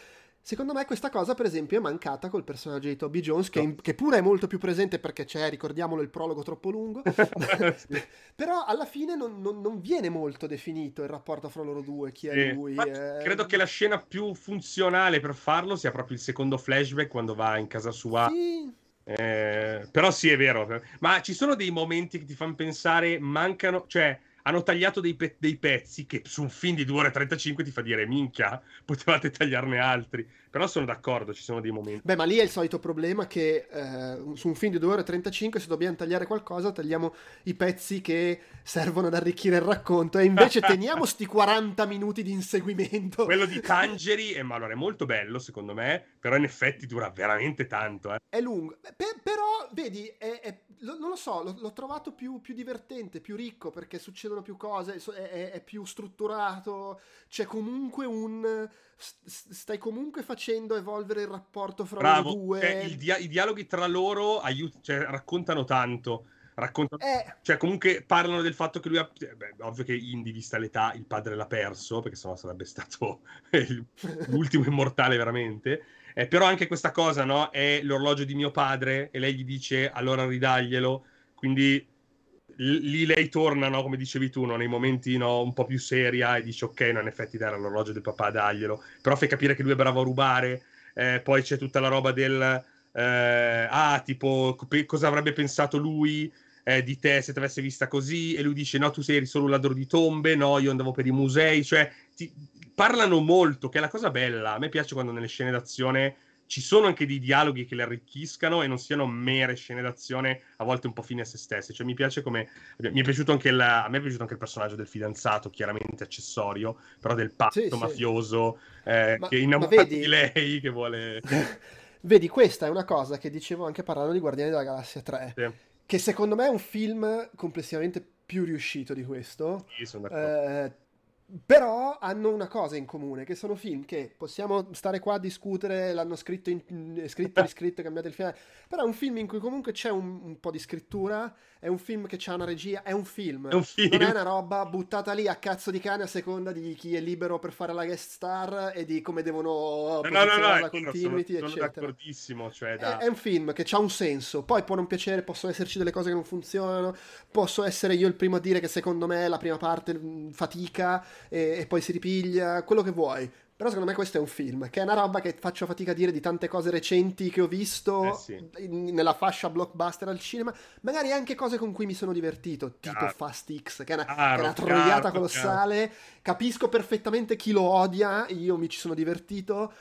Secondo me questa cosa, per esempio, è mancata col personaggio di Toby Jones, che, no. che pure è molto più presente perché c'è, ricordiamolo, il prologo troppo lungo. Però alla fine non, non, non, viene molto definito il rapporto fra loro due, chi è lui. Eh... Credo che la scena più funzionale per farlo sia proprio il secondo flashback quando va in casa sua. Sì. Eh, però sì, è vero. Ma ci sono dei momenti che ti fanno pensare, mancano, cioè hanno tagliato dei, pe- dei, pezzi che su un film di 2 ore e 35 ti fa dire minchia, potevate tagliarne altri. Però sono d'accordo, ci sono dei momenti. Beh, ma lì è il solito problema che eh, su un film di 2 ore e 35 se dobbiamo tagliare qualcosa tagliamo i pezzi che servono ad arricchire il racconto e invece teniamo sti 40 minuti di inseguimento. Quello di Tangeri è, allora, è molto bello secondo me, però in effetti dura veramente tanto. Eh. È lungo, Pe- però vedi, è, è, lo, non lo so, l'ho, l'ho trovato più, più, divertente, più ricco perché succedono più cose, è, è più strutturato, c'è comunque un stai comunque facendo evolvere il rapporto fra Bravo, loro due. Cioè, dia- I dialoghi tra loro aiut- cioè, raccontano tanto. raccontano, eh. cioè comunque parlano del fatto che lui ha, beh, ovvio che Indy vista l'età il padre l'ha perso, perché sennò sarebbe stato l'ultimo immortale veramente, eh, però anche questa cosa, no, è l'orologio di mio padre e lei gli dice allora ridaglielo, quindi lì lei torna, no, come dicevi tu, no, nei momenti no, un po' più seria e dice ok, no, in effetti dai l'orologio del papà, daglielo, però fai capire che lui è bravo a rubare, eh, poi c'è tutta la roba del eh, ah, tipo, cosa avrebbe pensato lui eh, di te se ti avesse vista così? E lui dice, no, tu sei solo un ladro di tombe, no, io andavo per i musei, cioè, ti, parlano molto, che è la cosa bella. A me piace quando nelle scene d'azione ci sono anche dei dialoghi che le arricchiscano e non siano mere scene d'azione a volte un po' fine a se stesse. Cioè, mi piace come. Mi è piaciuto anche il, a me è piaciuto anche il personaggio del fidanzato, chiaramente accessorio, però del patto sì, mafioso sì. Eh, che è innamorato vedi... di lei, che vuole. Vedi, questa è una cosa che dicevo anche parlando di Guardiani della Galassia 3, sì. che secondo me è un film complessivamente più riuscito di questo. Sì, sono d'accordo. Eh, però hanno una cosa in comune, che sono film che possiamo stare qua a discutere, l'hanno scritto, in, scritto, riscritto, cambiato il finale, però è un film in cui comunque c'è un, un po' di scrittura, è un film che ha una regia, è un film. È un film. Non è una roba buttata lì a cazzo di cane a seconda di chi è libero per fare la guest star e di come devono no, no, no, no, la continuity, sono, sono d'accordissimo. Cioè da... è, è, un film che ha un senso, poi può non piacere, possono esserci delle cose che non funzionano, posso essere io il primo a dire che secondo me la prima parte mm, fatica e, e poi si ripiglia, quello che vuoi. Però secondo me questo è un film, che è una roba che faccio fatica a dire di tante cose recenti che ho visto eh sì. in, nella fascia blockbuster al cinema, magari anche cose con cui mi sono divertito, tipo Caro. Fast X, che è una, Caro, che è una troiata caro, colossale. Capisco perfettamente chi lo odia, io mi ci sono divertito.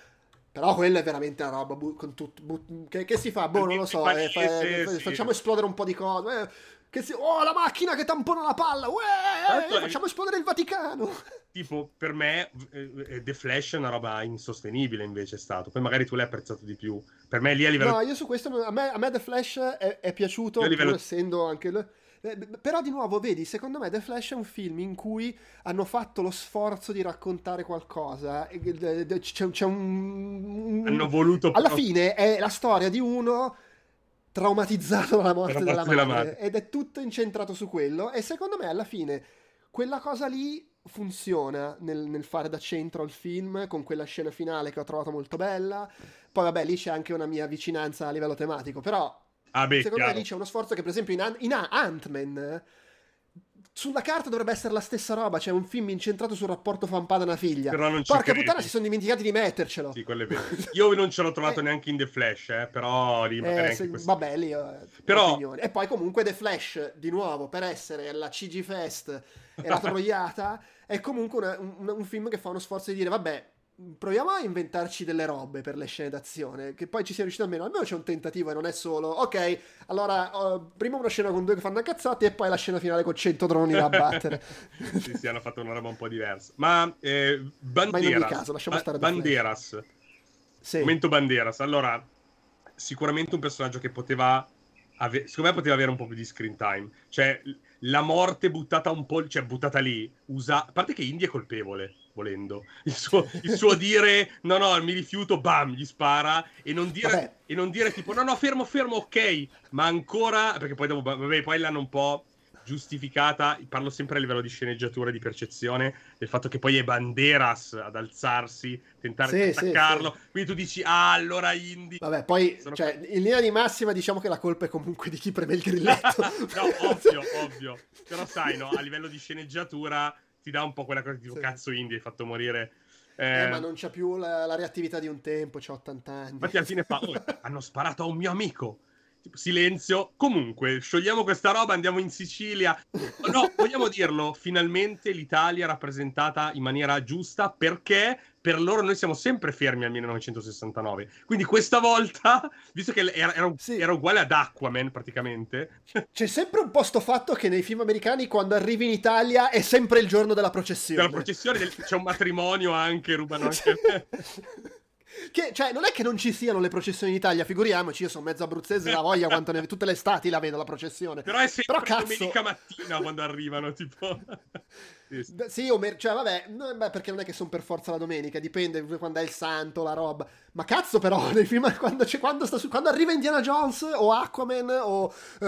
Però quella è veramente una roba bu- tut- bu- che, che, si fa, boh, non lo so. Eh, fa, sì, facciamo esplodere un po' di cose. Eh, che si... Oh, la macchina che tampona la palla! Uè, eh, facciamo esplodere il Vaticano! Tipo, per me eh, eh, The Flash è una roba insostenibile invece è stato. Poi magari tu l'hai apprezzato di più. Per me lì a livello... No, io su questo... A me, a me The Flash è, è piaciuto, livello... pur essendo anche... Le... Eh, però di nuovo, vedi, secondo me The Flash è un film in cui hanno fatto lo sforzo di raccontare qualcosa. C'è, c'è un... Hanno voluto... Alla fine è la storia di uno traumatizzato dalla morte, della, morte della madre, madre, ed è tutto incentrato su quello. E secondo me alla fine quella cosa lì funziona nel, nel, fare da centro al film con quella scena finale che ho trovato molto bella. Poi vabbè lì c'è anche una mia vicinanza a livello tematico però ah, beh, secondo chiaro. me lì c'è uno sforzo che per esempio in, in Ant-Man sulla carta dovrebbe essere la stessa roba, c'è un film incentrato sul rapporto fan padre figlia. Però non Porca credi. puttana, si sono dimenticati di mettercelo. Sì, quello è vero. Io non ce l'ho trovato eh, neanche in The Flash, eh, però lì eh, se, Vabbè, lì ho però... Opinioni. E poi comunque The Flash, di nuovo, per essere la CG Fest e la troiata, è comunque una, un, un film che fa uno sforzo di dire, vabbè, proviamo a inventarci delle robe per le scene d'azione, che poi ci sia riuscito almeno, almeno c'è un tentativo e non è solo, ok, allora uh, prima una scena con due che fanno cazzate e poi la scena finale con 100 droni da abbattere. sì, sì, hanno fatto una roba un po' diversa. Ma eh, Banderas, Ma caso, lasciamo stare Banderas, sì. momento Banderas, allora sicuramente un personaggio che poteva ave- secondo me poteva avere un po' più di screen time, cioè la morte buttata un po', cioè buttata lì, usa, a parte che Indy è colpevole volendo. Il suo, il suo dire no, no, mi rifiuto, bam, gli spara e non, dire, e non dire tipo no, no, fermo, fermo, ok, ma ancora, perché poi dopo, vabbè, poi l'hanno un po' giustificata, parlo sempre a livello di sceneggiatura e di percezione, del fatto che poi è Banderas ad alzarsi, tentare sì, di attaccarlo, sì, sì. quindi tu dici, ah, allora Indy... Vabbè, poi, Sono... cioè, in linea di massima diciamo che la colpa è comunque di chi preme il grilletto. no, ovvio, ovvio, però sai, no, a livello di sceneggiatura ti dà un po' quella cosa di sì. cazzo indie, hai fatto morire. Eh, eh, ma non c'ha più la, la, reattività di un tempo, c'ha 80 anni. Infatti alla fine fa, oh, hanno sparato a un mio amico. Tipo, silenzio. Comunque, sciogliamo questa roba, andiamo in Sicilia. No, vogliamo dirlo, finalmente l'Italia è rappresentata in maniera giusta perché per loro noi siamo sempre fermi al 1969. Quindi questa volta, visto che era, era, sì. era, uguale ad Aquaman praticamente. C'è sempre un po' sto fatto che nei film americani quando arrivi in Italia è sempre il giorno della processione. Della processione, del, c'è un matrimonio anche, rubano anche... Che, cioè, non è che non ci siano le processioni in Italia, figuriamoci, io sono mezzo abruzzese, la voglia quanto ne... tutte le estati la vedo la processione. Però è sempre Però, cazzo... domenica mattina quando arrivano, tipo... sì, o mer- cioè, vabbè, no, beh, perché non è che sono per forza la domenica, dipende quando è il santo, la roba. Ma cazzo però, nei film, quando, quando, su... quando arriva Indiana Jones o Aquaman o uh,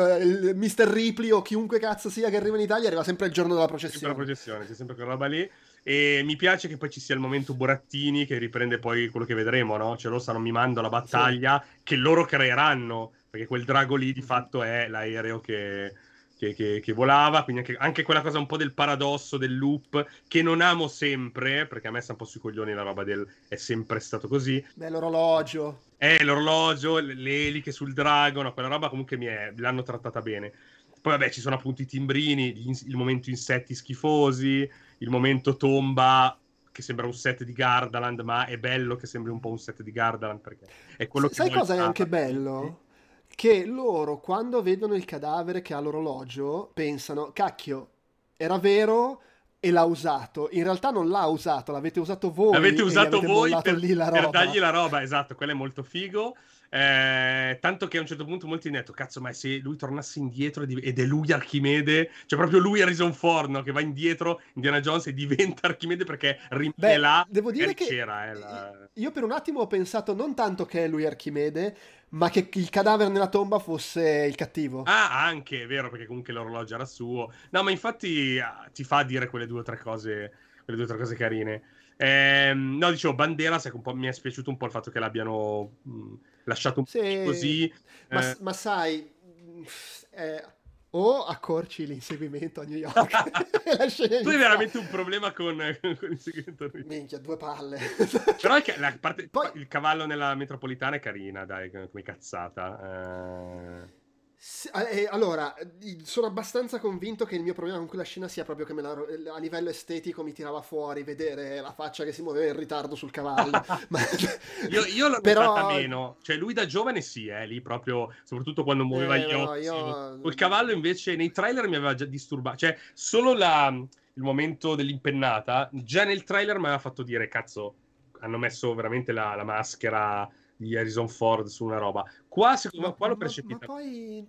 Mr. Ripley o chiunque cazzo sia che arriva in Italia, arriva sempre il giorno della processione. Sempre la processione, c'è sempre quella roba lì. E mi piace che poi ci sia il momento Burattini che riprende poi quello che vedremo, no? Cioè loro stanno mimando la battaglia sì. che loro creeranno, perché quel drago lì di fatto è l'aereo che, che, che, che volava, quindi anche, anche, quella cosa un po' del paradosso, del loop, che non amo sempre, perché a me sta un po' sui coglioni la roba del è sempre stato così. Beh, l'orologio. Eh, l'orologio, le eliche sul drago, no, quella roba comunque mi è, l'hanno trattata bene. Poi vabbè, ci sono appunto i timbrini, il momento insetti schifosi, il momento tomba che sembra un set di Gardaland, ma è bello che sembri un po' un set di Gardaland perché è quello S- che Sai cosa è anche bello? Che loro quando vedono il cadavere che ha l'orologio pensano, cacchio, era vero e l'ha usato. In realtà non l'ha usato, l'avete usato voi. L'avete usato voi per, per dargli la roba, esatto, quello è molto figo. Eh, tanto che a un certo punto molti hanno detto: Cazzo, ma se lui tornasse indietro ed è lui Archimede, cioè proprio lui Harrison Ford no? che va indietro, Indiana Jones e diventa Archimede perché rimane Beh, là. Devo dire che c'era, eh, la... io per un attimo ho pensato non tanto che è lui Archimede, ma che il cadavere nella tomba fosse il cattivo. Ah, anche, è vero, perché comunque l'orologio era suo. No, ma infatti ah, ti fa dire quelle due o tre cose, quelle due o tre cose carine. Eh, no, dicevo, Banderas mi è spiaciuto un po' il fatto che l'abbiano mh, lasciato un sì, po' così. Ma, eh. ma sai, eh, o accorci l'inseguimento a New York. tu hai veramente un problema con, con l'inseguimento a New York. Minchia, due palle. Però la parte, Poi... il cavallo nella metropolitana è carina, dai, come cazzata. Eh... Eh, allora, sono abbastanza convinto che il mio problema con quella scena sia proprio che la, a livello estetico mi tirava fuori vedere la faccia che si muoveva in ritardo sul cavallo. Ma, io, io l'ho però... notata meno, cioè lui da giovane sì, eh, lì proprio, soprattutto quando muoveva eh, gli no, occhi. Io... Il cavallo invece nei trailer mi aveva già disturbato, cioè solo la, il momento dell'impennata, già nel trailer mi aveva fatto dire, cazzo, hanno messo veramente la, la maschera di Harrison Ford su una roba. Qua, secondo me, qua l'ho percepita. Ma, ma poi,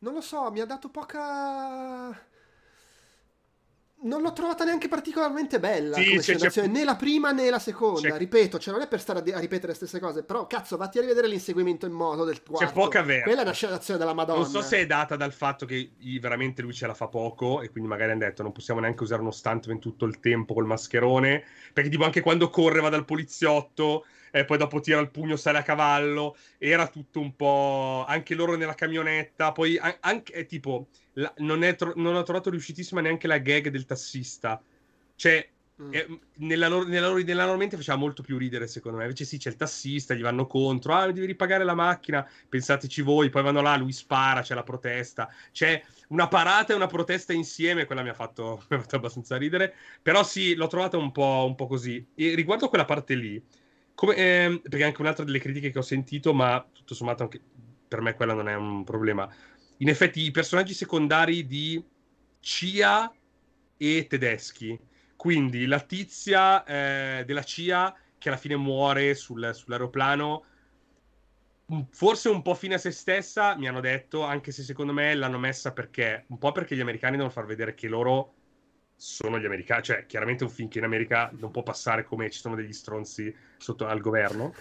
non lo so, mi ha dato poca non l'ho trovata neanche particolarmente bella sì, come c'è, c'è... né la prima né la seconda. C'è... Ripeto, cioè non è per stare a, a, ripetere le stesse cose, però cazzo, vatti a rivedere l'inseguimento in moto del quarto. C'è poca vera. Quella è una scenazione della Madonna. Non so se è data dal fatto che veramente lui ce la fa poco e quindi magari hanno detto non possiamo neanche usare uno stuntman tutto il tempo col mascherone, perché tipo anche quando corre va dal poliziotto e poi dopo tira il pugno, sale a cavallo, era tutto un po'... anche loro nella camionetta, poi anche, è tipo, la, non, tro- non, ho trovato riuscitissima neanche la gag del tassista, cioè... Mm. Eh, nella, loro, nella, nella loro mente faceva molto più ridere secondo me. Invece sì c'è il tassista gli vanno contro. Ah devi ripagare la macchina. Pensateci voi. Poi vanno là lui spara c'è la protesta. C'è una parata e una protesta insieme. Quella mi ha fatto, mi ha fatto abbastanza ridere. Però sì l'ho trovata un po', un po' così. E riguardo quella parte lì come, eh, perché anche un'altra delle critiche che ho sentito, ma tutto sommato anche per me quella non è un problema. In effetti i personaggi secondari di CIA e tedeschi, quindi la tizia eh, della CIA che alla fine muore sul, sull'aeroplano, forse un po' fine a se stessa, mi hanno detto, anche se secondo me l'hanno messa perché, un po' perché gli americani devono far vedere che loro sono gli americani, cioè chiaramente un film che in America non può passare come ci sono degli stronzi sotto al governo.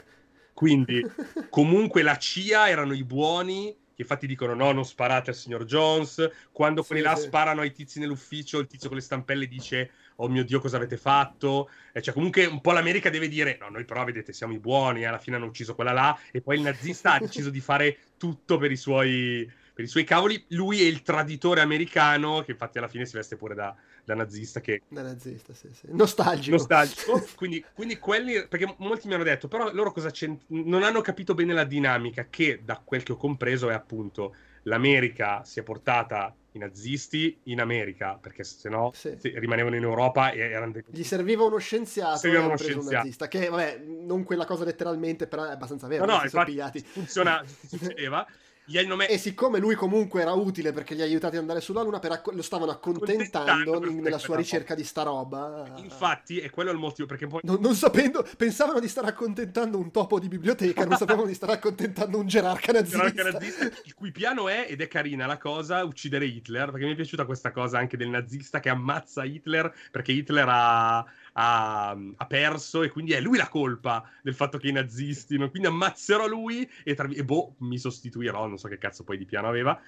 Quindi comunque la CIA erano i buoni che infatti dicono no, non sparate al signor Jones. Quando quelli sì, là sì. sparano ai tizi nell'ufficio, il tizio con le stampelle dice oh mio Dio cosa avete fatto? E cioè comunque un po' l'America deve dire no, noi però vedete siamo i buoni, alla fine hanno ucciso quella là e poi il nazista ha deciso di fare tutto per i suoi per i suoi cavoli. Lui è il traditore americano che infatti alla fine si veste pure da, da nazista che... Da nazista, sì, sì. Nostalgico. Nostalgico. quindi, quindi, quelli... Perché molti mi hanno detto, però loro cosa c'entrano? Non hanno capito bene la dinamica che, da quel che ho compreso, è appunto l'America si è portata i nazisti in America, perché se no sì. rimanevano in Europa e erano... Dei... Gli serviva uno scienziato serviva uno scienziato. Un nazista, che vabbè, non quella cosa letteralmente, però è abbastanza vero. No, no, infatti, funziona, succedeva. Gli hanno me- e siccome lui comunque era utile perché gli ha aiutati ad andare sulla Luna, acc- lo stavano accontentando nella sua ricerca di sta roba. Infatti, è quello il motivo perché poi... Non, non sapendo, pensavano di stare accontentando un topo di biblioteca, non sapevano di stare accontentando un gerarca nazista. Gerarca nazista, il cui piano è, ed è carina la cosa, uccidere Hitler, perché mi è piaciuta questa cosa anche del nazista che ammazza Hitler, perché Hitler ha ha, ha, perso e quindi è lui la colpa del fatto che i nazisti, no? quindi ammazzerò lui e, tra... e boh, mi sostituirò, non so che cazzo poi di piano aveva.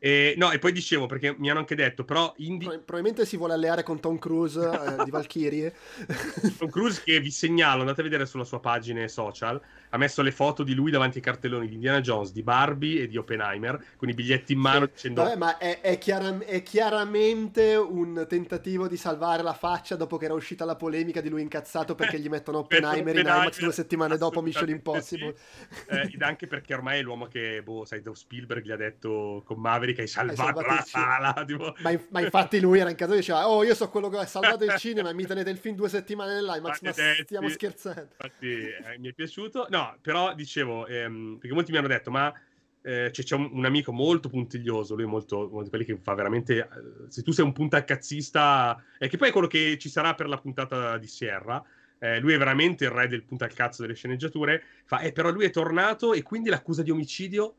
E, no, e poi dicevo, perché mi hanno anche detto, però... Indi... Probabilmente si vuole alleare con Tom Cruise eh, di Valkyrie. Tom Cruise che vi segnalo, andate a vedere sulla sua pagina social, ha messo le foto di lui davanti ai cartelloni di Indiana Jones, di Barbie e di Oppenheimer, con i biglietti in mano sì. dicendo... Vabbè, ma è, è, chiara- è, chiaramente un tentativo di salvare la faccia dopo che era uscita la polemica di lui incazzato perché gli mettono Oppenheimer, in IMAX due settimane dopo Mission Impossible. Sì. Eh, ed anche perché ormai è l'uomo che, boh, sai, Spielberg gli ha detto con Maverick hai salvato, hai salvato la sala. Tipo... Ma, ma, infatti lui era in casa e diceva, oh io so quello che ha salvato il cinema e mi tenete il film due settimane nell'IMAX, ma stiamo scherzando. Infatti eh, mi è piaciuto. No, però però dicevo, ehm, perché molti mi hanno detto, ma eh, c'è, c'è un, un, amico molto puntiglioso, lui è molto, uno di quelli che fa veramente, eh, se tu sei un puntacazzista, e che poi è quello che ci sarà per la puntata di Sierra, eh, lui è veramente il re del punta al cazzo delle sceneggiature, fa, eh, però lui è tornato e quindi l'accusa di omicidio?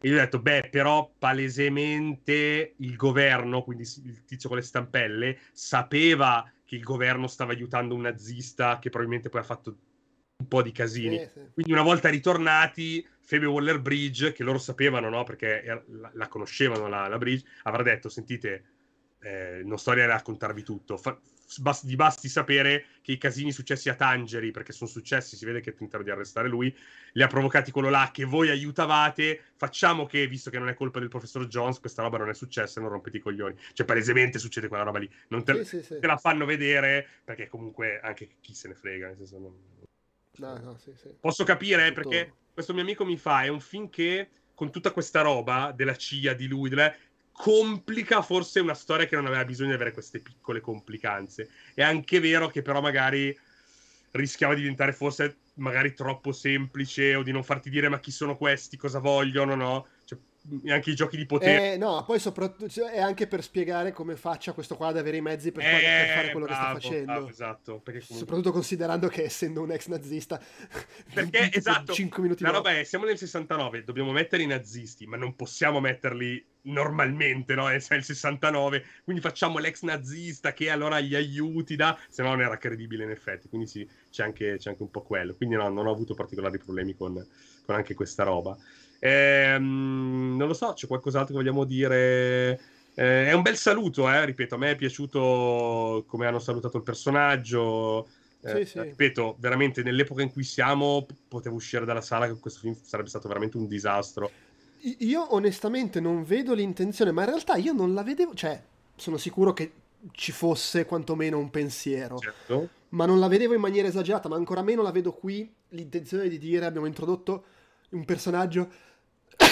E io ho detto, beh, però palesemente il governo, quindi il tizio con le stampelle, sapeva che il governo stava aiutando un nazista che probabilmente poi ha fatto un po' di casini. Sì, sì. Quindi una volta ritornati, Febe Waller Bridge, che loro sapevano, no? Perché la, la conoscevano la, la, Bridge, avrà detto, sentite, eh, non sto a raccontarvi tutto, Fa, basti, vi basti sapere che i casini successi a Tangeri, perché sono successi, si vede che tentano di arrestare lui, li ha provocati quello là che voi aiutavate, facciamo che, visto che non è colpa del professor Jones, questa roba non è successa non rompete i coglioni. Cioè, palesemente succede quella roba lì. Non te, sì, te la fanno vedere, perché comunque anche chi se ne frega, nel senso... Non No, no, sì, sì. Posso capire Tutto... perché questo mio amico mi fa, è un film che con tutta questa roba della CIA, di lui, delle, complica forse una storia che non aveva bisogno di avere queste piccole complicanze. È anche vero che però magari rischiava di diventare forse magari troppo semplice o di non farti dire ma chi sono questi, cosa vogliono, no? Anche i giochi di potere. Eh, no, poi soprattutto cioè, è anche per spiegare come faccia questo qua ad avere i mezzi per, eh, fare, per fare quello bravo, che sta facendo. Bravo, esatto. Comunque... Soprattutto considerando che essendo un ex nazista, perché esatto, 5 minuti la roba è: siamo nel 69, dobbiamo mettere i nazisti, ma non possiamo metterli normalmente, no? È il 69, quindi facciamo l'ex nazista che allora gli aiuti, da... se no non era credibile in effetti. Quindi sì, c'è anche, c'è anche un po' quello. Quindi no, non ho avuto particolari problemi con, con anche questa roba. Ehm, non lo so, c'è qualcos'altro che vogliamo dire? Eh, è un bel saluto, eh, ripeto, a me è piaciuto come hanno salutato il personaggio. Eh, sì, sì. Ripeto, veramente nell'epoca in cui siamo, potevo uscire dalla sala che questo film sarebbe stato veramente un disastro. Io onestamente non vedo l'intenzione, ma in realtà io non la vedevo, cioè sono sicuro che ci fosse quantomeno un pensiero, certo. ma non la vedevo in maniera esagerata, ma ancora meno la vedo qui l'intenzione di dire abbiamo introdotto un personaggio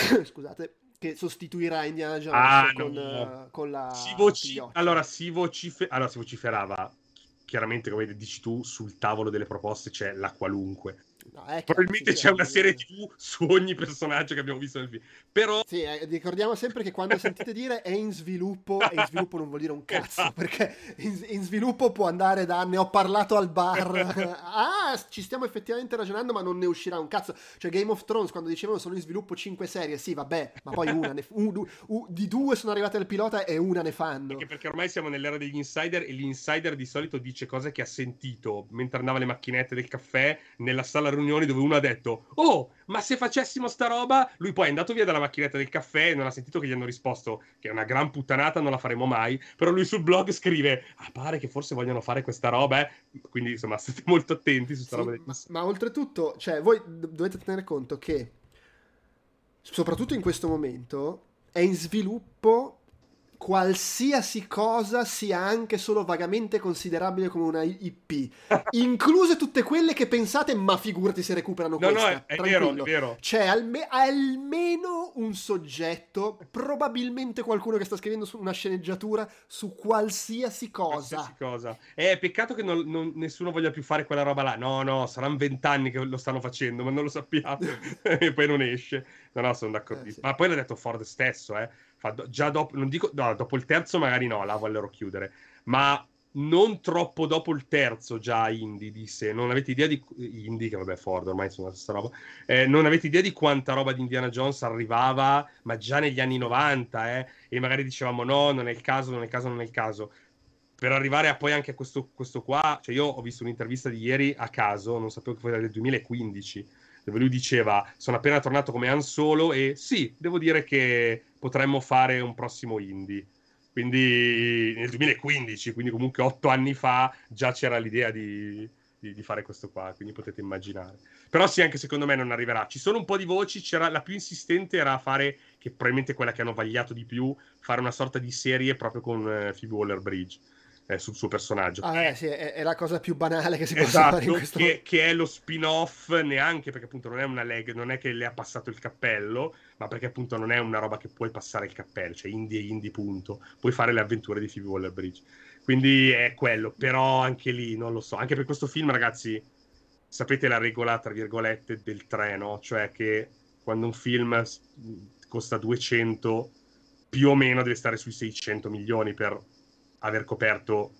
scusate, che sostituirà Indiana Jones ah, con, no. uh, con, la si voci- allora, si vocife- allora si vociferava chiaramente come dici tu sul tavolo delle proposte c'è la qualunque No, Probabilmente c'è una serie TV su ogni personaggio che abbiamo visto nel film. Però... Sì, eh, ricordiamo sempre che quando sentite dire è in sviluppo, è in sviluppo non vuol dire un cazzo, esatto. perché in, in, sviluppo può andare da ne ho parlato al bar, ah, ci stiamo effettivamente ragionando ma non ne uscirà un cazzo. Cioè Game of Thrones quando dicevano sono in sviluppo 5 serie, sì vabbè, ma poi una ne, un, un, di due sono arrivate al pilota e una ne fanno. Anche perché ormai siamo nell'era degli insider e l'insider di solito dice cose che ha sentito mentre andava le macchinette del caffè nella sala riunioni dove uno ha detto oh ma se facessimo sta roba? Lui poi è andato via dalla macchinetta del caffè e non ha sentito che gli hanno risposto che è una gran puttanata non la faremo mai. Però lui sul blog scrive ah pare che forse vogliono fare questa roba eh? quindi insomma state molto attenti su sta sì, roba ma, ma oltretutto cioè voi dovete tenere conto che soprattutto in questo momento è in sviluppo qualsiasi cosa sia anche solo vagamente considerabile come una IP, incluse tutte quelle che pensate, ma figurati se recuperano no, questa. No, è, è vero, è vero. C'è alme- almeno un soggetto, probabilmente qualcuno che sta scrivendo una sceneggiatura su qualsiasi cosa. Qualsiasi cosa. È peccato che non, non, nessuno voglia più fare quella roba là. No, no, saranno vent'anni che lo stanno facendo, ma non lo sappiamo. e poi non esce. No, no, sono d'accordissimo. Eh, sì. Ma poi l'ha detto Ford stesso, eh già dopo, non dico, no, dopo il terzo magari no, la vogliono chiudere, ma non troppo dopo il terzo già Indy disse, non avete idea di... Indy, che vabbè Ford ormai sono la stessa roba, eh, non avete idea di quanta roba di Indiana Jones arrivava, ma già negli anni 90, eh, e magari dicevamo no, non è il caso, non è il caso, non è il caso. Per arrivare a poi anche a questo, questo qua, cioè io ho visto un'intervista di ieri a caso, non sapevo che fosse del 2015, dove lui diceva sono appena tornato come Han Solo e sì, devo dire che potremmo fare un prossimo indie. Quindi nel 2015, quindi comunque otto anni fa, già c'era l'idea di, di, di, fare questo qua, quindi potete immaginare. Però sì, anche secondo me non arriverà. Ci sono un po' di voci, la più insistente era fare, che probabilmente quella che hanno vagliato di più, fare una sorta di serie proprio con uh, Phoebe Waller-Bridge eh, sul suo personaggio. Ah, eh, sì, è, è, la cosa più banale che si esatto, possa fare in questo che, che è lo spin-off neanche perché appunto non è una leg, non è che le ha passato il cappello, ma perché appunto non è una roba che puoi passare il cappello, cioè indie e indie punto. Puoi fare le avventure di Phoebe Waller-Bridge. Quindi è quello, però anche lì non lo so. Anche per questo film, ragazzi, sapete la regola, tra virgolette, del treno, cioè che quando un film costa 200 più o meno deve stare sui 600 milioni per aver coperto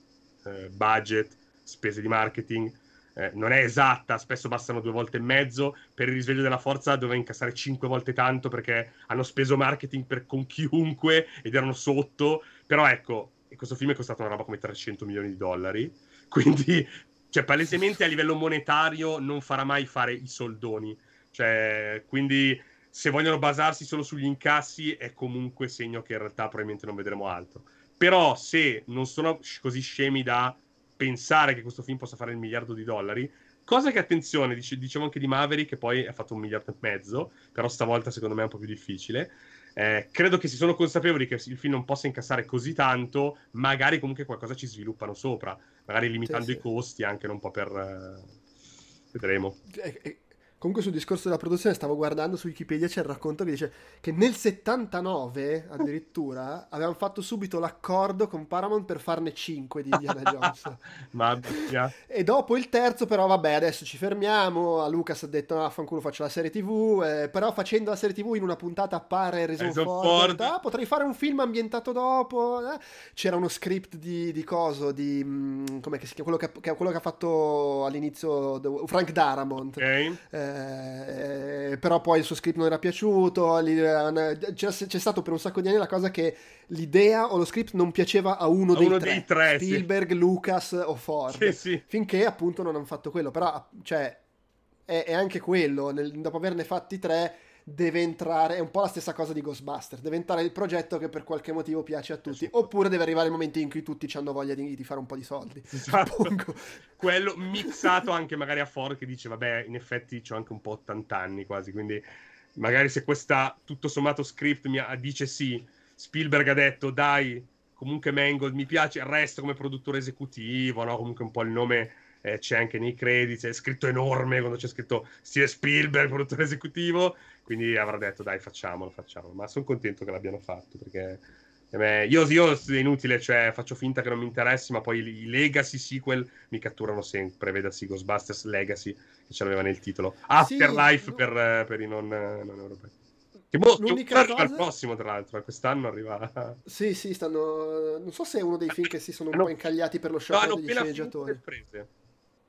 eh, budget, spese di marketing. Eh, non è esatta, spesso bastano due volte e mezzo. Per il risveglio della forza doveva incassare cinque volte tanto perché hanno speso marketing per, con chiunque ed erano sotto. Però ecco, questo film è costato una roba come 300 milioni di dollari. Quindi, cioè, palesemente a livello monetario non farà mai fare i soldoni. Cioè, quindi se vogliono basarsi solo sugli incassi è comunque segno che in realtà probabilmente non vedremo altro. Però se non sono così scemi da pensare che questo film possa fare il miliardo di dollari, cosa che attenzione, dice, dicevo anche di Maverick che poi ha fatto un miliardo e mezzo, però stavolta secondo me è un po' più difficile. Eh, credo che si sono consapevoli che il film non possa incassare così tanto, magari comunque qualcosa ci sviluppano sopra, magari limitando sì, sì. i costi anche un po' per... Eh, vedremo. Eh, eh Comunque sul discorso della produzione stavo guardando su Wikipedia c'è il racconto che dice che nel 79 addirittura avevano fatto subito l'accordo con Paramount per farne 5 di Indiana Jones. Mia. E dopo il terzo però vabbè adesso ci fermiamo, a Lucas ha detto no fanculo faccio la serie tv, eh, però facendo la serie tv in una puntata appare Harrison Ford, Ford. Ah, potrei fare un film ambientato dopo. Eh. C'era uno script di, di coso, di... Mh, mm, com'è che si chiama? Quello che, quello che ha fatto all'inizio Frank Darabont. Ok. Eh, eh, però poi il suo script non era piaciuto, c'è, c'è, stato per un sacco di anni la cosa che l'idea o lo script non piaceva a uno, a dei, uno tre, dei, tre, Spielberg, sì. Lucas o Ford, sì, sì. finché appunto non hanno fatto quello, però cioè, è, è anche quello, nel, dopo averne fatti tre deve entrare, è un po' la stessa cosa di Ghostbuster, deve entrare il progetto che per qualche motivo piace a tutti, oppure deve arrivare il momento in cui tutti hanno voglia di, di fare un po' di soldi. Esatto. Quello mixato anche magari a Ford che dice, vabbè, in effetti ho anche un po' 80 anni quasi, quindi magari se questa tutto sommato script mi dice sì, Spielberg ha detto, dai, comunque Mangold mi piace, resto come produttore esecutivo, no? comunque un po' il nome... Eh, c'è anche nei credits, è scritto enorme quando c'è scritto Steve Spielberg, produttore esecutivo, quindi avrà detto dai facciamolo, facciamolo. Ma sono contento che l'abbiano fatto perché io, io è inutile, cioè faccio finta che non mi interessi, ma poi i Legacy sequel mi catturano sempre. Vedasi Ghostbusters Legacy che ce l'aveva nel titolo. Afterlife sì, per, per, i non, non europei. Che boh, l'unica cosa... il prossimo, tra l'altro, quest'anno arriva. Sì, sì, stanno. Non so se è uno dei film che si sono un no, po' incagliati per lo sciopero no, degli sceneggiatori.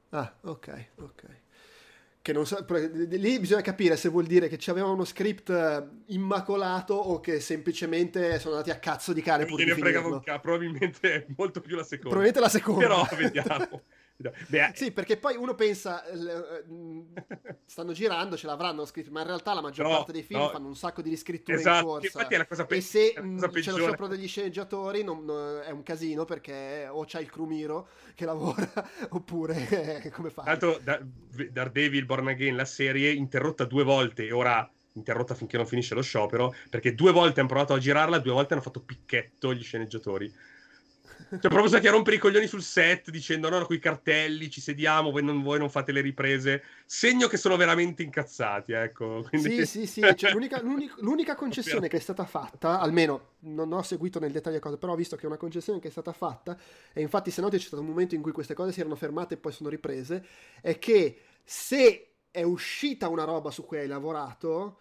Ah, ok, ok che non so, lì bisogna capire se vuol dire che ci avevano uno script eh, immacolato o che semplicemente sono andati a cazzo di cane pur di finirlo. Probabilmente è molto più la seconda. Probabilmente la seconda. Però vediamo. Beh, eh, sì, perché poi uno pensa, eh, stanno girando, ce l'avranno scritto, ma in realtà la maggior no, parte dei film no. fanno un sacco di riscritture esatto, in corsa. Infatti è la cosa pe- e se cosa c'è lo sciopero degli sceneggiatori non, non, è un casino perché o c'è il crumiro che lavora oppure come fa? L'altro da, Daredevil Born Again, la serie interrotta due volte e ora interrotta finché non finisce lo sciopero, perché due volte hanno provato a girarla, due volte hanno fatto picchetto gli sceneggiatori. Cioè, proprio stati a rompere i coglioni sul set dicendo: No, no, i cartelli, ci sediamo, voi non, voi non, fate le riprese. Segno che sono veramente incazzati. Ecco. Quindi... Sì, sì, sì. Cioè, l'unica, l'unica, l'unica, concessione che è stata fatta, almeno non ho seguito nel dettaglio cosa, però ho visto che è una concessione che è stata fatta, e infatti, se noti, c'è stato un momento in cui queste cose si erano fermate e poi sono riprese. È che se è uscita una roba su cui hai lavorato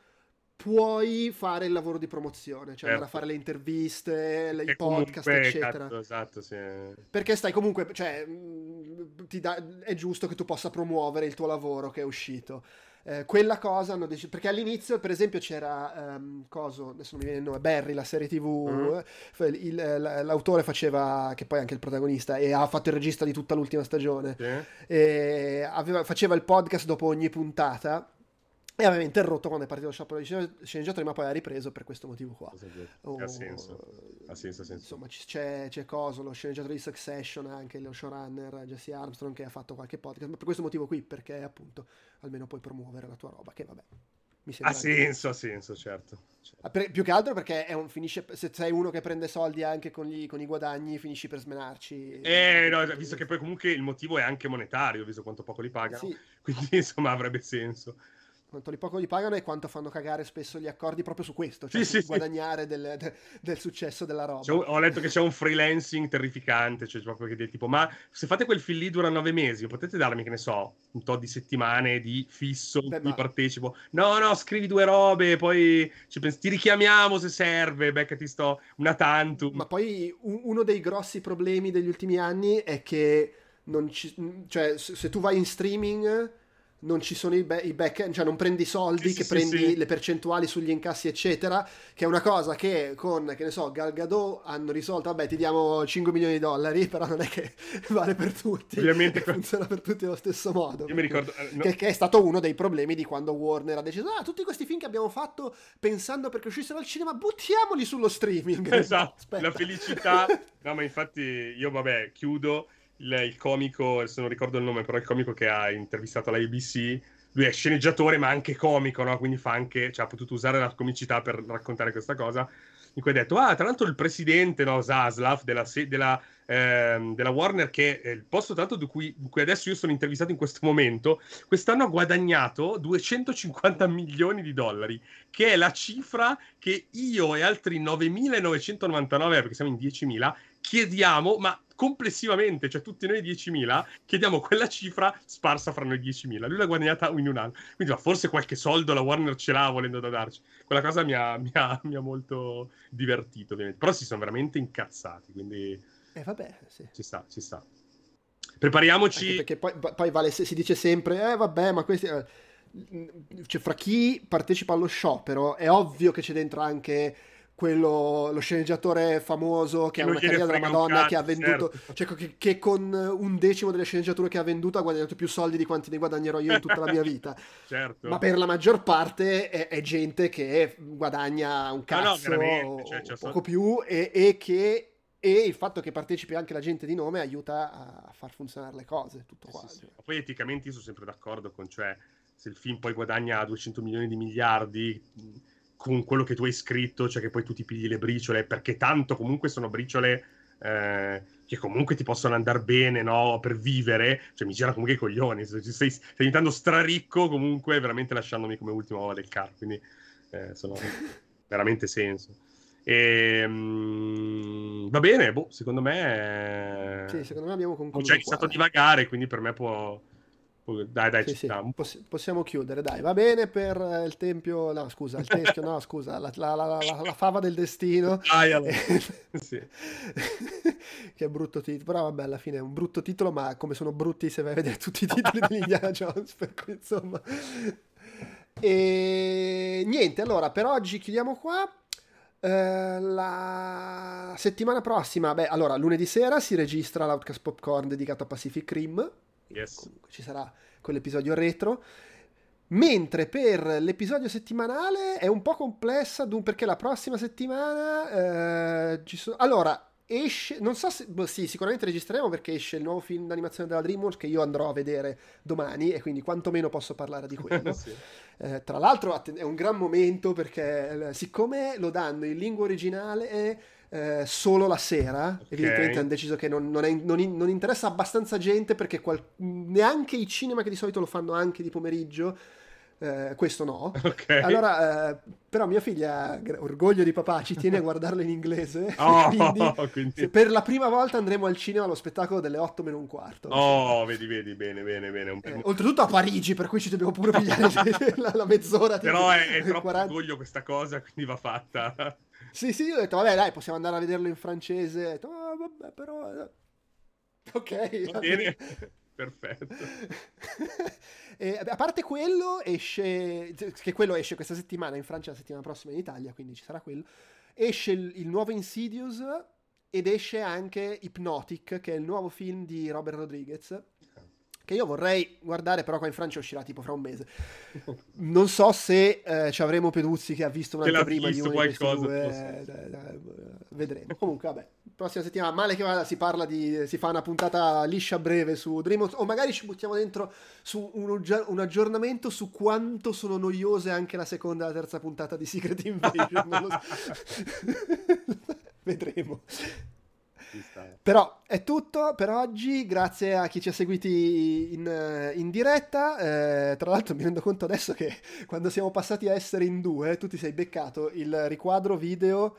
puoi fare il lavoro di promozione, cioè certo. andare a fare le interviste, le, i podcast, comunque, eccetera. Cazzo, esatto, sì. Perché stai comunque, cioè, da, è giusto che tu possa promuovere il tuo lavoro che è uscito. Eh, quella cosa hanno deciso perché all'inizio per esempio c'era um, coso adesso non mi viene il nome Barry la serie tv mm. il, l'autore faceva che poi è anche il protagonista e ha fatto il regista di tutta l'ultima stagione sì. aveva, faceva il podcast dopo ogni puntata e aveva interrotto quando è partito lo sciopero di sceneggiatori, ma poi ha ripreso per questo motivo qua. Oh, ha senso, ha senso, ha senso. Insomma, c'è, c'è Coso, lo sceneggiatore di Succession, anche lo showrunner Jesse Armstrong che ha fatto qualche podcast, ma per questo motivo qui, perché appunto almeno puoi promuovere la tua roba, che vabbè. Mi ha senso, ha senso, certo. certo. Per, più che altro perché è un, finisce, se sei uno che prende soldi anche con, gli, con i guadagni, finisci per smenarci. Eh, no, visto che poi comunque il motivo è anche monetario, visto quanto poco li pagano, sì. quindi insomma avrebbe senso quanto li poco li pagano e quanto fanno cagare spesso gli accordi proprio su questo, cioè sì, su sì, guadagnare sì. Del, de, del, successo della roba. Un, ho letto che c'è un freelancing terrificante, cioè proprio che tipo, ma se fate quel film lì dura nove mesi, potete darmi, che ne so, un tot di settimane di fisso Beh, in cui ma... partecipo? No, no, scrivi due robe, poi ti richiamiamo se serve, beccati sto una tantum. Ma poi un, uno dei grossi problemi degli ultimi anni è che non ci, cioè, se tu vai in streaming non ci sono i, be- i back cioè non prendi i soldi, sì, che sì, prendi sì. le percentuali sugli incassi, eccetera, che è una cosa che con, che ne so, Gal Gadot hanno risolto, vabbè ti diamo 5 milioni di dollari, però non è che vale per tutti, ovviamente funziona per tutti allo stesso modo. Io mi ricordo... Eh, no. che, che, è stato uno dei problemi di quando Warner ha deciso, ah, tutti questi film che abbiamo fatto pensando perché uscissero al cinema, buttiamoli sullo streaming. Esatto, Aspetta. la felicità... no, ma infatti io, vabbè, chiudo il, il comico, adesso non ricordo il nome, però il comico che ha intervistato la ABC, lui è sceneggiatore ma anche comico, no? quindi fa anche, cioè, ha potuto usare la comicità per raccontare questa cosa, in cui ha detto, ah, tra l'altro il presidente, no, Zaslav, della, della, ehm, della Warner, che è il posto l'altro di cui, di cui, adesso io sono intervistato in questo momento, quest'anno ha guadagnato 250 milioni di dollari, che è la cifra che io e altri 9.999, perché siamo in 10.000, chiediamo, ma complessivamente, cioè tutti noi 10.000, chiediamo quella cifra sparsa fra noi 10.000. Lui l'ha guadagnata in un anno. Quindi ma forse qualche soldo la Warner ce l'ha volendo da darci. Quella cosa mi ha, mi ha, mi ha molto divertito, ovviamente. Però si sono veramente incazzati, quindi... Eh vabbè, sì. Ci sta, ci sta. Prepariamoci... Anche perché poi, poi vale, si dice sempre, eh vabbè, ma questi... Eh, cioè, fra chi partecipa allo sciopero è ovvio che c'è dentro anche quello, lo sceneggiatore famoso che ha una carriera della Madonna cazzo, che ha venduto, certo. cioè che, che, con un decimo delle sceneggiature che ha venduto ha guadagnato più soldi di quanti ne guadagnerò io in tutta la mia vita. certo. Ma per la maggior parte è, è gente che guadagna un cazzo no, no, cioè, poco più e, e che e il fatto che partecipi anche la gente di nome aiuta a far funzionare le cose, tutto qua. Sì, sì. Poi eticamente io sono sempre d'accordo con, cioè, se il film poi guadagna 200 milioni di miliardi con quello che tu hai scritto, cioè che poi tu ti pigli le briciole, perché tanto comunque sono briciole eh, che comunque ti possono andare bene, no? Per vivere, cioè mi girano comunque i coglioni, stai, stai diventando straricco comunque veramente lasciandomi come ultima uova del carro, quindi eh, sono veramente senso. E, um, va bene, boh, secondo me... Sì, secondo me abbiamo concluso. Ho già iniziato a divagare, quindi per me può dai, dai, sì, sì. Poss- possiamo chiudere, dai. Va bene per eh, il tempio, no, scusa, il teschio, no, scusa, la, la, la, la, fava del destino. Ah, allora. sì. che brutto titolo, però vabbè, alla fine è un brutto titolo, ma come sono brutti se vai a vedere tutti i titoli di Indiana Jones, per cui insomma... E niente, allora, per oggi chiudiamo qua. Uh, la settimana prossima, beh, allora lunedì sera si registra l'Outcast Popcorn dedicato a Pacific Rim Yes. Comunque ci sarà quell'episodio retro. Mentre per l'episodio settimanale è un po' complessa perché la prossima settimana eh, ci sono... Allora, esce, non so se, boh, sì, sicuramente registreremo perché esce il nuovo film d'animazione della DreamWorks che io andrò a vedere domani e quindi quantomeno posso parlare di quello. sì. eh, tra l'altro è un gran momento perché eh, siccome lo danno in lingua originale eh, solo la sera, okay. evidentemente hanno deciso che non, non, è, non, non interessa abbastanza gente perché qual, neanche i cinema che di solito lo fanno anche di pomeriggio eh, questo no. Okay. Allora, eh, però mia figlia, orgoglio di papà, ci tiene a guardarlo in inglese. Oh, quindi, quindi... Per la prima volta andremo al cinema allo spettacolo delle 8 meno un quarto. Oh, vedi, vedi, bene, bene, bene. Un... Eh, oltretutto a Parigi, per cui ci dobbiamo pure pigliare la, la, mezz'ora. Però è, è troppo 40... orgoglio questa cosa, quindi va fatta. Sì, sì, io ho detto, vabbè, dai, possiamo andare a vederlo in francese. Ho detto, oh, vabbè, però... Eh, ok. Va bene. Perfetto. e, a parte quello, esce, che quello esce questa settimana in Francia, la settimana prossima in Italia, quindi ci sarà quello. Esce il, il nuovo Insidious ed esce anche Hypnotic, che è il nuovo film di Robert Rodriguez che io vorrei guardare, però qua in Francia uscirà tipo fra un mese. Non so se eh, ci avremo Peduzzi che ha visto un'altra prima di uno qualcosa, due, eh, eh, vedremo. Comunque, vabbè, prossima settimana, male che vada, si parla di, si fa una puntata liscia breve su Dreamworks, o magari ci buttiamo dentro su un, un, aggiornamento su quanto sono noiose anche la seconda e la terza puntata di Secret Invasion. vedremo. Però è tutto per oggi, grazie a chi ci ha seguiti in, in diretta. Eh, tra l'altro mi rendo conto adesso che quando siamo passati a essere in due, tu ti sei beccato il riquadro video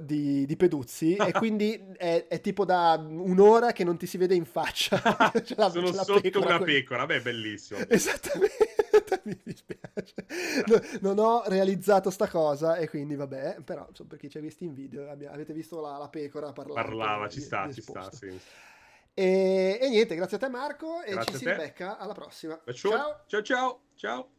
di, di, Peduzzi e quindi è, è, tipo da un'ora che non ti si vede in faccia. la, Sono sotto pecora, una pecora, beh, bellissimo. Esattamente. mi dispiace. No, non ho realizzato sta cosa e quindi vabbè, però insomma, per chi ci ha visto in video avete visto la, la pecora parlare. Parlava, ci sta, ci sta, sì. E, e, niente, grazie a te Marco e grazie ci si becca alla prossima. Ciao ciao ciao. ciao.